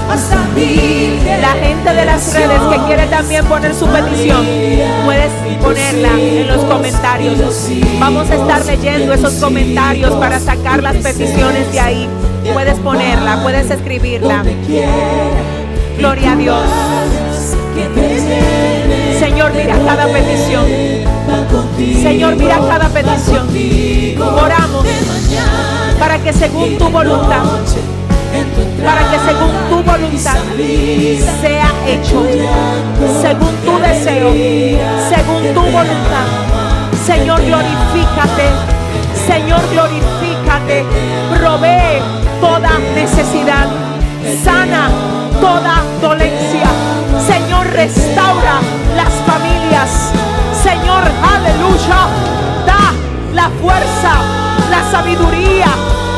S3: hasta mil
S10: La gente de las redes que quiere también poner su petición, puedes ponerla en los comentarios. Vamos a estar leyendo esos comentarios para sacar las peticiones de ahí. Puedes ponerla, puedes escribirla. Gloria a Dios. Señor, mira cada petición. Señor, mira cada petición. Oramos para que según tu voluntad, para que según tu voluntad sea hecho, según tu deseo, según tu voluntad, Señor, glorifícate. Señor, glorifícate. Provee toda necesidad. Sana toda dolencia. Restaura las familias. Señor, aleluya. Da la fuerza, la sabiduría,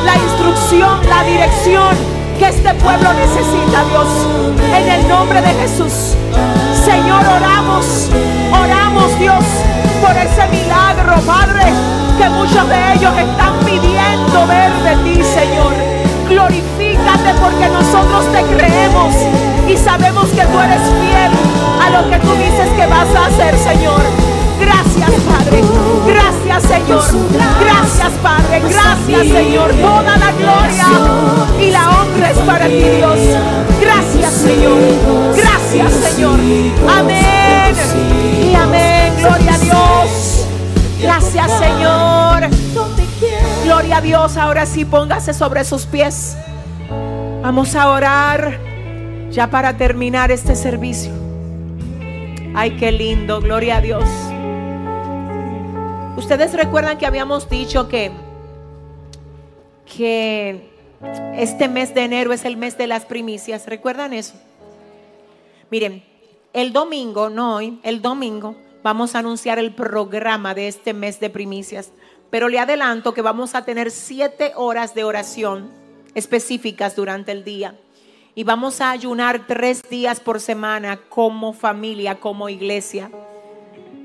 S10: la instrucción, la dirección que este pueblo necesita, Dios. En el nombre de Jesús. Señor, oramos, oramos, Dios, por ese milagro, Padre, que muchos de ellos están pidiendo ver de ti, Señor. Glorifícate porque nosotros te creemos y sabemos que tú eres fiel a lo que tú dices que vas a hacer, Señor. Gracias, Padre. Gracias, Señor. Gracias, Padre. Gracias, Señor. Toda la gloria y la honra es para ti, Dios. Gracias, Señor. Gracias, Señor. Amén. Y amén. Gloria a Dios. Gracias, Señor. Gloria a Dios. Ahora sí, póngase sobre sus pies. Vamos a orar ya para terminar este servicio. Ay, qué lindo. Gloria a Dios. Ustedes recuerdan que habíamos dicho que, que este mes de enero es el mes de las primicias. ¿Recuerdan eso? Miren, el domingo, no hoy, el domingo vamos a anunciar el programa de este mes de primicias. Pero le adelanto que vamos a tener siete horas de oración específicas durante el día. Y vamos a ayunar tres días por semana como familia, como iglesia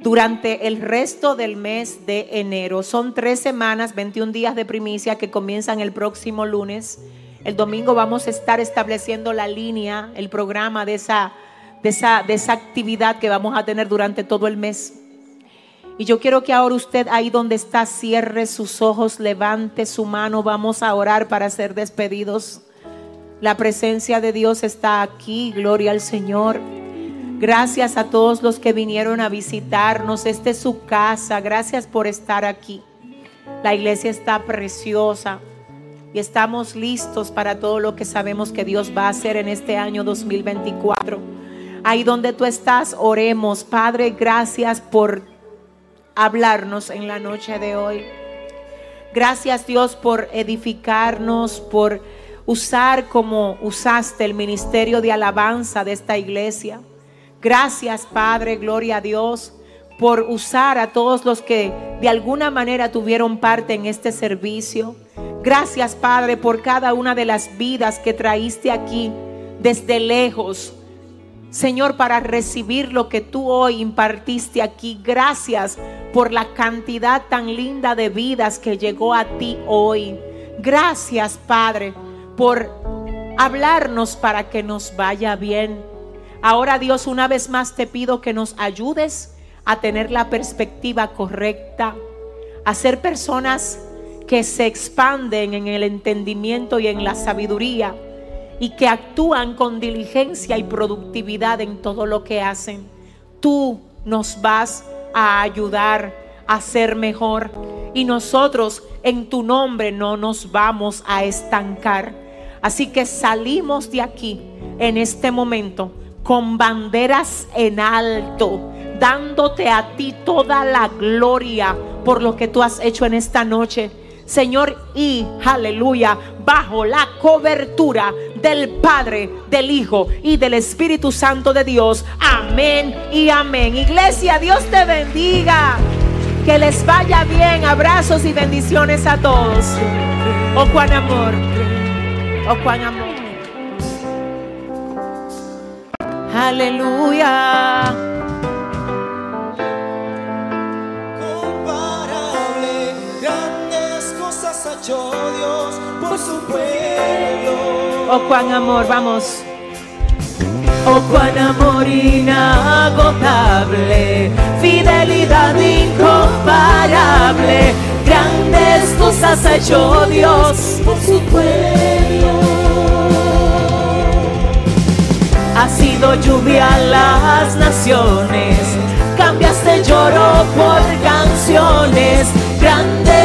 S10: durante el resto del mes de enero. Son tres semanas, 21 días de primicia que comienzan el próximo lunes. El domingo vamos a estar estableciendo la línea, el programa de esa, de esa, de esa actividad que vamos a tener durante todo el mes. Y yo quiero que ahora usted ahí donde está cierre sus ojos, levante su mano, vamos a orar para ser despedidos. La presencia de Dios está aquí, gloria al Señor. Gracias a todos los que vinieron a visitarnos. Esta es su casa. Gracias por estar aquí. La iglesia está preciosa y estamos listos para todo lo que sabemos que Dios va a hacer en este año 2024. Ahí donde tú estás, oremos. Padre, gracias por hablarnos en la noche de hoy. Gracias Dios por edificarnos, por usar como usaste el ministerio de alabanza de esta iglesia. Gracias, Padre, gloria a Dios, por usar a todos los que de alguna manera tuvieron parte en este servicio. Gracias, Padre, por cada una de las vidas que traíste aquí desde lejos. Señor, para recibir lo que tú hoy impartiste aquí. Gracias por la cantidad tan linda de vidas que llegó a ti hoy. Gracias, Padre, por hablarnos para que nos vaya bien. Ahora Dios, una vez más te pido que nos ayudes a tener la perspectiva correcta, a ser personas que se expanden en el entendimiento y en la sabiduría y que actúan con diligencia y productividad en todo lo que hacen. Tú nos vas a ayudar a ser mejor y nosotros en tu nombre no nos vamos a estancar. Así que salimos de aquí en este momento con banderas en alto, dándote a ti toda la gloria por lo que tú has hecho en esta noche. Señor, y aleluya, bajo la cobertura del Padre, del Hijo y del Espíritu Santo de Dios. Amén y amén. Iglesia, Dios te bendiga. Que les vaya bien. Abrazos y bendiciones a todos. Oh, cuán amor. Oh, cuán amor. Aleluya.
S3: Comparable, grandes cosas ha hecho Dios por su pueblo.
S10: Oh, cuán amor, vamos. Oh, cuán amor inagotable, fidelidad incomparable, grandes cosas ha hecho Dios
S11: por su pueblo.
S10: Ha sido lluvia a las naciones, cambiaste lloro por canciones grandes.